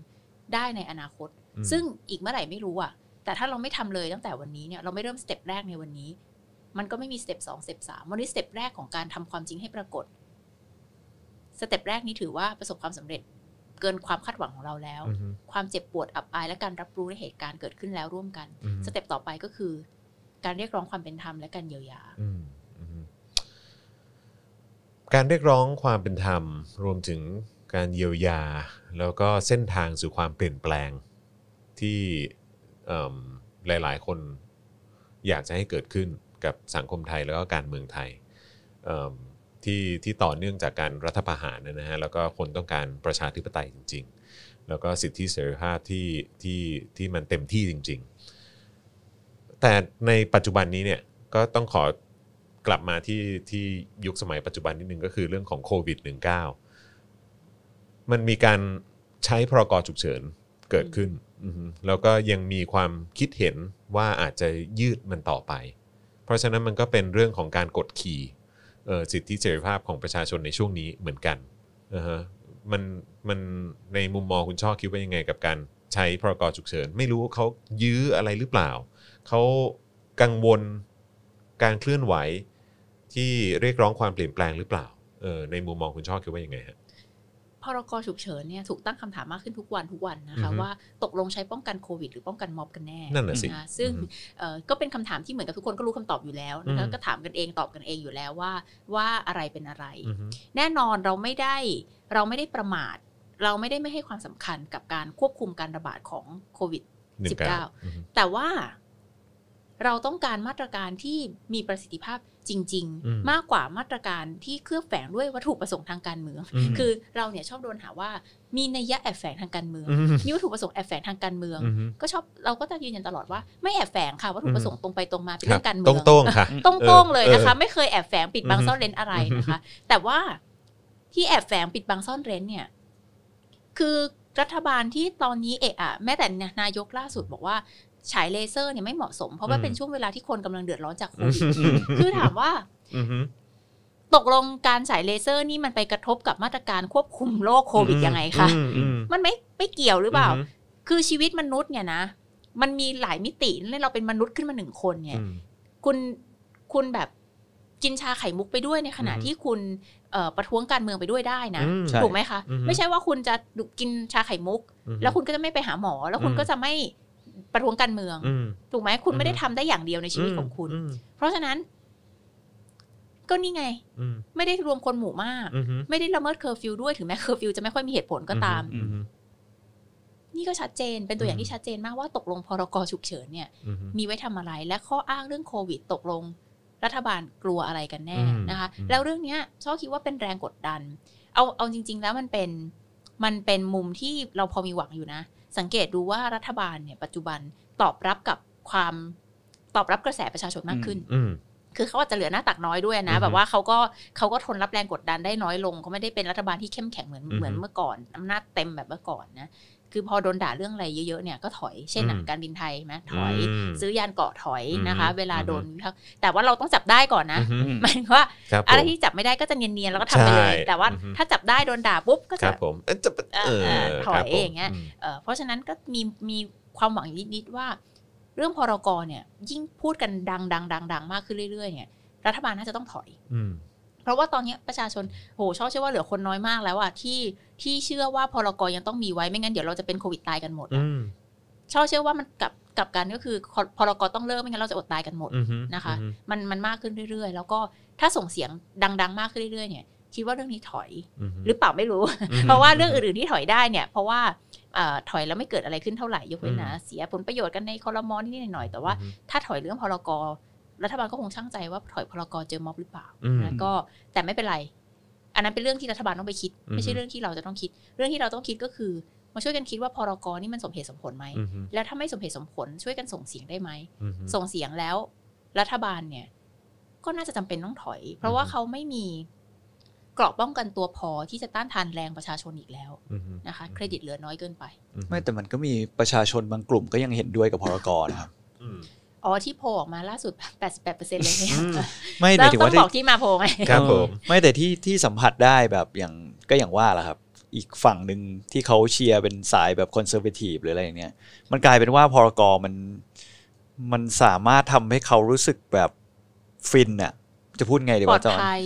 ได้ในอนาคตอืมซึ่งอีกเมื่อไหร่ไม่รู้อะ แต่ถ้าเราไม่ทำเลยตั้งแต่วันนี้เนี่ยเราไม่เริ่มสเต็ปแรกในวันนี้ มันก็ไม่มี step สอง step สามวันนี้ step แรกของการทำความจริงให้ปรากฏ step แรกนี้ถือว่าประสบความสำเร็จ เกินความคาดหวังของเราแล้วอืมความเจ็บปวดอับอายและการรับรู้ในเหตุการณ์เกิดขึ้นแล้วร่วมกันอืม step ต่อไปก็คือ การเรียกร้องความเป็นธรรมและการเยียวยาอืมอืมการเรียกร้องความเป็นธรรม รวมถึงการเยียวยา แล้วก็เส้นทางสู่ความเปลี่ยนแปลงที่เอิ่มหลาย ๆ คนอยากจะให้เกิดขึ้นกับสังคมไทยแล้วก็การเมืองไทยเอิ่ม ที่ที่ต่อเนื่องจากการรัฐประหารนะฮะแล้วก็คนต้องการประชาธิปไตยจริง ๆ แล้วก็สิทธิเสรีภาพที่ที่ที่มันเต็มที่จริง ๆ แต่ในปัจจุบันนี้เนี่ยก็ต้องขอกลับมาที่ที่ยุคสมัยปัจจุบันนิดนึงก็คือเรื่องของโควิด -19 มันมีการใช้พรกฉุกเฉินเกิดขึ้น แล้วก็ยังมีความคิดเห็นว่าอาจจะยืดมันต่อไป เพราะฉะนั้นมันก็เป็นเรื่องของการกดขี่ สิทธิเสรีภาพของประชาชนในช่วงนี้เหมือนกันนะฮะมันมันในมุมมองคุณช่อคิดว่ายังไงกับการใช้พรกฉุกเฉิน ไม่รู้ว่าเขายื้ออะไรหรือเปล่า เขากังวลการเคลื่อนไหวที่เรียกร้องความเปลี่ยนแปลงหรือเปล่าเออในมุมมองคุณช่อคิดว่ายังไงฮะ พรกฉุกเฉินเนี่ยถูกตั้งคำถามมากขึ้นทุกวันทุกวันนะคะอือฮึว่าตกลงใช้ป้องกันโควิดหรือป้องกันม็อบกันแน่นั่นน่ะสินะคะซึ่งอือฮึเอ่อก็เป็นคำถามที่เหมือนกับทุกคนก็รู้คำตอบอยู่แล้วนะคะอืมก็ถามกันเองตอบกันเองอยู่แล้วว่า ว่าอะไรเป็นอะไรอือฮึแน่นอนเราไม่ได้เราไม่ได้ประมาท เราไม่ได้ไม่ให้ความสำคัญกับการควบคุมการระบาดของโควิดหนึ่ง19เก้าอือฮึแต่ว่า เราต้องการมาตรการที่มีประสิทธิภาพจริงอืมๆมากกว่ามาตรการที่เคลือบแฝงด้วยวัตถุประสงค์ทางการเมืองอืมคือเราเนี่ยชอบโดนหาว่ามีนัยยะแอบแฝงทางการเมืองอืมมีวัตถุประสงค์แอบแฝงทางการเมืองอือฮึก็ชอบเราก็จะยืนยันตลอดว่าไม่แอบแฝงค่ะวัตถุประสงค์ตรงไปตรงมาเป็นครัเรื่บองการเมืตองรงๆค่ะตรงๆเลยนะคะเออไม่เคยแอบแฝงปิดบังอือฮึซ่อนเร้นอะไรนะคะ แต่ว่าที่แอบแฝงปิดบังซ่อนเร้นเนี่ย คือรัฐบาลที่ตอนนี้เอะอะแม้แต่นายกล่าสุดบอกว่า ฉายเลเซอร์เนี่ยไม่เหมาะสม เพราะว่าอืมเป็นช่วงเวลาที่คนกำลังเดือดร้อนจากโควิดคือถามว่าอือฮึตกลงการฉายเลเซอร์นี่มันไปกระทบกับมาตรการควบคุมโรคโควิดยังไงคะอืมอืมมันไม่ไม่เกี่ยวหรือเปล่าอืมคือชีวิตมนุษย์เนี่ยนะมันมีหลายมิติแล้วเราเป็นมนุษย์ขึ้นมาหนึ่งคนเนี่ยอืมคุณคุณแบบกินชาไข่มุกไปด้วยในขณะอืมที่คุณเอ่อประท้วงการเมืองไปด้วยได้นะอืมใช่ถูกไหมคะอือฮึไม่ใช่ว่าคุณจะกินชาไข่มุกอืมแล้วคุณก็จะไม่ไปหาหมอ แล้วคุณอืมก็จะไม่ ประท้วงการเมืองอืมถูกไหมคุณไม่ได้อือฮึทำได้อย่างเดียวในชีวิตของคุณอืมเพราะฉะนั้น ก็นี่ไงอืมไม่ได้รวมคนหมู่มากอืมอืมไม่ได้ละเมิดเคอร์ฟิวด้วยถึงแม้เคอร์ฟิวจะไม่ค่อยมีเหตุผลก็ตามอืมนี่ก็ชัดเจนเป็นตัวอย่างอืมที่ชัดเจนมากว่าตกลงพรกฉุกเฉินเนี่ยอืมมีไว้ทำอะไร และข้ออ้างเรื่องโควิด ตกลงรัฐบาลกลัวอะไรกันแน่อืมนะคะอืมแล้วเรื่องเนี้ยชอบคิดว่าเป็นแรงกดดัน เอาเอาจริง ๆ แล้วมันเป็นมันเป็นมุมที่เราพอมีหวังอยู่นะ สังเกตดูว่ารัฐบาลเนี่ยปัจจุบันตอบรับกับความตอบรับกระแสประชาชนมากขึ้นอืมคือเขาอาจจะเหลือหน้าตักน้อยด้วยอืนะอฮึแบบว่าเขาก็เขาก็ทนรับแรงกดดันได้น้อยลงเขาไม่ได้เป็นรัฐบาลที่เข้มแข็งเหมือนอือฮึเหมือนเมื่อก่อนอำนาจเต็มแบบเมื่อก่อนนะ คือพอโดนด่าเรื่องอะไรเยอะๆเนี่ยก็ถอยเช่นอืมอะการบินไทยไหมถอยมซื้อยานเกาะถอยนะคะอืมเวลาอืมโดนวิพากษ์แต่ว่าเราต้องจับได้ก่อนนะอือฮึหมายถึงว่าครับผมอะไรที่จับไม่ได้ก็จะเนียนๆแล้วก็ทำไปเลยใช่แต่ว่าอือฮึถ้าจับได้โดนด่าปุ๊บก็คจะรับผมเอ้ยจะเอเอออถอยครับผมอย่างเงี้ยมเอ่อเพราะฉะนั้นก็มีมีความหวังนิดๆว่า เรื่องพรกเนี่ย ยิ่งพูดกันดังดังดังดังมากขึ้นเรื่อยๆเนี่ยรัฐบาลน่าจะต้องถอยอืม เพราะว่าตอนเนี้ยประชาชนโหชอบเชื่อว่าเหลือคนน้อยมากแล้วอะที่ที่เชื่อว่าพรกยังต้องมีไว้ไม่งั้นเดี๋ยวเราจะเป็นโควิดตายกันหมดอือะมชอบเชื่อว่ามันกลับกลับกันก็คือพรกต้องเลิกไม่งั้นเราจะอดตายกันหมดอืมนะคะอืมมันมันมากขึ้นเรื่อย ๆ แล้วก็ถ้าส่งเสียงดัง ๆ มากขึ้นเรื่อยๆเนี่ยคิดว่าเรื่องนี้ถอยอืมหรือเปล่าไม่รู้อืมเพราะว่าเรื่องอื่นๆที่ถอยได้เนี่ย เพราะว่าเอ่อถอยแล้วไม่เกิดอะไรขึ้นเท่าไหร่ยกเว้นนะเสียผลประโยชน์กันในคอรมอนิดๆหน่อยๆแต่ว่าถ้าถอยเรื่องพรกรั ฐบาลก็คงช่างใจว่าถอยพรกเจอม็อบหรือเปล่าอืมแล้วก็แต่ไม่เป็นไร อันนั้นเป็นเรื่องที่รัฐบาลต้องไปคิด ไม่ใช่อืมเรื่องที่เราจะต้องคิด เรื่องที่เราต้องคิดก็คือมาช่วยกันคิดว่าพรกนี่มันสมเหตุสมผลไหมอืมแล้วถ้าไม่สมเหตุสมผลช่วยกันส่งเสียงได้ไหมอืมส่งเสียงแล้ว รัฐบาลเนี่ย ก็น่าจะจำเป็นต้องถอย เพราะว่าอืมเขาไม่มีเกราะป้องกันตัวพอที่จะต้านทานแรงประชาชนอีกแล้วอืมนะคะ เครดิตเหลือน้อยเกินไป ไม่แต่มันก็มีประชาชนบางกลุ่มก็ยังเห็นด้วยกับพรกนะครับ อืมอ๋อที่โพลออกมาล่าสุด 88%เลยเนี่ยอืมไม่หต้มาอยงถึงต้อว่างที่บอกที่มาโพลไหมครับผมเออไม่แต่ที่ที่สัมผัสได้แบบอย่างก็อย่างว่าแหละครับ อีกฝั่งหนึ่งที่เขาเชียร์เป็นสายแบบ conservative หรืออะไรอย่างเนี้ยมันกลายเป็นว่าพรกมันมันสามารถทำให้เขารู้สึกแบบฟินอะจะพูดไงดีวะจอนปลอดภัย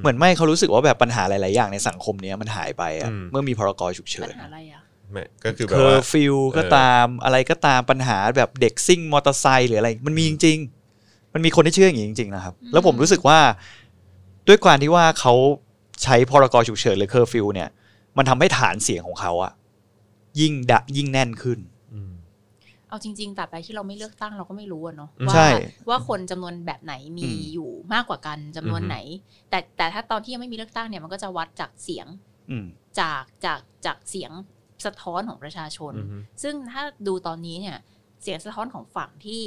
เหมือนไม่เขารู้สึกว่าแบบปัญหาหลาย ๆ อย่างในสังคมเนี้ยมันหายไปอะอืมเมื่อมีพรกฉุกเฉินปัญหาอะไรอะไม่ ก็คือแบบว่าเคอร์ฟิวก็เออตามอะไรก็ตามปัญหาแบบเด็กซิ่งมอเตอร์ไซค์หรืออะไร มันมีจริง ๆ มันมีคนที่เชื่ออย่างนี้จริง ๆ นะครับอืมแล้วผมรู้สึกว่า ด้วยความที่ว่าเขาใช้พรกฉุกเฉินหรือเคอร์ฟิวเนี่ย มันทำให้ฐานเสียงของเขาอะยิ่งดะยิ่งแน่นขึ้นอืมเอาจริงๆตราบใดที่เราไม่เลือกตั้งเราก็ไม่รู้อะเนาะอืมว่าใช่ว่าคนจำนวนแบบไหนมีอืมอยู่มากกว่ากันจำนวนอือฮึไหน แต่แต่ถ้าตอนที่ยังไม่มีเลือกตั้งเนี่ยมันก็จะวัดจากเสียงอืมจากจากจากเสียง สะท้อนของประชาชนอืมซึ่งถ้าดูตอนนี้เนี่ย เสียงสะท้อนของฝั่งที่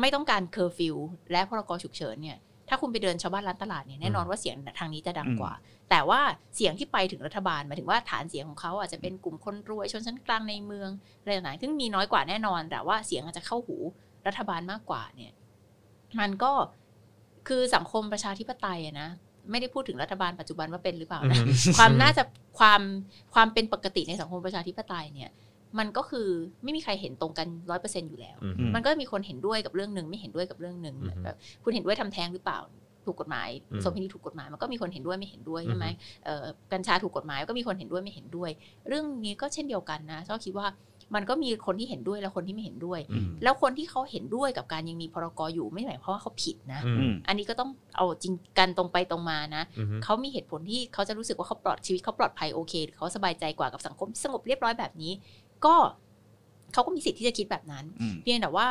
ไม่ต้องการเคอร์ฟิวและพรกฉุกเฉินเนี่ย ถ้าคุณไปเดินชาวบ้านร้านตลาดเนี่ยแน่นอนว่าเสียงทางนี้จะดังกว่า แต่ว่าเสียงที่ไปถึงรัฐบาลหมายถึงว่าฐานเสียงของเขาอาจจะเป็นกลุ่มคนรวยชนชั้นกลางในเมืองอะไรต่างๆซึ่งมีน้อยกว่าแน่นอน แต่ว่าเสียงอาจจะเข้าหูรัฐบาลมากกว่าเนี่ย มันก็คือสังคมประชาธิปไตยอะนะ ไม่ได้พูดถึงรัฐบาลปัจจุบันว่าเป็นหรือเปล่านะอืมความน่าจะความความเป็นปกติในสังคมประชาธิปไตยเนี่ยมันก็คือไม่มีใครเห็นตรงกันร้อยเปอร์เซ็นอยู่แล้วอืมอืมมันก็มีคนเห็นด้วยกับเรื่องหนึ่งไม่เห็นด้วยกับเรื่องหนึ่งอือฮึแบบคุณเห็นด้วยทำแท้งหรือเปล่าถูกกฎหมายอืมสมพินีถูกกฎหมายมันก็มีคนเห็นด้วยไม่เห็นด้วยใช่ไหมอือฮึเอ่อกัญชาถูกกฎหมายก็มีคนเห็นด้วยไม่เห็นด้วย เรื่องนี้ก็เช่นเดียวกันนะชอบคิดว่า มันก็มีคนที่เห็นด้วยและคนที่ไม่เห็นด้วยอืมแล้วคนที่เขาเห็นด้วยกับการยังมีพรกอยู่ไม่ได้หมายความว่าเขาผิดนะอืมอืมอันนี้ก็ต้องเอาจริงกันตรงไปตรงมานะอืมเขามีเหตุผลที่เขาจะรู้สึกว่าเขาปลอดชีวิตเขาปลอดภัยโอเคหรือเขาสบายใจกว่ากับสังคมที่สงบเรียบร้อยแบบนี้ ก็เขาก็มีสิทธิ์ที่จะคิดแบบนั้นอืมเพียงแต่ว่า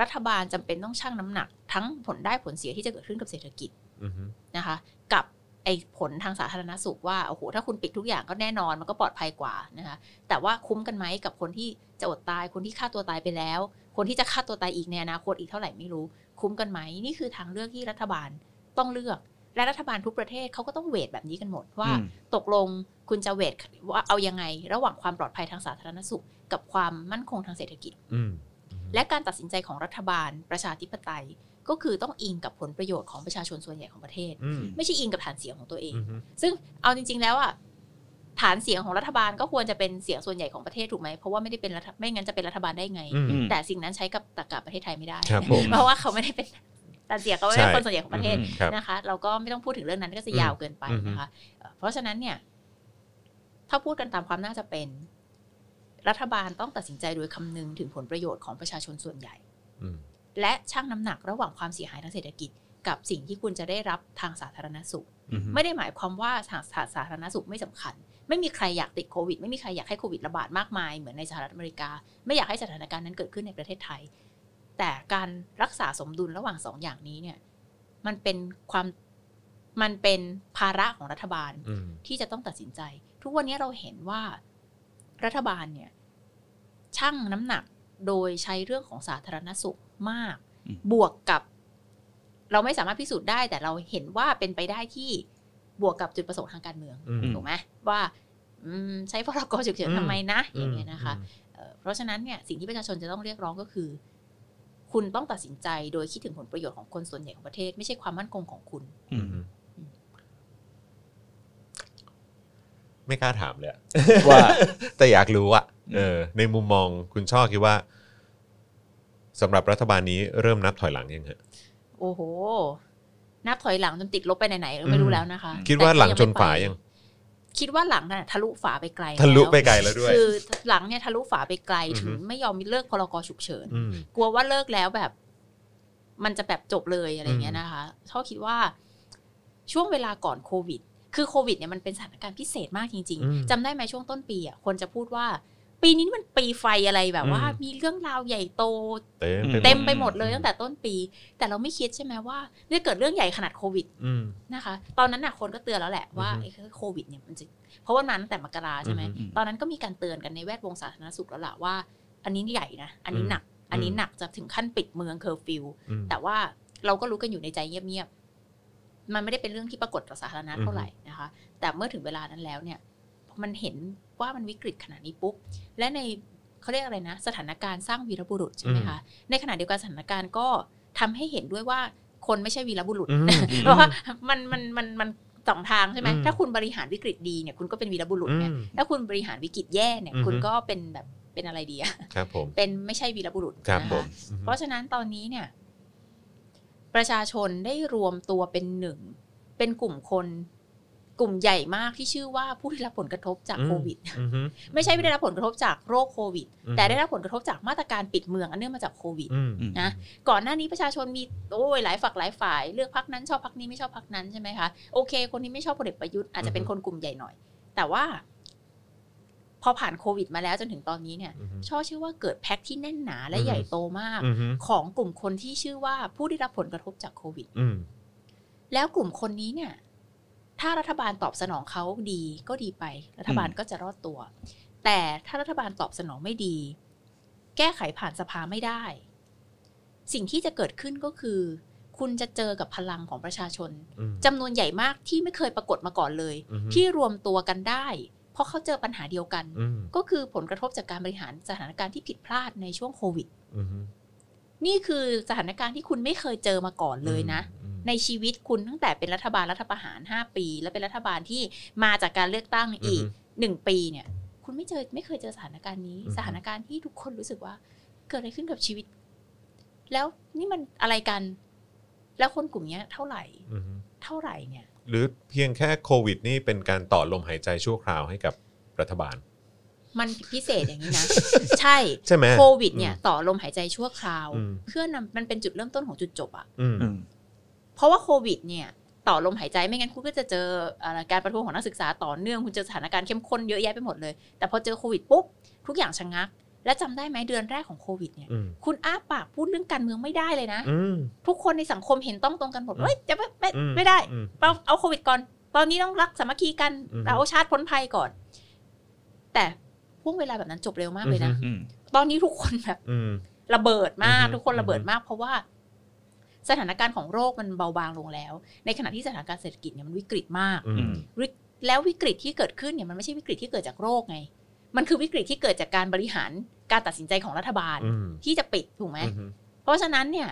รัฐบาลจำเป็นต้องชั่งน้ำหนัก ทั้งผลได้ผลเสียที่จะเกิดขึ้นกับเศรษฐกิจอืมนะคะ กับ ไอ้ผลทางสาธารณสุขว่า โอ้โห ถ้าคุณปิดทุกอย่างก็แน่นอนมันก็ปลอดภัยกว่านะคะ แต่ว่าคุ้มกันไหมกับคนที่จะอดตาย คนที่ฆ่าตัวตายไปแล้ว คนที่จะฆ่าตัวตายอีกในอนาคตอีกเท่าไหร่ไม่รู้ คุ้มกันไหม นี่คือทางเลือกที่รัฐบาลต้องเลือก และรัฐบาลทุกประเทศเขาก็ต้องเวทแบบนี้กันหมดว่าอืมตกลงคุณจะเวทว่าเอายังไง ระหว่างความปลอดภัยทางสาธารณสุข กับความมั่นคงทางเศรษฐกิจอืมและการตัดสินใจของรัฐบาลประชาธิปไตย ก็คือต้องอิงกับผลประโยชน์ของประชาชนส่วนใหญ่ของประเทศอืมไม่ใช่อิงกับฐานเสียงของตัวเองอืมซึ่งเอาจริง ๆ แล้วอะฐานเสียงของรัฐบาลก็ควรจะเป็นเสียงส่วนใหญ่ของประเทศถูกไหมเพราะว่าไม่ได้เป็นรัฐไม่งั้นจะเป็นรัฐบาลได้ไงอืมอืมแต่สิ่งนั้นใช้กับตรรกะประเทศไทยไม่ได้ครับผมเพราะว่าเขาไม่ได้เป็นฐานเสียงเขาไม่ได้เป็นคนส่วนใหญ่ของประเทศอืมครับนะคะ เราก็ไม่ต้องพูดถึงเรื่องนั้นก็จะยาวเกินไปนะคะเอ่อเพราะฉะนั้นเนี่ย ถ้าพูดกันตามความน่าจะเป็น รัฐบาลต้องตัดสินใจโดยคำนึงถึงผลประโยชน์ของประชาชนส่วนใหญ่อืม และชั่งน้ำหนักระหว่างความเสียหายทางเศรษฐกิจ กับสิ่งที่คุณจะได้รับทางสาธารณสุขอืมไม่ได้หมายความว่าสาสาสาธารณสุขไม่สำคัญ ไม่มีใครอยากติดโควิด ไม่มีใครอยากให้โควิดระบาดมากมายเหมือนในสหรัฐอเมริกา ไม่อยากให้สถานการณ์นั้นเกิดขึ้นในประเทศไทย แต่การรักษาสมดุลระหว่างสองอย่างนี้เนี่ย มันเป็นความมันเป็นภาระของรัฐบาลอืมที่จะต้องตัดสินใจ ทุกวันนี้เราเห็นว่ารัฐบาลเนี่ยชั่งน้ำหนักโดยใช้เรื่องของสาธารณสุข มากอืมบวกกับ เราไม่สามารถพิสูจน์ได้ แต่เราเห็นว่าเป็นไปได้ที่บวกกับจุดประสงค์ทางการเมืองอืมถูกไหมว่าอืมใช้พรกฉุกเฉินอืมทำไมนะ อย่างเงี้ยนะคะเอ่อเพราะฉะนั้นเนี่ยสิ่งที่ประชาชนจะต้องเรียกร้องก็คือ คุณต้องตัดสินใจโดยคิดถึงผลประโยชน์ของคนส่วนใหญ่ของประเทศ ไม่ใช่ความมั่นคงของคุณอืมไม่กล้าถามเลยอะว่าแต่อยากรู้อะเออ ในมุมมองคุณช่อคิดว่า สำหรับรัฐบาลนี้เริ่มนับถอยหลังยังฮะโอ้โห นับถอยหลังจนติดลบไปไหนๆก็ไม่รู้แล้วนะคะ คิดว่าหลังแต่ชนฝายัง คิดว่าหลังน่ะทะลุฝาไปไกลทะลุแวไปไกลแล้วด้วย คือหลังเนี่ยทะลุฝาไปไกลอือฮึถึงไม่ยอมเลิกพรกฉุกเฉินอืมกลัวว่าเลิกแล้วแบบ มันจะแบบจบเลยอะไรเงี้ยอืมนะคะชอบคิดว่าช่วงเวลาก่อนโควิด คือโควิดเนี่ยมันเป็นสถานการณ์พิเศษมากจริง ๆจำได้ไหมช่วงต้นปีอะคนจะพูดว่า ปีนี้มันปีไฟอะไรแบบว่า มีเรื่องราวใหญ่โต เต็มอืเต็มหไปดหมดเลยตั้งแต่ต้นปี แต่เราไม่คิดใช่ไหมว่าเนี่ยเกิดเรื่องใหญ่ขนาดโควิดอืมนะคะ ตอนนั้นน่ะคนก็เตือนแล้วแหละว่าอือฮึไอ้โควิดเนี่ยมันจะเพราะว่ามันตั้งแต่มกราใช่ไหมอือฮึตอนนั้นก็มีการเตือนกันในแวดวงสาธารณสุขแล้วล่ะว่า อันนี้ใหญ่นะอันนี้หนัก อันนี้หนักจะถึงขั้นปิดเมืองเคอร์ฟิวอืมแต่ว่าเราก็รู้กันอยู่ในใจเงียบๆมันไม่ได้เป็นเรื่องที่ปรากฏต่อสาธารณะเท่าไหร่นะคะ แต่เมื่อถึงเวลานั้นแล้วเนี่ยพอมันเห็น ว่ามันวิกฤตขนาดนี้ปุ๊บ และในเขาเรียกอะไรนะ สถานการณ์สร้างวีรบุรุษใช่ไหมคะ ในขณะเดียวกันสถานการณ์ก็ทำให้เห็นด้วยว่าคนไม่ใช่วีรบุรุษอืมเพราะว่ามันมันมันมันสองทางใช่ไหมอืมถ้าคุณบริหารวิกฤตดีเนี่ยคุณก็เป็นวีรบุรุษเนี่ยอืมถ้าคุณบริหารวิกฤตแย่เนี่ยอือฮึคุณก็เป็นแบบเป็นอะไรดีอะครับผมเป็นไม่ใช่วีรบุรุษครับนะผคะมอืมเพราะฉะนั้นตอนนี้เนี่ย ประชาชนได้รวมตัวเป็นหนึ่งเป็นกลุ่มคน กลุ่มใหญ่มากที่ชื่อว่าผู้ที่รับผลกระทบจากโควิดอืมอืมไม่ใช่ไม่ได้รับผลกระทบจากโรคโควิดอืมแต่ได้รับผลกระทบจากมาตรการปิดเมืองอันเนื่องมาจากโควิดอืมอืมนะก่อนหน้านี้ประชาชนมีโอ้ยหลายฝักหลายฝ่าย เลือกพักนั้นชอบพักนี้ไม่ชอบพักนั้นใช่ไหมคะโอเค คนที่ไม่ชอบพลเอกประยุทธ์อาจจะเป็นคนกลุ่มใหญ่หน่อย แต่ว่า พอผ่านโควิด มาแล้วจนถึงตอนนี้เนี่ยอืมช่อเชื่อว่าเกิดแพ็คที่แน่นหนาและอืมใหญ่โตมากอืมของกลุ่มคนที่ชื่อว่าผู้ได้รับผลกระทบจากโควิดอืมแล้วกลุ่มคนนี้เนี่ย ถ้ารัฐบาลตอบสนองเขาดีก็ดีไป รัฐบาลก็จะรอดตัว แต่ถ้ารัฐบาลตอบสนองไม่ดี แก้ไขผ่านสภาไม่ได้ สิ่งที่จะเกิดขึ้นก็คือ คุณจะเจอกับพลังของประชาชนอืมจำนวนใหญ่มากที่ไม่เคยปรากฏมาก่อนเลยอือฮึที่รวมตัวกันได้ เพราะเขาเจอปัญหาเดียวกันอืมก็คือผลกระทบจากการบริหารสถานการณ์ที่ผิดพลาดในช่วงโควิดอืม นี่คือสถานการณ์ที่คุณไม่เคยเจอมาก่อนเลยนะอืมในชีวิตคุณตั้งแต่เป็นรัฐบาลรัฐประหาร 5 ปี และเป็นรัฐบาลที่มาจากการเลือกตั้งอีกอือฮึหนึ่งปีเนี่ย คุณไม่เจอไม่เคยเจอสถานการณ์นี้อือฮึสถานการณ์ที่ทุกคนรู้สึกว่า เกิดอะไรขึ้นกับชีวิต แล้วนี่มันอะไรกัน แล้วคนกลุ่มเนี้ยเท่าไหร่อืมเท่าไหร่เนี่ย หรือเพียงแค่โควิด นี่เป็นการต่อลมหายใจชั่วคราวให้กับรัฐบาล มันพิเศษอย่างนี้นะ ใช่ใช่ไหมโควิด เนี่ย ต่อลมหายใจชั่วคราวอืมเพื่อนำมันเป็นจุดเริ่มต้นของจุดจบอะอืมอืมเพราะว่าโควิด เนี่ย ต่อลมหายใจไม่งั้นคุณก็จะเจอเอ่อการประท้วงของนักศึกษาต่อเนื่องคุณเจอสถานการณ์เข้มข้นเยอะแยะไปหมดเลย แต่พอเจอโควิดปุ๊บทุกอย่างชะงักและจำได้ไหมเดือนแรกของโควิดเนี่ยอืมคุณอ้าปากพูดเรื่องการเมืองไม่ได้เลยนะอืมทุกคนในสังคมเห็นต้องตรงกันหมดอืมเฮ้ยจะไม่ไม่อืมไม่ได้อืมเอาเอาโควิดก่อน ตอนนี้ต้องรักสามัคคีกันอืมเราเอาชาติพ้นภัยก่อน แต่ พ่วงเวลาแบบนั้นจบเร็วมากเลยนะอืมตอนนี้ทุกคนแบบอืมระเบิดมากอือฮึทุกคนระเบิดอือฮึมาก เพราะว่า สถานการณ์ของโรคมันเบาบางลงแล้ว ในขณะที่สถานการณ์เศรษฐกิจเนี่ยมันวิกฤตมากอือืมมวิกแล้ววิกฤตที่เกิดขึ้นเนี่ยมันไม่ใช่วิกฤตที่เกิดจากโรคไง มันคือวิกฤตที่เกิดจากการบริหารการตัดสินใจของรัฐบาลอืมที่จะปิดถูกไหมอืมเพราะฉะนั้นเนี่ย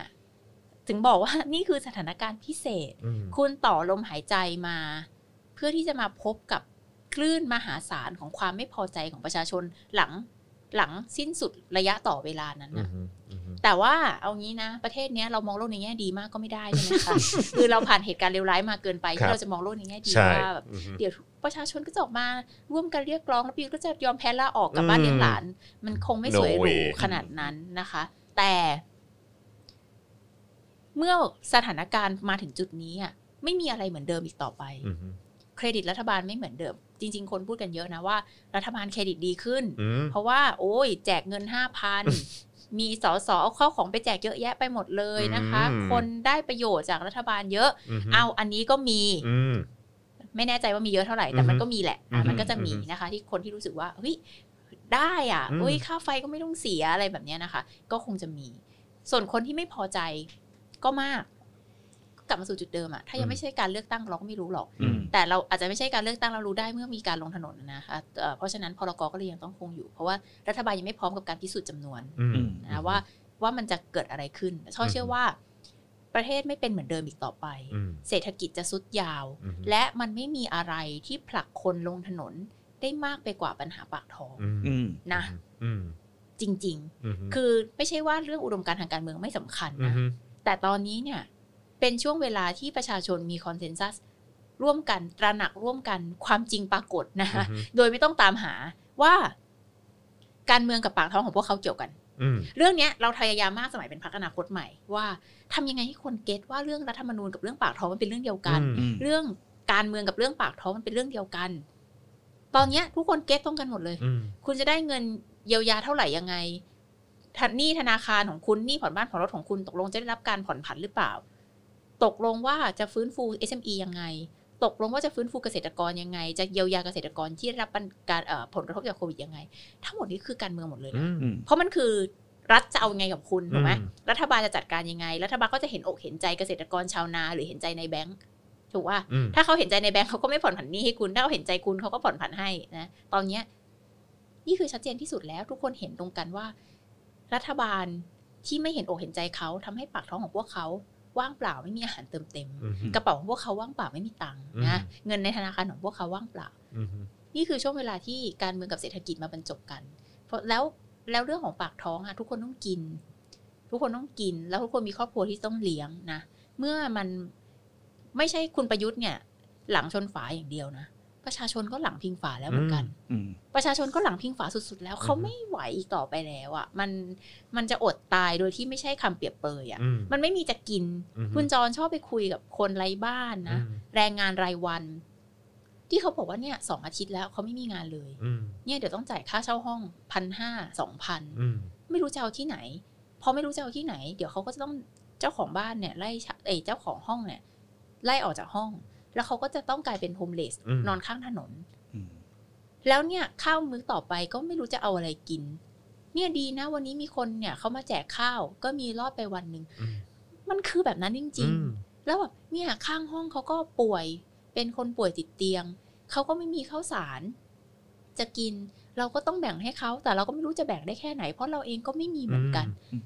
ถึงบอกว่านี่คือสถานการณ์พิเศษอืมคุณต่อลมหายใจมา เพื่อที่จะมาพบกับ คลื่นมหาศาลของความไม่พอใจของประชาชนหลังหลังสิ้นสุดระยะต่อเวลานั้นอืนะมอืมแต่ว่าเอางี้นะ ประเทศเนี้ยเรามองโลกในแง่ดีมากก็ไม่ได้ใช่ไหมคะคือเราผ่านเหตุการณ์เลวร้ายมาเกินไปครัที่บเราจะมองโลกในแง่ดีใช่ว่าแบบอืมเดี๋ยวประชาชนก็จะออกมาร่วมกันเรียกร้องแล้วพี่ก็จะยอมแพ้ลาออกกลับบ้านเลี้ยงหลาน มันคงไม่สวย No หรู way ขนาดนั้นนะคะ แต่ เมื่อสถานการณ์มาถึงจุดนี้อะไม่มีอะไรเหมือนเดิมอีกต่อไปอืม เครดิตรัฐบาลไม่เหมือนเดิม จริง ๆ คนพูดกันเยอะนะว่า รัฐบาลเครดิตดีขึ้นอืมเพราะว่าโอ้ย แจกเงินห้าพันมีสอสอเอาเข้าของไปแจกเยอะแยะไปหมดเลยนะคะอืมคนได้ประโยชน์จากรัฐบาลเยอะมเอาอันนี้ก็มีอืมไม่แน่ใจว่ามีเยอะเท่าไหร่แต่มันก็มีแหละอะอืมมันก็จะมีอืมนะคะ ที่คนที่รู้สึกว่าเฮ้ยได้อะอืมเฮ้ยค่าไฟก็ไม่ต้องเสียอะไรแบบเนี้ยนะคะ ก็คงจะมี ส่วนคนที่ไม่พอใจก็มาก ก็กลับมาสู่จุดเดิมอะถ้ายังไม่ใช่การเลือกตั้งเราก็ไม่รู้หรอกอืมแต่เราอาจจะไม่ใช่การเลือกตั้งเรารู้ได้เมื่อมีการลงถนนนะคะเอ่อเพราะฉะนั้นพรกก็เลยยังต้องคงอยู่ เพราะว่ารัฐบาลยังไม่พร้อมกับการพิสูจน์จำนวนอืมนะว่าว่ามันจะเกิดอะไรขึ้นช่อเชื่อว่า ประเทศไม่เป็นเหมือนเดิมอีกต่อไปอืมเศรษฐกิจจะสุดยาวอืมและมันไม่มีอะไรที่ผลักคนลงถนนได้มากไปกว่าปัญหาปากท้องอืมอืมนะอืมจริงอืมๆคือไม่ใช่ว่าเรื่องอุดมการณ์ทางการเมืองไม่สำคัญอืนะมแต่ตอนนี้เนี่ย เป็นช่วงเวลาที่ประชาชนมีคอนเซนแซสร่วมกันตระหนักร่วมกันความจริงปรากฏนะคะอือฮึโดยไม่ต้องตามหาว่า การเมืองกับปากท้องของพวกเขาเกี่ยวกันอืมเรื่องเนี้ยเราพยายามมากสมัยเป็นพรรคอนาคตใหม่ว่าทำยังไงให้คนเก็ตว่าเรื่องรัฐธรรมนูญกับเรื่องปากท้องมันเป็นเรื่องเดียวกันอืมเรื่องการเมืองกับเรื่องปากท้องมันเป็นเรื่องเดียวกัน ตอนเนี้ยทุกคนเก็ตตรงกันหมดเลยอืมคุณจะได้เงินเยียวยาเท่าไหร่ยังไงทันหนี้ธนาคารของคุณหนี้ผ่อนบ้านผ่อนรถของคุณตกลงจะได้รับการผ่อนผันหรือเปล่า ตกลงว่าจะฟื้นฟู SME ยังไง ตกลงว่าจะฟื้นฟูเกษตรกรยังไง จะเยียวยาเกษตรกรที่ได้รับการเอ่อผลกระทบจากโควิดยังไง ทั้งหมดนี้คือการเมืองหมดเลยอืนะมอืมเพราะมันคือรัฐจะเอาไงกับคุณถูกไหมอืมรัฐบาลจะจัดการยังไง รัฐบาลก็จะเห็นอกเห็นใจเกษตรกรชาวนาหรือเห็นใจในแบงก์ถูกว่าอืมถ้าเขาเห็นใจในแบงก์เขาก็ไม่ผ่อนผันหนี้ให้คุณ ถ้าเขาเห็นใจคุณเขาก็ผ่อนผันให้นะ ตอนเนี้ยนี่คือชัดเจนที่สุดแล้วทุกคนเห็นตรงกันว่า รัฐบาลที่ไม่เห็นอกเห็นใจเขาทำให้ปากท้องของพวกเขา ว่างเปล่าไม่มีอาหารเติมเต็มอืมกระเป๋าของพวกเขาว่างเปล่าไม่มีตังค์นะอืมเงินในธนาคารของพวกเขาว่างเปล่าอืมนี่คือช่วงเวลาที่การเมืองกับเศรษฐกิจมาบรรจบกัน เพราะแล้วแล้วเรื่องของปากท้องอะทุกคนต้องกิน ทุกคนต้องกิน แล้วทุกคนมีครอบครัวที่ต้องเลี้ยงนะเมื่อมันไม่ใช่คุณประยุทธ์เนี่ย หลังชนฝาอย่างเดียวนะ ประชาชนก็หลังพิงฝาแล้วเหมือนกันอืมประชาชนก็หลังพิงฝาสุดๆ แล้วเขาไม่ไหวอีกต่อไปแล้วอะ่ะ มันมันจะอดตายโดยที่ไม่ใช่คำเปรียบเปรยอะ่ะอืมมันไม่มีจะกินอืมคุณจรชอบไปคุยกับคนไร้บ้านนะอืมแรงงานรายวัน ที่เขาบอกว่าเนี่ยสองอาทิตย์แล้วเขาไม่มีงานเลยอืมเนี่ยเดี๋ยวต้องจ่ายค่าเช่าห้องพันห้าสองพันอืมไม่รู้จะเอาที่ไหนพอไม่รู้จะเอาที่ไหน เดี๋ยวเขาก็จะต้องเจ้าของบ้านเนี่ยไล่ชะเอยเจ้าของห้องเนี่ยไล่ออกจากห้อง แล้วเขาก็จะต้องกลายเป็นโฮมเลสอืมนอนข้างถนนอืมแล้วเนี่ยข้าวมื้อต่อไปก็ไม่รู้จะเอาอะไรกิน เนี่ยดีนะ วันนี้มีคนเนี่ยเขามาแจกข้าวก็มีรอดไปวันหนึ่งอืมมันคือแบบนั้นจริงอืมๆแล้วแบบเนี่ยข้างห้องเขาก็ป่วย เป็นคนป่วยติดเตียงเขาก็ไม่มีข้าวสาร จะกินเราก็ต้องแบ่งให้เขาแต่เราก็ไม่รู้จะแบ่งได้แค่ไหน เพราะเราเองก็ไม่มีเหมือนกันอืม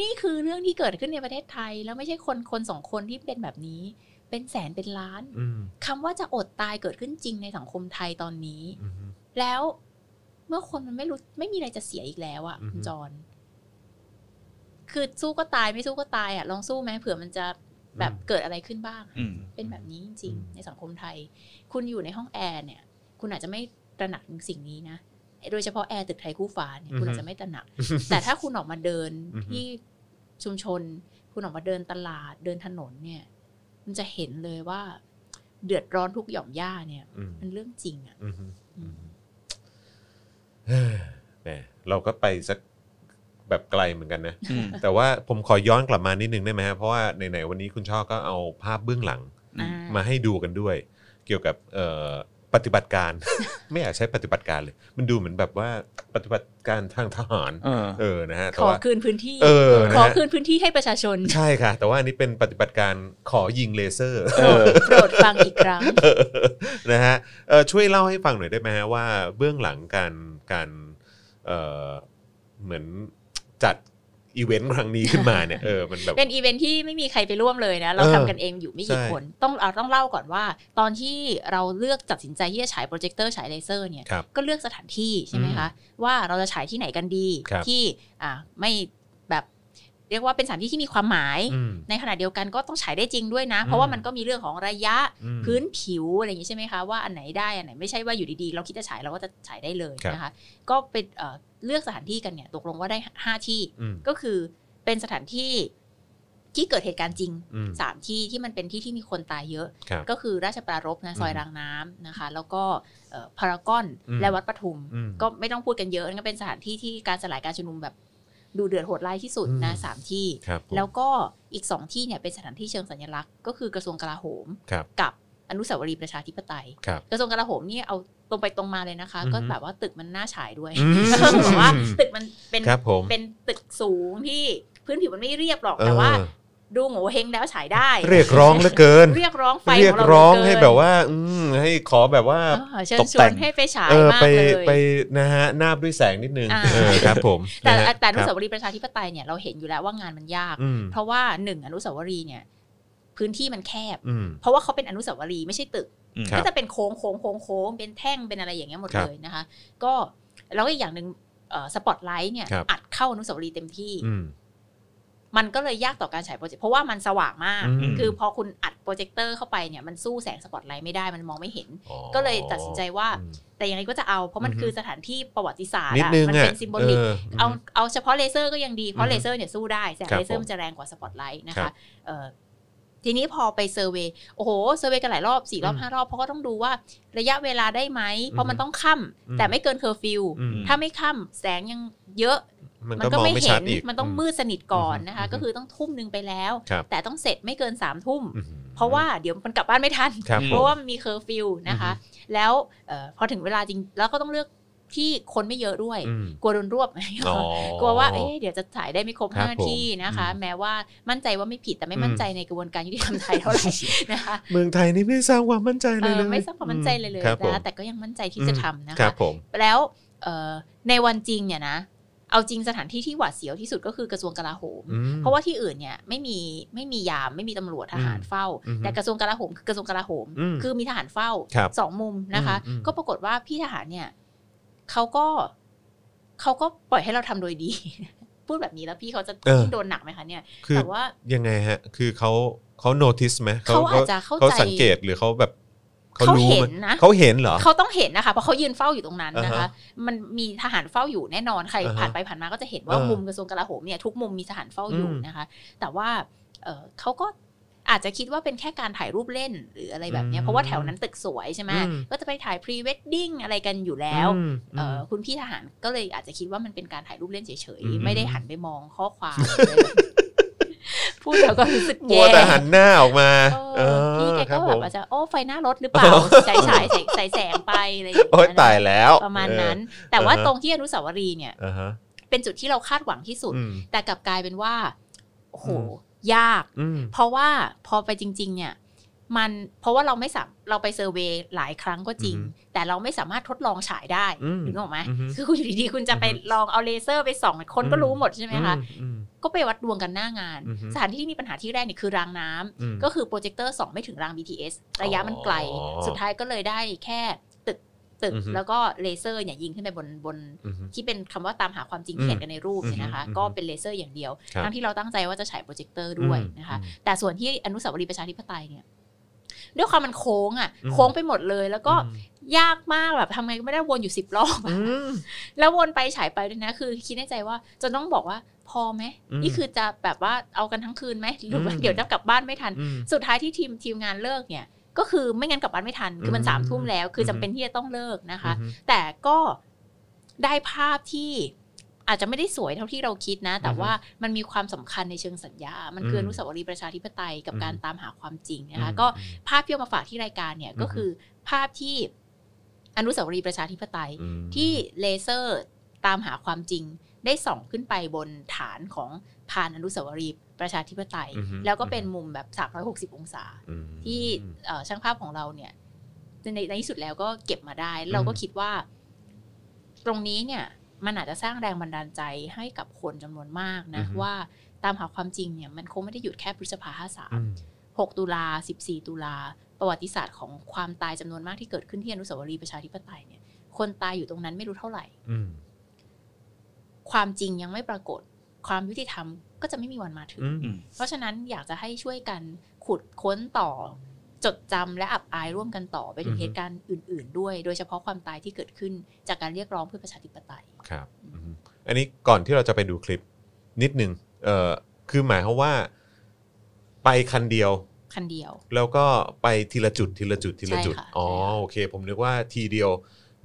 นี่คือเรื่องที่เกิดขึ้นในประเทศไทย แล้วไม่ใช่คนคนสองคนที่เป็นแบบนี้ เป็นแสนเป็นล้านอืมคำว่าจะอดตายเกิดขึ้นจริงในสังคมไทยตอนนี้อืมแล้วเมื่อคนมันไม่รู้ไม่มีอะไรจะเสียอีกแล้วอะอือฮึคุณจรคือสู้ก็ตายไม่สู้ก็ตายอะลองสู้ไหมเผื่อมันจะแบบเกิดอะไรขึ้นบ้างอืมเป็นแบบนี้จริงอืมๆในสังคมไทย คุณอยู่ในห้องแอร์เนี่ย คุณอาจจะไม่ตระหนักถึงสิ่งนี้นะโดยเฉพาะแอร์ตึกไทยคู่ฟ้าเนี่ยคุณอาจจะไม่ตระหนัก แต่ถ้าคุณออกมาเดินอือฮึที่ชุมชน คุณออกมาเดินตลาดเดินถนนเนี่ย มันจะเห็นเลยว่า เดือดร้อนทุกหย่อมย่าเนี่ยอืมมันเรื่องจริงอะอืมอืมเฮ้ยแหมเราก็ไปสักแบบไกลเหมือนกันนะอืมแต่ว่าผมขอย้อนกลับมานิดนึงได้ไหมฮะเพราะว่าไหนๆวันนี้คุณช่อก็เอาภาพเบื้องหลังอืมมาให้ดูกันด้วย เกี่ยวกับเอ่อ ปฏิบัติการ ไม่อยากใช้ปฏิบัติการเลย มันดูเหมือนแบบว่าปฏิบัติการทางทหารเออเออนะฮะแต่ขอว่า คืนพื้นที่เออนะขอฮะคืนพื้นที่ให้ประชาชน ใช่ค่ะ แต่ว่าอันนี้เป็นปฏิบัติการขอยิงเลเซอร์ เออ โปรดฟังอีกครั้งนะฮะเออช่วยเล่าให้ฟังหน่อยได้ไหมฮะว่าเบื้องหลังการการเออเหมือนจัด อีเวนต์ครั้งนี้ขึ้นมาเนี่ยเออมันแบบเป็นอีเวนท์ที่ไม่มีใครไปร่วมเลยนะเราเออทำกันเองอยู่ไม่กี่ใช่คนต้องเราต้องเล่าก่อนว่า ตอนที่เราเลือกตัดสินใจที่จะฉายโปรเจคเตอร์ฉายเลเซอร์เนี่ยครับก็เลือกสถานที่ใช่ไหมคะว่าเราจะฉายที่ไหนกันดีครับที่อ่าไม่แบบเรียกว่าเป็นสถานที่ที่มีความหมายอืมในขณะเดียวกันก็ต้องฉายได้จริงด้วยนะ เพราะว่ามันก็มีเรื่องของระยะอืมพื้นผิวอะไรอย่างนี้ใช่ไหมคะว่าอันไหนได้อันไหนไม่ใช่ว่าอยู่ดีๆ เราคิดจะฉายเราก็จะฉายได้เลยครับนะคะก็เป็น เอ่อเลือกสถานที่กันเนี่ย ตกลงว่าได้ห้าที่อืมก็คือเป็นสถานที่ที่เกิดเหตุการณ์จริงอืมสามที่ที่มันเป็นที่ที่มีคนตายเยอะครับก็คือราชปรารภนะซอยอืมรางน้ำนะคะ แล้วก็เอ่อพารากอนอืมและวัดปทุมอืมก็ไม่ต้องพูดกันเยอะนั่นก็เป็นสถานที่ที่การสลายการชุมนุมแบบดูเดือดโหดร้ายที่สุดนะอืมสามที่ครับผมแล้วก็อีกสองที่เนี่ยเป็นสถานที่เชิงสัญลักษณ์ ก็คือกระทรวงกลาโหมครับกับอนุสาวรีย์ประชาธิปไตยครับกระทรวงกลาโหมนี่เอา ตรงไปตรงมาเลยนะคะอือฮึก็แบบว่าตึกมันน่าฉายด้วยอืมบอกว่าตึกมันเป็นครับผมเป็นตึกสูงที่พื้นผิวมันไม่เรียบหรอกแต่ว่าเออดูโง่เฮงแล้วฉายได้ เรียกร้องเหลือเกิน เรียกร้องไฟเรียขกองเราร้องเกินให้แบบว่า อืมให้ขอแบบว่าเออเชิญตกชแต่วนงให้ไปฉายเออมากไปเลยไปนะฮะนาบด้วยแสงนิดนึงอ่าเออครับผม แต่นะฮะแต่อนุคสารับวรีย์ประชาธิปไตยเนี่ยเราเห็นอยู่แล้วว่างานมันยากอืมเพราะว่าหนึ่งอนุสาวรีย์เนี่ย พื้นที่มันแคบอืมเพราะว่าเขาเป็นอนุสาวรีย์ไม่ใช่ตึกอืมครับก็จะเป็นโค้งโค้งโค้งโค้งเป็นแท่งเป็นอะไรอย่างเงี้ยหมดครับเลยนะคะ ก็แล้วก็อีกอย่างหนึ่งสปอตไลท์เนี่ยครับอัดเข้าอนุสาวรีย์เต็มที่อืมมันก็เลยยากต่อการฉายโปรเจกต์เพราะว่ามันสว่างมากอืมคือพอคุณอัดโปรเจคเตอร์เข้าไปเนี่ยมันสู้แสงสปอตไลท์ไม่ได้มันมองไม่เห็นอ๋อก็เลยตัดสินใจว่าอืมแต่ยังไงก็จะเอาเพราะมันอือฮึคือสถานที่ประวัติศาสตร์นิดนึงอะมันเป็น symbolic เออเอาเอาเฉพาะเลเซอร์ก็ยังดีเพราะอืมเลเซอร์เนี่ยสู้ได้แสงครับเลเซอร์ผมมันจะแรงกว่าสปอตไลท์นะคะครับเอ่อ ทีนี้พอไป survey โอ้โห survey กันหลายรอบสี่รอบอืมห้ารอบเพราะก็ต้องดูว่าระยะเวลาได้ไหม เพราะอืมมันต้องค่ำอืมแต่ไม่เกินเคอร์ฟิวอืมถ้าไม่ค่ำแสงยังเยอะ มันมันก็ก็มองไม่ไม่เห็นชัดอีกมันต้องมืดสนิทก่อนนะคะอืมก็คือต้องทุ่มหนึ่งไปแล้วครับแต่ต้องเสร็จไม่เกินสามทุ่มอืมเพราะว่าเดี๋ยวมันกลับบ้านไม่ทันครับเพราะว่ามันมีเคอร์ฟิวนะคะ แล้วเออพอถึงเวลาจริงแล้วก็ต้องเลือก ที่คนไม่เยอะด้วยอืมกลัวโดนรวบอ๋อกลัวว่าเอ๊ะเดี๋ยวจะถ่ายได้ไม่ครบครับห้าที่นะคะผมแม้ว่ามั่นใจว่าไม่ผิดแต่ไม่อืมมั่นใจในกระบวนการยุติธรรมไทยเท่าไหร่นะคะเมืองไทยนี่ไม่สร้างความมั่นใจเอเลยอเลยไม่สร้างความมั่นใจเลยเลยครับผมนะคะแต่ก็ยังมั่นใจที่จะทำนะครัคะบผมแล้วเอ่อในวันจริงเนี่ยนะเอาจริงสถานที่ที่หวาดเสียวที่สุดก็คือกระทรวงกลาโหมอืมเพราะว่าที่อื่นเนี่ยไม่มีไม่มียามไม่มีตำรวจทหารเฝ้าอืมแต่กระทรวงกลาโหมคือกระทรวงกลาโหมอืมคือมีทหารเฝ้าครับสองมุมนะคะอืมอืมก็ปรากฏว่าพี่ทหารเนี่ย เขาก็เขาก็ปล่อยให้เราทำโดยดี พูดแบบนี้แล้วพี่เขาจะยิ่งโดนหนักไหมคะเนี่ยคือแต่ว่ายังไงฮะ คือเขาเขา notice ไหมเขาอาจจะเข้าใจเขาสังเกตหรือเขาแบบเขาเขารู้เห็นไหมนะเขาเห็นเหรอเขาต้องเห็นนะคะเพราะเขายืนเฝ้าอยู่ตรงนั้นนะอ่าคะฮะมันมีทหารเฝ้าอยู่แน่นอนใครอ่าฮะผ่านไปผ่านมาก็จะเห็นว่าเออมุมกระทรวงกลาโหมเนี่ยทุกมุมมีทหารเฝ้าอยู่อืมนะคะ แต่ว่าเออเขาก็ อาจจะคิดว่าเป็นแค่การถ่ายรูปเล่นหรืออะไรแบบเนี้ยอืมเพราะว่าแถวนั้นตึกสวยใช่ไหมอืมก็จะไปถ่ายพรีเวดดิ้งอะไรกันอยู่แล้วอืมเออคุณพี่ทหารก็เลยอาจจะคิดว่ามันเป็นการถ่ายรูปเล่นเฉยอืมๆไม่ได้หันไปมองข้อความอะไรแบบพูดแล้วก็รู้สึกมัวแย่แต่หันหน้าออกมาเออพี่แกครัก็ผแบบมอาจจะโอ้ไฟหน้ารถหรือเปล่าฉายฉายใส่ใส่แสงไปอะไรอย่างโอ้ยเงี้ยตายนะแล้วประมาณนั้น แต่ว่าอ่าฮะตรงที่อนุสาวรีย์เนี่ยอ่าฮะเป็นจุดที่เราคาดหวังที่สุดอืมแต่กลับกลายเป็นว่าโอ้โหอืม ยากอืมเพราะว่าพอไปจริง ๆ เนี่ย มันเพราะว่าเราไม่สามเราไป survey หลายครั้งก็จริงอือฮึแต่เราไม่สามารถทดลองฉายได้อืมถึงออกไหมอือฮึคือคุณอยู่ดีๆคุณจะไปอือฮึลองเอาเลเซอร์ไปส่องคนก็อืมรู้หมดใช่ไหมคะอืมก็ไปวัดดวงกันหน้างานอือฮึสถานที่ที่มีปัญหาที่แรกเนี่ยคือรางน้ำอืมก็คือโปรเจคเตอร์ส่องไม่ถึงราง BTS ระยะมันไกลอ๋อสุดท้ายก็เลยได้แค่ ตึกตึกอือฮึแล้วก็เลเซอร์เนี่ยยิงขึ้นไปบนบนอืมที่เป็นคำว่าตามหาความจริงอืมที่เห็นกันในรูปเนี่ยนะคะอืมก็เป็นเลเซอร์อย่างเดียวครับทั้งที่เราตั้งใจว่าจะฉายโปรเจคเตอร์ด้วยนะคะอืมแต่ส่วนที่อนุสาวรีย์ประชาธิปไตยเนี่ยด้วยความมันโค้งอะอืมโค้งไปหมดเลย แล้วก็อืมยากมากแบบทำไงก็ไม่ได้วนอยู่สิบรอบอะอืมแล้ววนไปฉายไปด้วยนะ คือคิดในใจว่าจะต้องบอกว่าพอไหมอืมนี่คือจะแบบว่าเอากันทั้งคืนไหมหรือว่าอืมเดี๋ยวจะกลับบ้านไม่ทันอืมสุดท้ายที่ทีมทีมงานเลิกเนี่ย ก็คือไม่งั้นกลับบ้านไม่ทัน คือมันอืมสามทุ่มแล้ว คือจำอืมเป็นที่จะต้องเลิกนะคะอืมแต่ก็ได้ภาพที่อาจจะไม่ได้สวยเท่าที่เราคิดนะ แต่อือฮึว่ามันมีความสำคัญในเชิงสัญญา มันคือมอนุสาวรีย์ประชาธิปไตยกับอืมการตามหาความจริงนะคะอืมก็ภาพที่เอามาฝากที่รายการเนี่ยก็อือฮึคือภาพที่อนุสาวรีย์ประชาธิปไตยอืมที่เลเซอร์ตามหาความจริงได้ส่องขึ้นไปบนฐานของพานอนุสาวรีย์ ประชาธิปไตยอือฮึแล้วก็เป็นมุมแบบ 360 องศาอืมที่เอ่อช่างภาพของเราเนี่ยในในที่สุดแล้วก็เก็บมาได้ เราก็คิดว่า ตรงนี้เนี่ย มันอาจจะสร้างแรงบันดาลใจให้กับคนจำนวนมากนะอือฮึว่าตามหาความจริงเนี่ย มันคงไม่ได้หยุดแค่พฤษภาห้าสามอืมหกตุลาสิบสี่ตุลาประวัติศาสตร์ของความตายจำนวนมากที่เกิดขึ้นที่อนุสาวรีย์ประชาธิปไตยเนี่ย คนตายอยู่ตรงนั้นไม่รู้เท่าไหร่อืมความจริงยังไม่ปรากฏ ความยุติธรรม ก็จะไม่มีวันมาถึงอืมอืมเพราะฉะนั้นอยากจะให้ช่วยกันขุดค้นต่อจดจำและอับอายร่วมกันต่อไปถึอืงอฮึเหตุการณ์อื่น ๆ ด้วย โดยเฉพาะความตายที่เกิดขึ้นจากการเรียกร้องเพื่อประชาธิปไตยครับอืมอันนี้ก่อนที่เราจะไปดูคลิปนิดนึงเอ่อคือหมายความว่า ไปคันเดียว คันเดียว แล้วก็ไปทีละจุดทีละจุดทีละจุดใช่ค่ะอ๋อใช่ค่ะโอเค ผมนึกว่าทีเดียว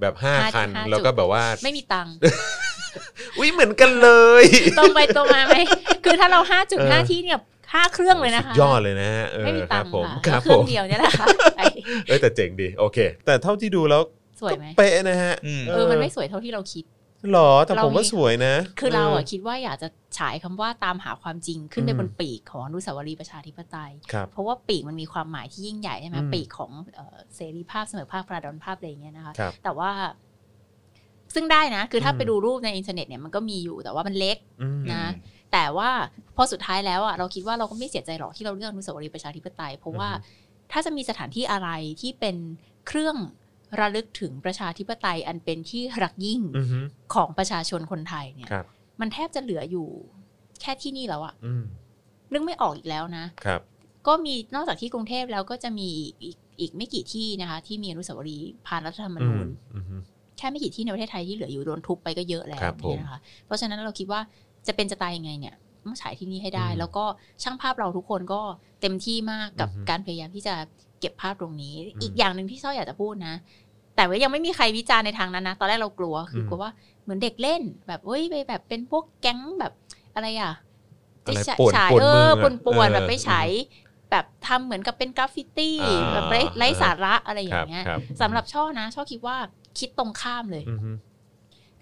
แบบห้า5คันห้าแล้วก็จุดแบบว่า ไม่มีตังค์อุ้ยเหมือนกันเลยตรงไปตรงมาไหมคือถ้าเราห้าจุดเออห้าที่เนี่ยห้าเครื่องเลยนะคะสุดยอดเลยนะฮะเออไม่มีคตัรังบค์ผมค่ะครับเครื่ผองมเดียวเนี่ยแหละค่ะไปเอ้ยแต่เจ๋งดีโอเค แต่เท่าที่ดูแล้วสวยไหมเป๊ะนะฮะอืมเออมันไม่สวยเท่าที่เราคิด หรอแต่เราผมว่ามีสวยนะ คือเราอะอคิดว่าอยากจะฉายคำว่าตามหาความจริงขึ้นไปอืมบนปีกของอนุสาวรีย์ประชาธิปไตยครับเพราะว่าปีกมันมีความหมายที่ยิ่งใหญ่ใช่ไหมอืมปีกของเอ่อเสรีภาพเสมอภาคปราดอนภาพอะไรอย่างเงี้ยนะคะครับแต่ว่า ซึ่งได้นะ คือถ้าอืมไปดูรูปในอินเทอร์เน็ตเนี่ยมันก็มีอยู่แต่ว่ามันเล็กอืมนะ แต่ว่าพอสุดท้ายแล้วอะเราคิดว่าเราก็ไม่เสียใจหรอกที่เราเลือกอนุสาวรีย์ประชาธิปไตย เพราะว่าอือฮึถ้าจะมีสถานที่อะไรที่เป็นเครื่อง ระลึกถึงประชาธิปไตยอันเป็นที่รักยิ่งอือฮึของประชาชนคนไทยเนี่ยครับมันแทบจะเหลืออยู่ แค่ที่นี่แล้วอะอืมนึกไม่ออกอีกแล้วนะครับ ก็มีนอกจากที่กรุงเทพแล้วก็จะมีอีกอีกอีกไม่กี่ที่นะคะ ที่มีอนุสาวรีย์ผ่านรัฐธรรมอืนูมญอือฮึแค่ไม่กี่ที่ในประเทศไทยที่เหลืออยู่โดนทุบไปก็เยอะแล้วครับผมเนี่ยนะคะ เพราะฉะนั้นเราคิดว่าจะเป็นจะตายยังไงเนี่ยต้องฉายที่นี่ให้ได้อืมแล้วก็ช่างภาพเราทุกคนก็เต็มที่มากกับอือฮึการพยายามที่จะ เก็บภาพตรงนี้อืมอีกอย่างหนึ่งที่ช่ออยากจะพูดนะ แต่ว่ายังไม่มีใครวิจารณ์ในทางนั้นนะ ตอนแรกเรากลัว คืออืมกลัวว่าเหมือนเด็กเล่น แบบเอ้ยไปแบบเป็นพวกแก๊งแบบอะไรอะอะไรฉายป่วนฉายป่วนเอเมืองป่วนเออแบบไปฉายแบบทำเหมือนกับเป็นกราฟฟิตี้อ่าแบบไร้ไร้สาระอะไรอครัย่าบงเงี้ยครับครับสำหรับช่อนะ ช่อคิดว่าคิดตรงข้ามเลยอือฮึ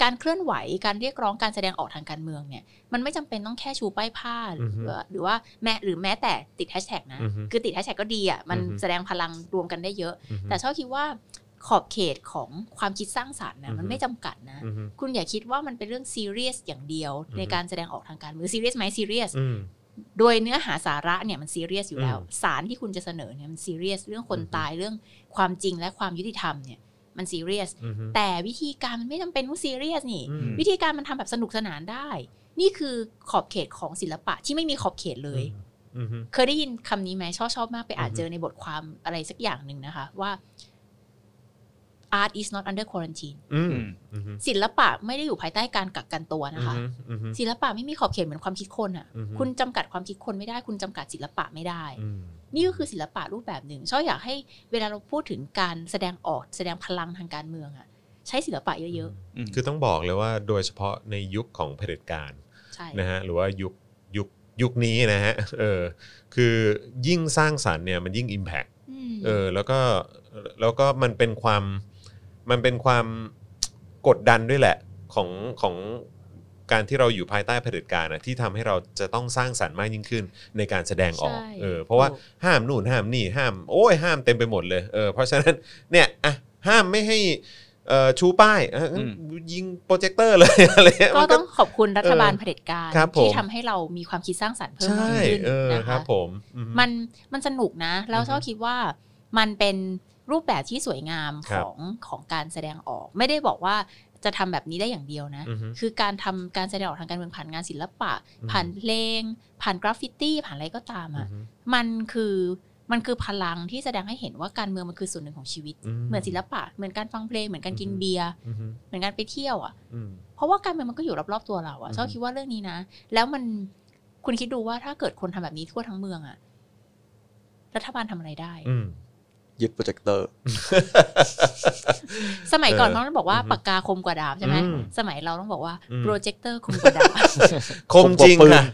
การเคลื่อนไหวการเรียกร้องการแสดงออกทางการเมืองเนี่ยมันไม่จำเป็นต้องแค่ชูป้ายผ้าหรือว่าหรือว่าแม้หรือแม้แต่ติดแฮชแท็กนะอือฮึคือติดแฮชแท็กก็ดีอะมันอือฮึแสดงพลังรวมกันได้เยอะอือฮึแต่ช่อคิดว่าขอบเขตของความคิดสร้างสรรค์นะมันอือฮึไม่จำกัดนะอือฮึคุณอย่าคิดว่ามันเป็นเรื่องซีเรียสอย่างเดียวอือฮึในการแสดงออกทางการเมืองซีเรียสไหมซีเรียสอืมโดยเนื้อหาสาระเนี่ยมันซีเรียสอยู่แล้วอืมสารที่คุณจะเสนอเนี่ยมันซีเรียสเรื่องคนอือฮึตายเรื่องความจริงและความยุติธรรมเนี่ย มันซีเรียสอือฮึแต่วิธีการมันไม่จำเป็นต้องซีเรียสนี่อืมวิธีการมันทำแบบสนุกสนานได้ นี่คือขอบเขตของศิลปะที่ไม่มีขอบเขตเลยอือฮึเคยได้ยินคำนี้ไหมชอบชอบมากไปอ่านอือฮึเจอในบทความอะไรสักอย่างหนึ่งนะคะว่า art is not under quarantine อืมอืมอือฮึศิลปะไม่ได้อยู่ภายใต้การกักกันตัวนะคะอือฮึศิลปะไม่มีขอบเขตเหมือนความคิดคนอะอือฮึคุณจำกัดความคิดคนไม่ได้ คุณจำกัดศิลปะไม่ได้อืม นี่ก็คือศิลปะรูปแบบหนึ่งชอบอยากให้เวลาเราพูดถึงการแสดงออกแสดงพลังทางการเมืองอะใช้ศิลปะเยอะอืมคือต้องบอกเลยว่าโดยเฉพาะในยุคของเผด็จการๆใช่นะฮะหรือว่ายุคยุคยุคนี้นะฮะเออคือยิ่งสร้างสรรค์เนี่ยมันยิ่ง Impact มเออแล้วก็แล้วก็มันเป็นความมันเป็นความกดดันด้วยแหละของของ การที่เราอยู่ภายใต้เผด็จการนะที่ทำให้เราจะต้องสร้างสรรค์มากยิ่งขึ้นในการแสดงออก ใช่ เออ เพราะว่าถูกห้ามนู่นห้ามนี่ห้าม โอ้ยห้ามเต็มไปหมดเลย เออ เพราะฉะนั้นเนี่ยอะห้ามไม่ให้เอ่อชูป้ายอะงั้นยิงโปรเจคเตอร์เลย อะไรเงี้ยก็มัน ต้องขอบคุณรัฐบาลเผด็จการครับผม ที่ทำให้เรามีความคิดสร้างสรรค์เพิ่มใช่มากขึ้นเออนะครัคะ บผมอือฮึ มันมันสนุกนะ แล้วอือฮึชอบคิดว่ามันเป็นรูปแบบที่สวยงามครัขบองของการแสดงออก ไม่ได้บอกว่า จะทำแบบนี้ได้อย่างเดียวนะอือฮึคือการทำการแสดงออกทางการเมืองผ่านงานศิลปะอืมผ่านเพลง ผ่านกราฟฟิตี้ผ่านอะไรก็ตามอะอือฮึมันคือมันคือพลังที่แสดงให้เห็นว่าการเมืองมันคือส่วนหนึ่งของชีวิต เหมือนศิลปะ เหมือนการฟังเพลง เหมือนการกินอือฮึเบียร์อือฮึเหมือนการไปเที่ยวอะอืมเพราะว่าการเมืองมันก็อยู่รอบๆตัวเราอือฮึช่อคิดว่าเรื่องนี้นะ แล้วมันคุณคิดดูว่าถ้าเกิดคนทำแบบนี้ทั่วทั้งเมืองอะรัฐบาลทำอะไรได้อืม ยึดโปรเจคเตอร์ สมัยก่อนเออเขาต้องบอกว่าอือฮึปากกาคมกว่าดาบใช่ไหมอืมสมัยเราต้องบอกว่าอืมโปรเจคเตอร์คมกว่าดาบคมจริงคมกว่าปืนค่ะ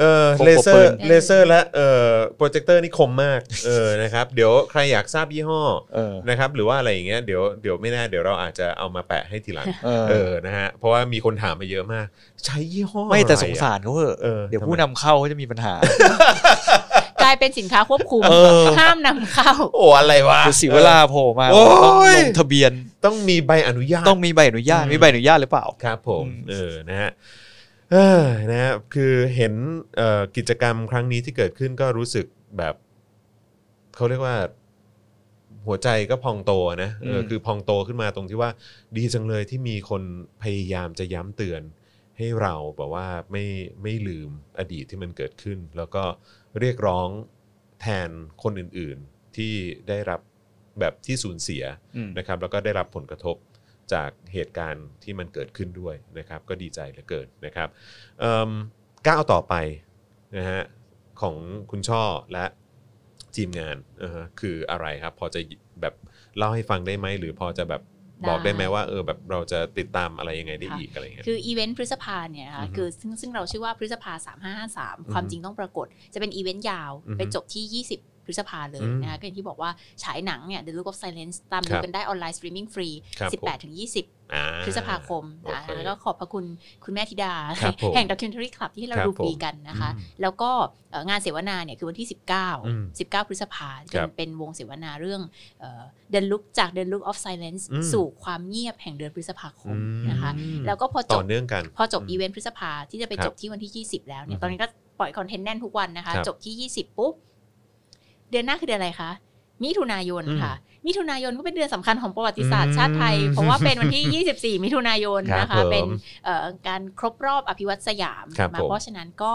เออคมกว่าปืนเลเซอร์เลเซอร์และเอ่อโปรเจคเตอร์นี่คมมากเออนะครับเดี๋ยวใครอยากทราบยี่ห้อเออนะครับหรือว่าอะไรอย่างเงี้ยเดี๋ยวเดี๋ยวไม่แน่เดี๋ยวเราอาจจะเอามาแปะให้ทีหลังเออเออนะฮะเพราะว่ามีคนถามมาเยอะมาก ใช้ยี่ห้อไม่แต่อะสอะงสารเขาเหอะเออเดี๋ยวทำไมผู้นำเข้าเขาจะมีปัญหากลายเป็นสินค้าควบคุมเออ ห้ามนำเข้า โอ้อะไรวะ คือสิเวลาโผล่มาโอ้ย ต้องลงทะเบียนต้องมีใบอนุญาต ต้องมีใบอนุญาตอืม มีใบอนุญาตหรือเปล่า ครับผมอืม เออนะฮะเออนะฮะคือเห็นเอ่อกิจกรรมครั้งนี้ที่เกิดขึ้นก็รู้สึกแบบเขาเรียกว่า หัวใจก็พองโตนะเอออืมคือพองโตขึ้นมาตรงที่ว่า ดีจังเลยที่มีคนพยายามจะย้ำเตือน ให้เราแบบว่าไม่ไม่ลืมอดีตที่มันเกิดขึ้น แล้วก็ เรียกร้องแทนคนอื่นๆที่ได้รับแบบที่สูญเสียอืมนะครับ แล้วก็ได้รับผลกระทบจากเหตุการณ์ที่มันเกิดขึ้นด้วยนะครับ ก็ดีใจเหลือเกินนะครับเอิ่มก้าวต่อไปนะฮะของคุณช่อและทีมงานอ่าฮะคืออะไรครับ พอจะแบบเล่าให้ฟังได้ไหมหรือพอจะแบบ บอกได้ไหมได้ว่าเออแบบเราจะติดตามอะไรยังไงได้อีกอะไรเงี้ยคืออีเวนต์พฤษภาเนี่ยนะอืคะอฮึคือซึ่งซึ่งเราชื่อว่าพฤษภา 3553 ความจริงต้องปรากฏ จะเป็นอีเวนต์ยาวอือฮึไปจบที่ พฤษภาเลยอืมนะคะก็อย่างที่บอกว่าฉายหนังเนี่ย The Look of Silence ตามดูครับกันได้ออนไลน์สตรีมมิ่งฟรีครับผม18ถึง20อ่าพฤษภาคมนะโอเคแล้วก็ขอบพระคุณคุณแม่ธิดาครับผมแห่ง Documentary Club ที่ให้เราครับดูฟรีผมกันนะคะอืมแล้วก็เอ่องานเสวนาเนี่ยคือวันที่อืม19 19 พฤษภาคเป็นเป็นวงเสวนาเรื่องเอ่อ The Look จาก The Look of Silence อืมสู่ความเงียบแห่งเดือนพฤษภาคมอืมนะคะแล้วก็พอจต่อบเนื่องกันพอจบมอีเวนต์พฤษภาที่จะไปครับจบที่วันที่ 20 แล้วเนี่อืยมตอนนี้ก็ปล่อยคอนเทนต์แน่นทุกวันนะคะครับจบที่ 20 ปุ๊บเดือนหน้าคือเดือนอะไรคะมิถุนายนอืมค่ะ มิถุนายนก็เป็นเดือนสำคัญของประวัติศาสตอืร์มชาติไทย เพราะว่าเป็นวันที่ 24 มิถุนายนนะครัคะบผมเป็นเอ่อการครบรอบอภิวัตสยามครับมาผมเพราะฉะนั้นก็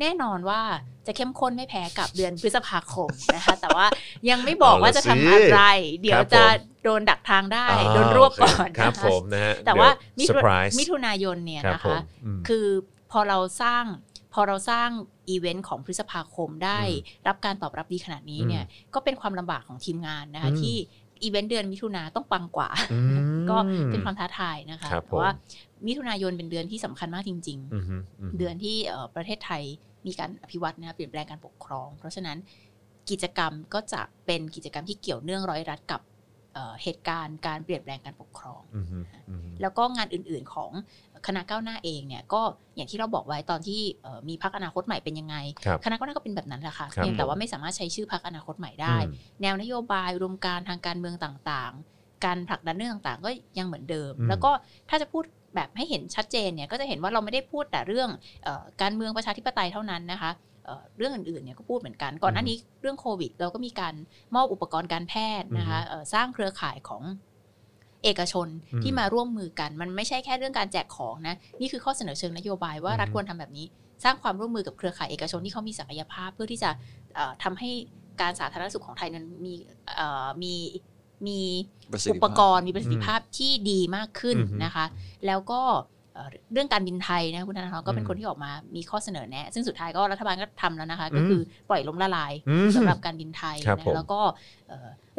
แน่นอนว่าจะเข้มข้นไม่แพ้กับเดือนพฤษภาคมนะคะ แต่ว่ายังไม่บอกว่าจะทำอะไร เดี๋ยวจะโดนดักทางได้ โดนรวบก่อนครับผมนะคะนะฮะแต่ว่ามิเซอถุร์ไพรส์มิถุนายนเนี่ยครับนะผมคะอืมคือพอเราสร้าง พอเราสร้างอีเวนต์ของพฤษภาคมได้อืมรับการตอบรับดีขนาดนี้เนี่ยก็เป็นความลำบากของทีมงานนะคะอืมที่อีเวนต์เดือนมิถุนาต้องปังกว่าอืมก็เป็นความท้าทายนะคะครับแต่ว่ามิถุนายนเป็นเดือนที่สำคัญมากจริงอืมฮึมๆเดือนที่เอ่อประเทศไทยมีการอภิวัตนะคะเปลี่ยนแปลงการปกครอง เพราะฉะนั้นกิจกรรมก็จะเป็นกิจกรรมที่เกี่ยวเนื่องร้อยรัดกับเอ่อเหตุการณ์การเปลี่ยนแปลงการปกครองอืมฮึอืมฮึแล้วก็งานอื่นๆของ คณะก้าวหน้าเองเนี่ยก็อย่างที่เราบอกไว้ตอนที่เอ่อมีพักอนาคตใหม่เป็นยังไงครับคณะก้าวหน้าก็เป็นแบบนั้นแหละค่ะครับเพียงแต่ผมว่าไม่สามารถใช้ชื่อพักอนาคตใหม่ได้อืมแนวนโยบายอุดมการณ์ทางการเมืองต่างๆ การผลักดันเรื่องต่างๆ ก็ยังเหมือนเดิมอืมแล้วก็ถ้าจะพูดแบบให้เห็นชัดเจนเนี่ยก็จะเห็นว่าเราไม่ได้พูดแต่เรื่องเออการเมืองประชาธิปไตยเท่านั้นนะคะเอ่อเรื่องอื่นๆเนี่ยก็พูดเหมือนกันก่อนหน้านี้เรื่องโควิด เราก็มีการมอบอุปกรณ์การแพทย์นะคะเอ่อสร้างเครือข่ายของ เอกชนอืมที่มาร่วมมือกัน มันไม่ใช่แค่เรื่องการแจกของนะ นี่คือข้อเสนอเชิงนโยบายว่ารัฐอืมควรทำแบบนี้ สร้างความร่วมมือกับเครือข่ายเอกชนที่เขามีศักยภาพ เพื่อที่จะเอ่อทำให้การสาธารณสุขของไทยนั้นมีเอ่อมีมีประสิทอุธิปภาพกรณ์มีประสิทธิภาพที่ดีมากขึ้นอืมนะคะ แล้วก็เอ่อเรื่องการบินไทยนะคุณธนาธรก็เป็นอืมคนที่ออกมามีข้อเสนอแนะ ซึ่งสุดท้ายก็รัฐบาลก็ทำแล้วนะคะอืมก็คือปล่อยล้มละลายอืมสำหรับการบินไทยครับนะผมแล้วก็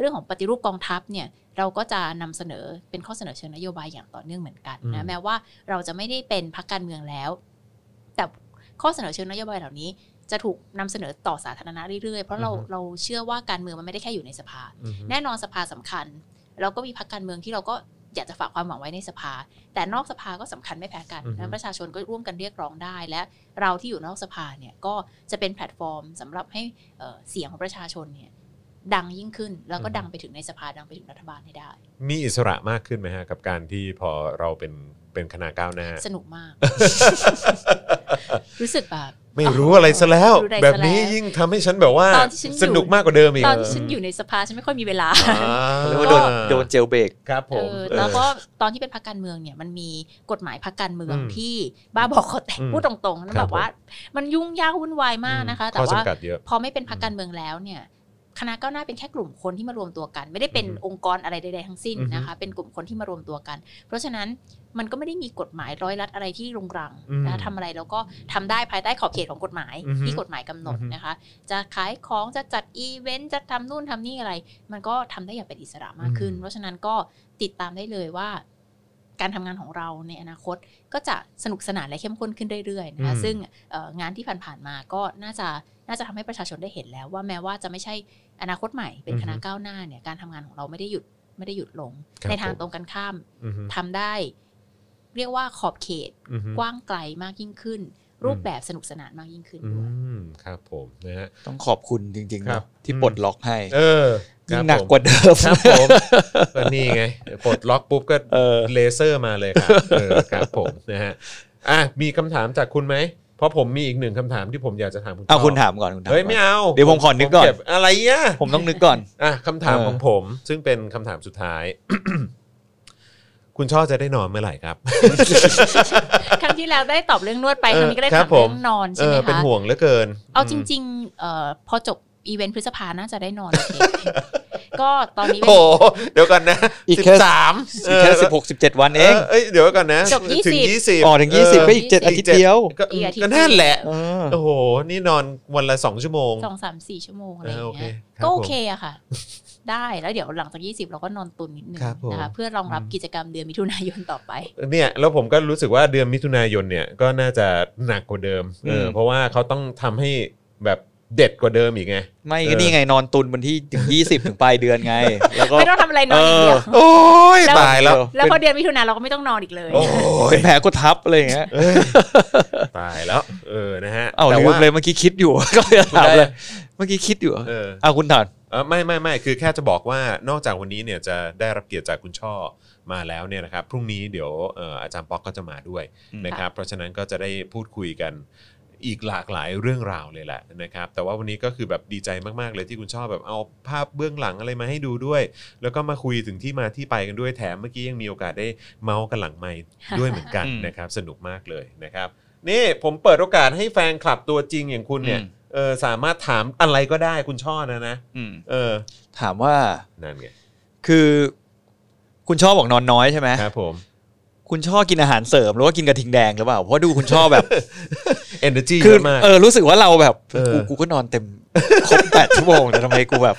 เอ่อเรื่องของปฏิรูปกองทัพเนี่ยเราก็จะนำเสนอเป็นข้อเสนอเชิงนโยบายอย่างต่อเนื่องเหมือนกันอืนะมแม้ว่าเราจะไม่ได้เป็นพรรคการเมืองแล้ว แต่ข้อเสนอเชิงนโยบายเหล่านี้จะถูกนำเสนอต่อสาธารณะเรื่อยๆ เพราะเราอือฮึเราเชื่อว่าการเมืองมันไม่ได้แค่อยู่ในสภาอืมฮึแน่นอนสภาสำคัญ เราก็มีพรรคการเมืองที่เราก็อยากจะฝากความหวังไว้ในสภา แต่นอกสภาก็สำคัญไม่แพ้กันอือฮึและประชาชนก็ร่วมกันเรียกร้องได้ และเราที่อยู่นอกสภาเนี่ยก็จะเป็นแพลตฟอร์มสำหรับให้เอ่อเสียงของประชาชนเนี่ย ดังยิ่งขึ้น แล้วก็ดังไปถึงในสภาดังไปถึงรัฐบาลให้ได้ มีอิสระมากขึ้นไหมฮะ กับการที่พอเราเป็นเป็นคณะก้าวหน้า สนุกมาก รู้สึกแบบไม่รู้อะไรซะแล้วรู้อะไรซะแบบนี้แล้วยิ่งทำให้ฉันแบบว่าตอนที่ฉันอยู่สนุกมากกว่าเดิมอีกตอนที่ฉันอยู่ในสภาฉันไม่ค่อยมีเวลาอ่าเรียกว่าโดนโดนเจลเบรกครับผมเออแล้วก็ตอนที่เป็นพรรคการเมืองเนี่ยมันมีกฎหมายพรรคการเมืองอืมที่บ้าบอกคอแตกอืมพูดตรงๆนั่นครัแบบบว่า มันยุ่งยากวุ่นวายมากนะคะ แต่ข้อว่าจำกัดเยอะพอไม่เป็นพรรคการเมืองแล้วเนี่ย คณะก้าวหน้าเป็นแค่กลุ่มคนที่มารวมตัวกัน ไม่ได้เป็นอือฮึองค์กรอะไรใดๆทั้งสิ้นอือฮึนะคะ เป็นกลุ่มคนที่มารวมตัวกัน เพราะฉะนั้นมันก็ไม่ได้มีกฎหมายร้อยรัดอะไรที่รุงรังอืมนะทำอะไรแล้วก็ทำได้ภายใต้ขอบเขตของกฎหมายอือฮึที่กฎหมายกำหนดอือฮึนะคะ จะขายของจะจัดอีเวนต์จะทำนู่นทำนี่อะไร มันก็ทำได้อย่างเป็นอิสระมากขึ้น เพราะฉะนั้นก็ติดตามได้เลยว่า การทำงานของเราในอนาคตก็จะสนุกสนานและเข้มข้นขึ้นเรื่อยๆนะคะอืมซึ่งเอ่องานที่ผ่านๆมาก็น่าจะ น่าจะทำให้ประชาชนได้เห็นแล้วว่าแม้ว่าจะไม่ใช่อนาคตใหม่ เป็นคณะก้าวหน้าเนี่ยการทำงานของเราไม่ได้หยุดไม่ได้หยุดลงครับในทางผมตรงกันข้ามอือฮึทำได้ เรียกว่าขอบเขตอือฮึกว้างไกลมากยิ่งขึ้น รูปแบบสนุกสนานมากยิ่งขึ้นอืด้วยมครับผมนะฮะต้องขอบคุณจริงๆครันะบที่อืมปลดล็อกให้ เออคยิ่รับงหนักผมกว่าเดิมครับผมก็นี่ไงปลดล็อกปุ๊บก็เออเลเซอร์มาเลยครับเออครับผมนะฮะอะมีคำถามจากคุณไหม เพราะผมมีอีกหนึ่งคำถามที่ผมอยากจะถามคุณเอาต่คุณถามก่อนคุณถามเฮ้ยไม่ก่อนเอาเดี๋ยวผมขอนึกก่อนเบอะไรอะผมต้องนึกก่อนอะคำถามเออของผม ซึ่งเป็นคำถามสุดท้าย คุณชอบจะได้นอนเมื่อไหร่ครับ ครั้งที่แล้วได้ตอบเรื่องนวดไปเออครั้งนี้ก็ได้ครัถาบมผมเรื่องนอนเอใช่ไหมอเป็นคะห่วงเหลือเกิน เอาจมริง ๆ เอ่อพอจบอีเวนต์พฤษภาน่าจะได้นอนโอเค ก็ตอนนี้โอ้โหเดี๋ยวก่อนนะอีกสิบแค่สามอีกแค่สิบหกสิบเจ็ดวันเองเอ้ยเดี๋ยวก่อนนะจบยี่สิบถึงยี่สิบอ๋อถึงยี่สิบก็อีกเจ็ดอาทิตย์เดียวก็อีกอาทิตย์ก็นั่นแหละเออโอ้โหนี่นอนวันละสองชั่วโมงสองสามสี่ชั่วโมงอะไรอเออโอย่างเคเงี้ยครับก็โอผมเคอะค่ะได้แล้วเดี๋ยวหลังจาก 20 เราก็นอนตุนนิดนึงครับผมนะคะเพื่อรองรับอืมกิจกรรมเดือนมิถุนายนต่อไปเนี่ยแล้วผมก็รู้สึกว่าเดือนมิถุนายนเนี่ยก็น่าจะหนักกว่าเดิมเอออมเพราะว่าเขาต้องทำให้แบบ เด็ดกว่าเดิมอีกไง ไม่เออก็นี่ไงนอนตุนวันที่ถึงยี่สิบถึงปลายเดือนไง แล้วก็ไม่ต้องทำอะไรนอนอย่างเดียวโอ้ยแล้วตายแล้ว แล้วพอเดือนมิถุนาเราก็ไม่ต้องนอนอีกเลยโอ้ยเป็นแผลกดทับอะไรอย่างเงี้ยตายแล้ว เออนะฮะเอาแต่ลืมว่าเลยเมื่อกี้คิดอยู่ก็เลยถามเลยเมื่อกี้คิดอยู่เออเอาคุณถอนเออไม่ไม่ไม่คือแค่จะบอกว่านอกจากวันนี้เนี่ยจะได้รับเกียรติจากคุณช่อมาแล้วเนี่ยนะครับพรุ่งนี้เดี๋ยวเอ่ออาจารย์ป๊อกก็จะมาด้วยอืมนะครับ เพราะฉะนั้นก็จะได้พูดคุยกัน อีกหลากหลายเรื่องราวเลยแหละนะครับ แต่ว่าวันนี้ก็คือแบบดีใจมากๆเลยที่คุณชอบแบบเอาภาพเบื้องหลังอะไรมาให้ดูด้วย แล้วก็มาคุยถึงที่มาที่ไปกันด้วยแถมเมื่อกี้ยังมีโอกาสได้เมาส์กันหลังไมค์ด้วยเหมือนกันอืมนะครับ สนุกมากเลยนะครับนี่ผมเปิดโอกาสให้แฟนคลับตัวจริงอย่างคุณเนี่ยอืมเออสามารถถามอะไรก็ได้คุณช่อนะนะอืมเออ ถามว่านั่นไงคือคุณชอบบอกนอนน้อยใช่ไหมครับผม คุณชอบกินอาหารเสริมหรือว่ากินกระทิงแดงหรือเปล่า เพราะดูคุณชอบแบบ energy คืเยออะมากเออรู้สึกว่าเราแบบเออกูกูก็นอนเต็มครบแปดชั่วโมงแต่ทำไมกูแบบ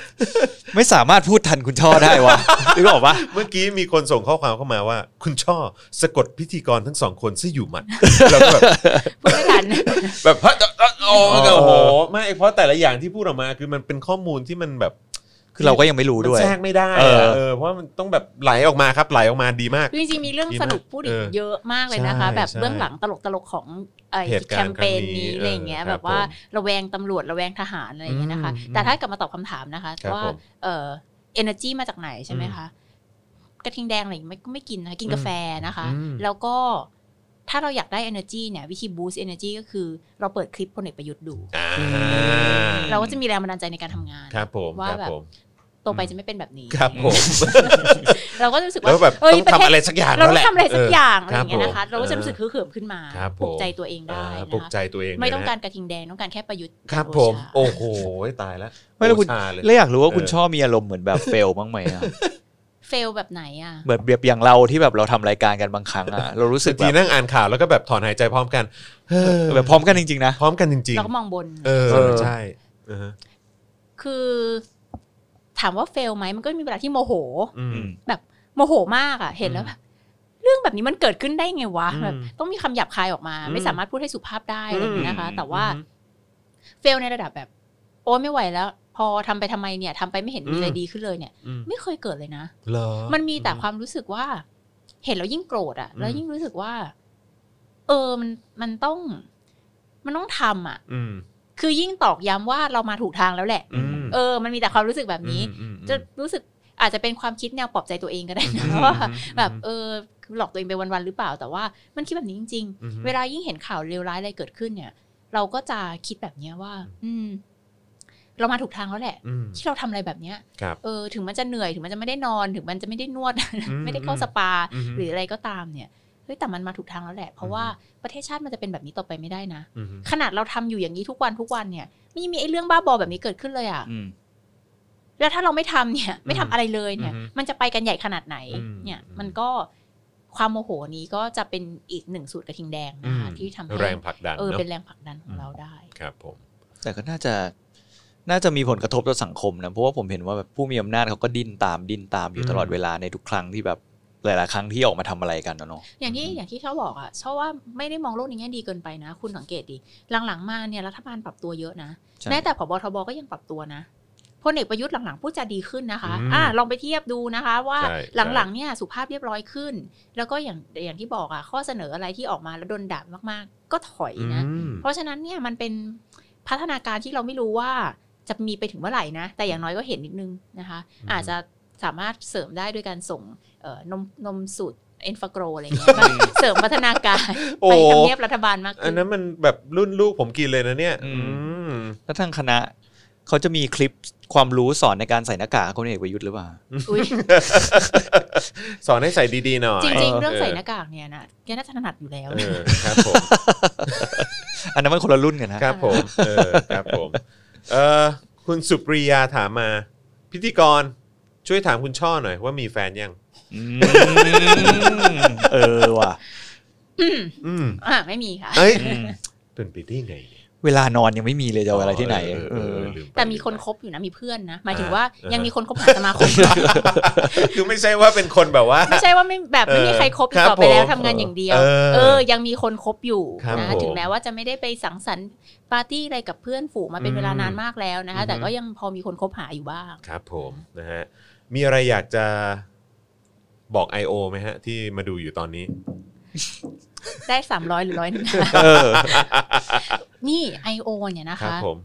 ไม่สามารถพูดทันคุณช่อได้วะนึกออกปะเมื่อกี้มีคนส่งข้อความเข้ามาว่า คุณช่อสะกดพิธีกรทั้งสองคนซะอยู่หมัดแล้วก็แบบพูดไม่ทันแบบฮะเอ่อโอ้โอ้โหไม่เพราะแต่ละอย่างที่พูดออกมาคือมันเป็นข้อมูลที่มันแบบ คือเราก็ยังไม่รู้มันด้วยแทรกไม่ได้เออะอเออเพราะว่ามันต้องแบบไหลออกมาครับไหลออกมาดีมาก จริงๆ มีเรื่องดีมากสนุกพูดอีเอกอเยอะมากเลยนะคะใช่แบบใช่เบื้องหลังตลกๆของไอ้เหตุแคการณ์มเปญครั้งนี้นี้อะไรอย่างเงี้ยเออแบบว่าครับผมระแวงตำรวจระแวงทหารอะไรอย่างเงี้ยนะคะอืมแต่ถ้ากลับมาตอบคำถามนะคะครับว่าผมเอ่อ energy มาจากไหนใช่ไหมคะกระทิงแดงอะไรอย่างเงี้ยไม่ก็ไม่กินนะคะกินกาแฟนะคะอืมแล้วก็ถ้าเราอยากได้ energy เนี่ยวิธี boost energy ก็คือเราเปิดคลิปพลเอกประยุทธ์ดูอ่าเราก็จะมีแรงบันดาลใจในการทำงานครับผมว่าครับแบบผม โตไปจะไม่เป็นแบบนี้ครับผมเราก็จะรู้สึกแล้วว่าแบบเอ้ยต้องประเททำศอะไรสักอย่างเราแล้วต้แหอละงทำอะไรสักอย่างอะไรคอย่างเงี้ยนะคะผมเราก็จะรู้สึกฮึกเหิมขึ้นมาครับผมปลุกใจตัวเองได้อ่านะปลุกคะใจตัวเองไม่ต้องเลยนะการกระทิงแดงต้องการแค่ประยุทธ์ครับจันทผมโอชาโอ้โหตายแล้วไม่แล้วคุณโอชาเลยแล้วอยากรู้ว่าคุณเออชอบมีอารมณ์เหมือนแบบเฟลบ้างไหมอะเฟลแบบไหนอะเหมือนแบบอย่างเราที่แบบเราทำรายการกันบางครั้งอะเรารู้สึกทีแบบนั่งอ่านข่าวแล้วก็แบบถอนหายใจพร้อมกันเฮ้อแบบพร้อมกันจริงๆนะพร้อมกันจริงเราก็มองบนๆเออเออใช่เออคือ ถามว่าเฟลไหมมันก็มีเวลาที่โมโหอืมแบบโมโหมากอะ เห็นแล้วแบบเรื่องแบบนี้มันเกิดขึ้นได้ไงวะอืมแบบต้องมีคำหยาบคายออกมาอืมไม่สามารถพูดให้สุภาพได้อะไรอย่างเงี้ยนะคะอืมแต่ว่าอืมเฟลในระดับแบบ โอ้ไม่ไหวแล้ว พอทำไปทำไมเนี่ยทำไปไม่เห็นมีอะไรอืมดีขึ้นเลยเนี่ยอืมไม่เคยเกิดเลยนะเหรอมันมีแต่ความรู้สึกว่า เห็นแล้วยิ่งโกรธอะอืมแล้วยิ่งรู้สึกว่า เออมันมันต้อง มันต้องทำอะอืม คือยิ่งตอกย้ำว่าเรามาถูกทางแล้วแหละอืมเออ มันมีแต่ความรู้สึกแบบนี้อืมอืมจะรู้สึกอาจจะเป็นความคิดแนวปลอบใจตัวเองก็ได้นะอืมว่าอืมแบบเออคือหลอกตัวเองไปวันๆหรือเปล่า แต่ว่ามันคิดแบบนี้จริงอืมๆเวลายิ่งเห็นข่าวเลวร้ายอะไรเกิดขึ้นเนี่ย เราก็จะคิดแบบเนี้ยว่า อืม เรามาถูกทางแล้วแหละอืมที่เราทำอะไรแบบเนี้ยครับเออ ถึงมันจะเหนื่อยถึงมันจะไม่ได้นอน ถึงมันจะไม่ได้นวดอืมไม่ได้เข้าสปาอืมหรืออะไรก็ตามเนี่ย เฮ้ยแต่มันมาถูกทางแล้วแหละ เพราะว่าประเทศชาติมันจะเป็นแบบนี้ต่อไปไม่ได้นะอืมขนาดเราทำอยู่อย่างนี้ทุกวันทุกวันเนี่ยไม่มีไอ้เรื่องบ้าบอแบบนี้เกิดขึ้นเลยอะอืมแล้วถ้าเราไม่ทำเนี่ย ไม่ทำอะไรเลยเนี่ยอืมมันจะไปกันใหญ่ขนาดไหนอืมเนี่ยอืมมันก็ความโมโหนี้ก็จะเป็นอีกหนึ่งสูตรกระทิงแดงนะคะอืมที่ทำให้แรงผลักดันเออเนอะเป็นแรงผลักดันของเราได้ครับผม แต่ก็น่าจะน่าจะมีผลกระทบต่อสังคมนะเพราะว่าผมเห็นว่าแบบผู้มีอำนาจเขาก็ดิ้นตามดิ้นตามอยู่ตลอดเวลาในทุกครั้งที่แบบ หลาย ๆ ครั้งที่ออกมาทำอะไรกันนะเนาะอย่างที่อย่างที่เขาบอกอะชอบว่าไม่ได้มองโลกในแง่ดีเกินไปนะ คุณสังเกตดิหลัง ๆ มาเนี่ยรัฐบาลปรับตัวเยอะนะใช่แม้แต่ผบทบก็ยังปรับตัวนะพลเอกประยุทธ์หลังๆพูดจาดีขึ้นนะคะอืมอ่าลองไปเทียบดูนะคะ ว่าใช่หลังๆเนี่ยสุภาพเรียบร้อยขึ้น แล้วก็อย่างอย่างที่บอกอะข้อเสนออะไรที่ออกมาแล้วโดนด่ามากๆ ก็ถอยนะอืมเพราะฉะนั้นเนี่ยมันเป็นพัฒนาการที่เราไม่รู้ว่าจะมีไปถึงเมื่อไหร่นะ แต่อย่างน้อยก็เห็นนิดนึงนะคะอืมอาจจะ สามารถเสริมได้ด้วยการส่งเอ่อนมนมสูตรเอ็นฟาโกรอะไรเงี้ยมาเสริมพัฒนาการโอ้ไปทำเนียบรัฐบาลมากอัขึ้นนนั้นมันแบบรุ่นลูกผมกินเลยนะเนี่ยอืมอืมแล้วทางคณะเขาจะมีคลิปความรู้สอนในการใส่หน้ากากให้คนเอกประยุทธ์หรือเปล่าอุ๊ยสอนให้ใส่ดีๆหน่อยจริงๆเรื่องใส่หน้ากากเนี่ยนะแกน่าจะถนัดอยู่แล้วเออครับผมอันนั้นมันคนละรุ่นกันนะครับผมเออครับผมเออคุณสุปรียาถามมา พิธีกร ช่วยถามคุณช่อหน่อยว่ามีแฟนยังอืมเออว่ะอืมอ่าไม่มีค่ะ เอ้ยอืมเป็นไปได้ไงเนี่ย เวลานอนยังไม่มีเลยจะเอาเวลาที่ไหนเออเออเออลืไปแต่มีคนคบอยู่นะ มีเพื่อนนะหมายถึงอ่าว่าอ่ายัยังมีคนคบหาสมาคมคือไม่ใช่ว่าเป็นคนแบบว่า ไม่ใช่ว่าไม่แบบไม่มีใครคบอีครักบต่อไปแล้วผมทำงานอย่างเดียว เออเออ ยังมีคนคบอยู่ครับนะผมถึงแม้ว่าจะไม่ได้ไปสังสรรค์ปาร์ตี้อะไรกับเพื่อนฝูงมาเป็นอืมเวลานานมากแล้วนะคะ อืม แต่ก็ยังพอมีคนคบหาอยู่บ้าง ครับผมนะฮะ มีอะไรอยากจะบอก I.O. ไหมฮะ ที่มาดูอยู่ตอนนี้ ได้สามร้อยหรือร้อยหนึ่งเออนี่ I.O. เนี่ยนะคะครับผม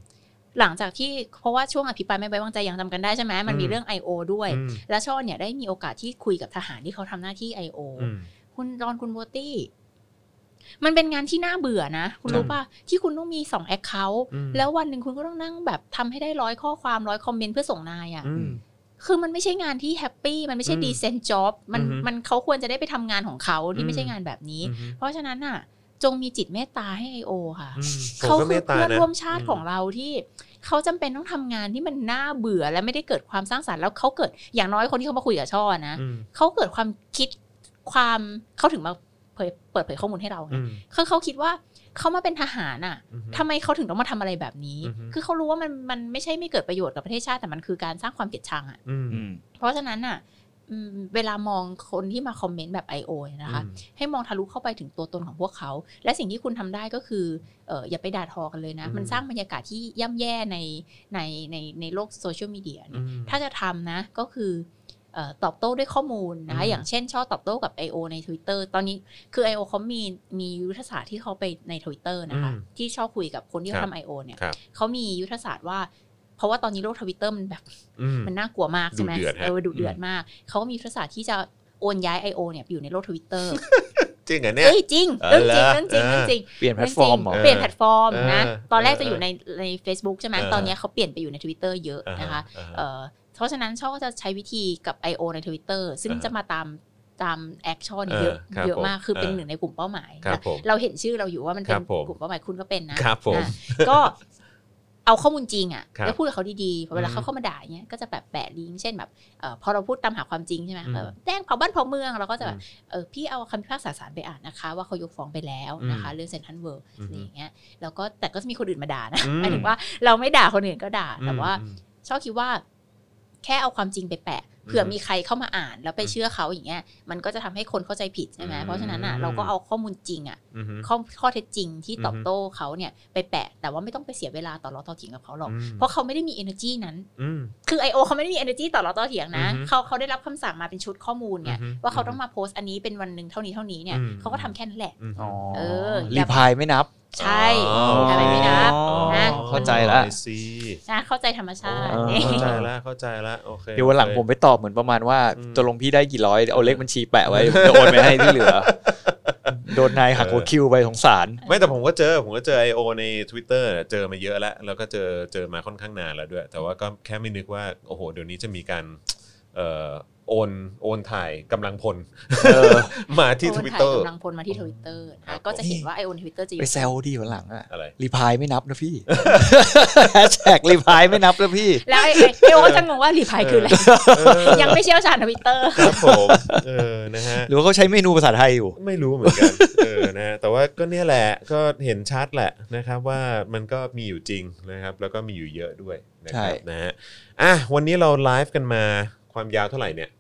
หลังจากที่เพราะว่าช่วงอภิปรายไม่ไว้วางใจยังจำกันได้ใช่ไหมมันมีอืม เรื่อง I.O. ด้วย อืมและช่อเนี่ยได้มีโอกาสที่คุยกับทหารที่เขาทำหน้าที่ I.O. อืม คุณจอนคุณโบตี้ มันเป็นงานที่น่าเบื่อนะ คุณรู้ป่ะ ที่คุณต้องมีสอง account อืม แล้ววันหนึ่งคุณก็ต้องนั่งแบบทำให้ได้ร้อยข้อความร้อยคอมเมนต์เพื่อส่งนายอะ่ะ อืม คือมันไม่ใช่งานที่ happy มันไม่ใช่อืม decent job มันอือฮึมันเขาควรจะได้ไปทำงานของเขาอืมที่ไม่ใช่งานแบบนี้อืมเพราะฉะนั้นอะ จงมีจิตเมตตาให้ไอโอค่ะอืมเขาผมก็คืมอตตเพื่อนนะร่วมชาติของเราที่เขาจำเป็นต้องทำงานที่มันน่าเบื่อและไม่ได้เกิดความสร้างสรรค์แล้วเขาเกิดอย่างน้อยคนที่เขามาคุยกับช่อนะอืมเขาเกิดความคิดความเขาถึงมาเผยเปิดเผยข้อมูลให้เราไงอืมเขาเขาคิดว่า เขามาเป็นทหารอะอืมทำไมเขาถึงต้องมาทำอะไรแบบนี้อือฮึคือเขารู้ว่ามันมันไม่ใช่ไม่เกิดประโยชน์กับประเทศชาติแต่มันคือการสร้างความเกลียดชังอะอืมอืมเพราะฉะนั้นอะอืมเวลามองคนที่มาคอมเมนต์แบบ I.O. เนี่ยนะคะอืมให้มองทะลุเข้าไปถึงตัวตนของพวกเขา และสิ่งที่คุณทำได้ก็คือเอออย่าไปด่าทอกันเลยนะอืมมันสร้างบรรยากาศที่ย่ำแย่ในในในในโลกโซเชียลมีเดียเนี่ยอืมถ้าจะทำนะก็คือเอ่อ ตอบโต้ด้วยข้อมูลนะคะอืมอย่างเช่นช่อตอบโต้กับ I.O. ใน Twitter ตอนนี้คือ I.O. เขามีมียุทธศาสตร์ที่เขาไปใน Twitter นะคะอืมที่ช่อคุยกับคนที่เขาครับทำ I.O. เนี่ยครับเขามียุทธศาสตร์ว่าเพราะว่าตอนนี้โลกทวิตเตอร์มันแบบอืมมันน่ากลัวมากใช่ไหมดุเดือดฮะเออดุเดือดมาก เขาก็มียุทธศาสตร์ที่จะโอนย้าย I.O. เนี่ยไปอยู่ในโลกทวิตเตอร์จริงเหรอเนี่ยเอ้ยจริงเออเรื่องจริงเหรอเรื่องจริงเออเรื่องจริงเปลี่ยนแพลตฟอร์มเหรอเปลี่ยนแพลตฟอร์มนะเออตอนแรกเออจะอยู่ในใน Facebook ใช่ไหมเออตอนนี้เขาเปลี่ยนไปอยู่ใน Twitter เยอะนะคะอ่าฮะ เออเพราะฉะนั้นช่อก็จะใช้วิธีกับ I.O. ใน Twitter ซึ่งอ่าฮะจะมาตามตาม action เยอะเออครับเยอะมากผมคือเป็นเออหนึ่งในกลุ่มเป้าหมายครับผมนะเราเห็นชื่อเราอยู่ว่ามันเป็ครับผมกลุ่มเป้าหมายคุณก็เป็นนะครับผมอะก็เอาข้อมูลจริงอะครับแล้วพูดกับเขาดีๆพอเวลาอืมเขาเข้ามาด่าเนี้ยก็จะแบบแปะลิงก์เช่นแบบเอ่อพอเราพูดตามหาความจริงใช่ไหมอืมเออแจ้งเผาบ้านเผาเมืองเราก็จะแบบอืมเออพี่เอาคำพิพากษาศาลไปอ่านนะคะ ว่าเขายกฟ้องไปแล้วนะคะ เรื่องเซนทันเวิร์อืมอะไรอย่างเงี้ยแล้วก็แต่ก็จะมีคนอื่นมาด่านะอืมหมายถึงว่าเราไม่ด่าคนอื่นก็ด่าแต่ว่าอืมชอบคิดว่า แค่เอาความจริงไปแปะเผื่ออมมีใครเข้ามาอ่านแล้วไปเชื่อเขาอย่างเงี้ยมันก็จะทำให้คนเข้าใจผิดใช่ไหมอืมเพราะฉะนั้นอะเราก็เอาข้อมูลจริงอะอืมข้อข้อเท็จจริงที่อือฮึตอบโต้เขาเนี่ยไปแปะ แต่ว่าไม่ต้องไปเสียเวลาต่อล้อต่อเถียงกับเขาหรอกอืมเพราะเขาไม่ได้มี energy นั้นอืมคือ I.O. เขาไม่ได้มี energy ต่อล้อต่อเถียงนะอือฮึเขาเขาได้รับคำสั่งมาเป็นชุดข้อมูลเนี่ยอือฮึว่าเขาต้องมาโพสต์อันนี้เป็นวันหนึ่งเท่านี้เท่านี้เนี่ยอืมเขาก็ทำแค่นั้นแหละอืมอ๋อเอออรีย่าพายไม่นับใช่อ๋ออะไรไม่นับอ๋อนะเข้าใจละไอซีนะเข้าใจธรรมชาติอ๋อนี่เข้าใจละเข้าใจละโอเคเดี๋ยววันหลังโอเคผมไปตอบเหมือนประมาณว่าอืมตกลงพี่ได้กี่ร้อยเอาเลขบัญชีแปะไว้จะโอนไปให้ที่เหลือ โดนนายหักหัวคิวไปสงสาร ไม่แต่ผมก็เจอ ผมก็เจอ I.O. ใน Twitter เจอมาเยอะแล้ว แล้วก็เจอเจอมาค่อนข้างนานแล้วด้วย แต่ว่าก็แค่ไม่นึกว่าโอ้โหเดี๋ยวนี้จะมีการเอ่อ โอนโอนถ่ายกำลังพลเออมาที่โอนทวิตถ่ายเตอร์กำลังพลมาที่ทวิตเตอร์ครับก็จะเห็นว่า I.O. ในทวิตเตอร์จะอไปยู่แซวดีวันหลังอะอะไรรีพายไม่นับนะพี่แฮชแท็กรีพายไม่นับนะพี่ แล้วไอ้ไอโอก็จะงงว่ารีพายคืออะไรยังไม่เชี่ยวชาญทวิตเตอร์ครับผมเออนะฮะหรือว่าเขาใช้เมนูภาษาไทยอยู่ ไม่รู้เหมือนกันเออนะฮะแต่ว่าก็เนี่ยแหละก็เห็นชัดแหละนะครับว่ามันก็มีอยู่จริงนะครับ แล้วก็มีอยู่เยอะด้วยนะครับใช่นะฮะอะวันนี้เราไลฟ์กันมาความยาวเท่าไหร่เนี่ย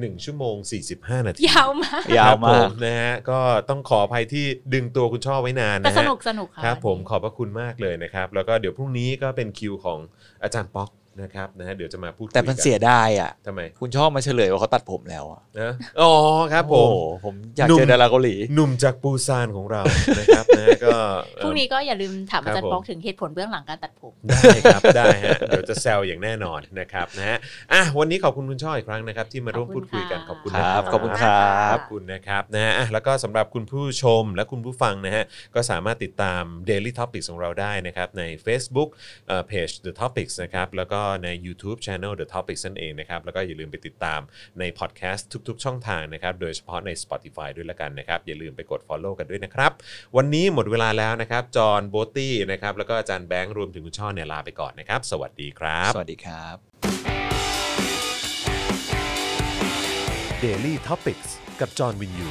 หนึ่งชั่วโมง 45 นาที ยาวมาก ยาวมาคกรับผนะฮะก็ต้องขออภัยที่ดึงตัวคุณช่อไว้นานแต่นะสฮะนุกสนุกค่ะ ครับผมวันนี้ขอบพระคุณมากเลยนะครับ แล้วก็เดี๋ยวพรุ่งนี้ก็เป็นคิวของอาจารย์ป๊อก นะครับนะฮะเดี๋ยวจะมาพูดคุยแต่มันเสียดายอะทำไมคุณชอบมาเฉลยว่าเขาตัดผมแล้วอะนะอ๋อครับผมโอ้โหผมอยากหนุ่มเจอดาราเกาหลีหนุ่มจากปูซานของเรานะครับนะก็เอ่อพรุ่งนี้ก็อย่าลืมถามอาจารครับผมย์ป๊อกถึงเหตุผลเบื้องหลังการตัดผมได้ครับได้ฮะเดี๋ยวจะแซวอย่างแน่นอนนะครับนะฮะอะวันนี้ขอบคุณคุณช่ออีกครั้งนะครับ ที่มาร่วมขอบคุพูณดคุยกันค่ะขอบคุณคนะรับขอบคุณครัขบอบคุณนะครับนะฮะอะแล้วก็สำหรับคุณผู้ชมและคุณผู้ฟังนะฮะก็สามารถติดตาม Daily Topics ของเราได้นะครับใน Facebook เอ่อ page The Topics นะครับแล้วก็ใน YouTube Channel The Topics นั่นเองนะครับ แล้วก็อย่าลืมไปติดตามในพอดแคสต์ทุก ๆ ช่องทางนะครับ โดยเฉพาะใน Spotify ด้วยละกันนะครับ อย่าลืมไปกด Follow กันด้วยนะครับ วันนี้หมดเวลาแล้วนะครับ จอห์นโบตี้นะครับ แล้วก็อาจารย์แบงค์รวมถึงคุณช่อเนี่ยลาไปก่อนนะครับ สวัสดีครับ สวัสดีครับ Daily Topics กับจอห์นวินยู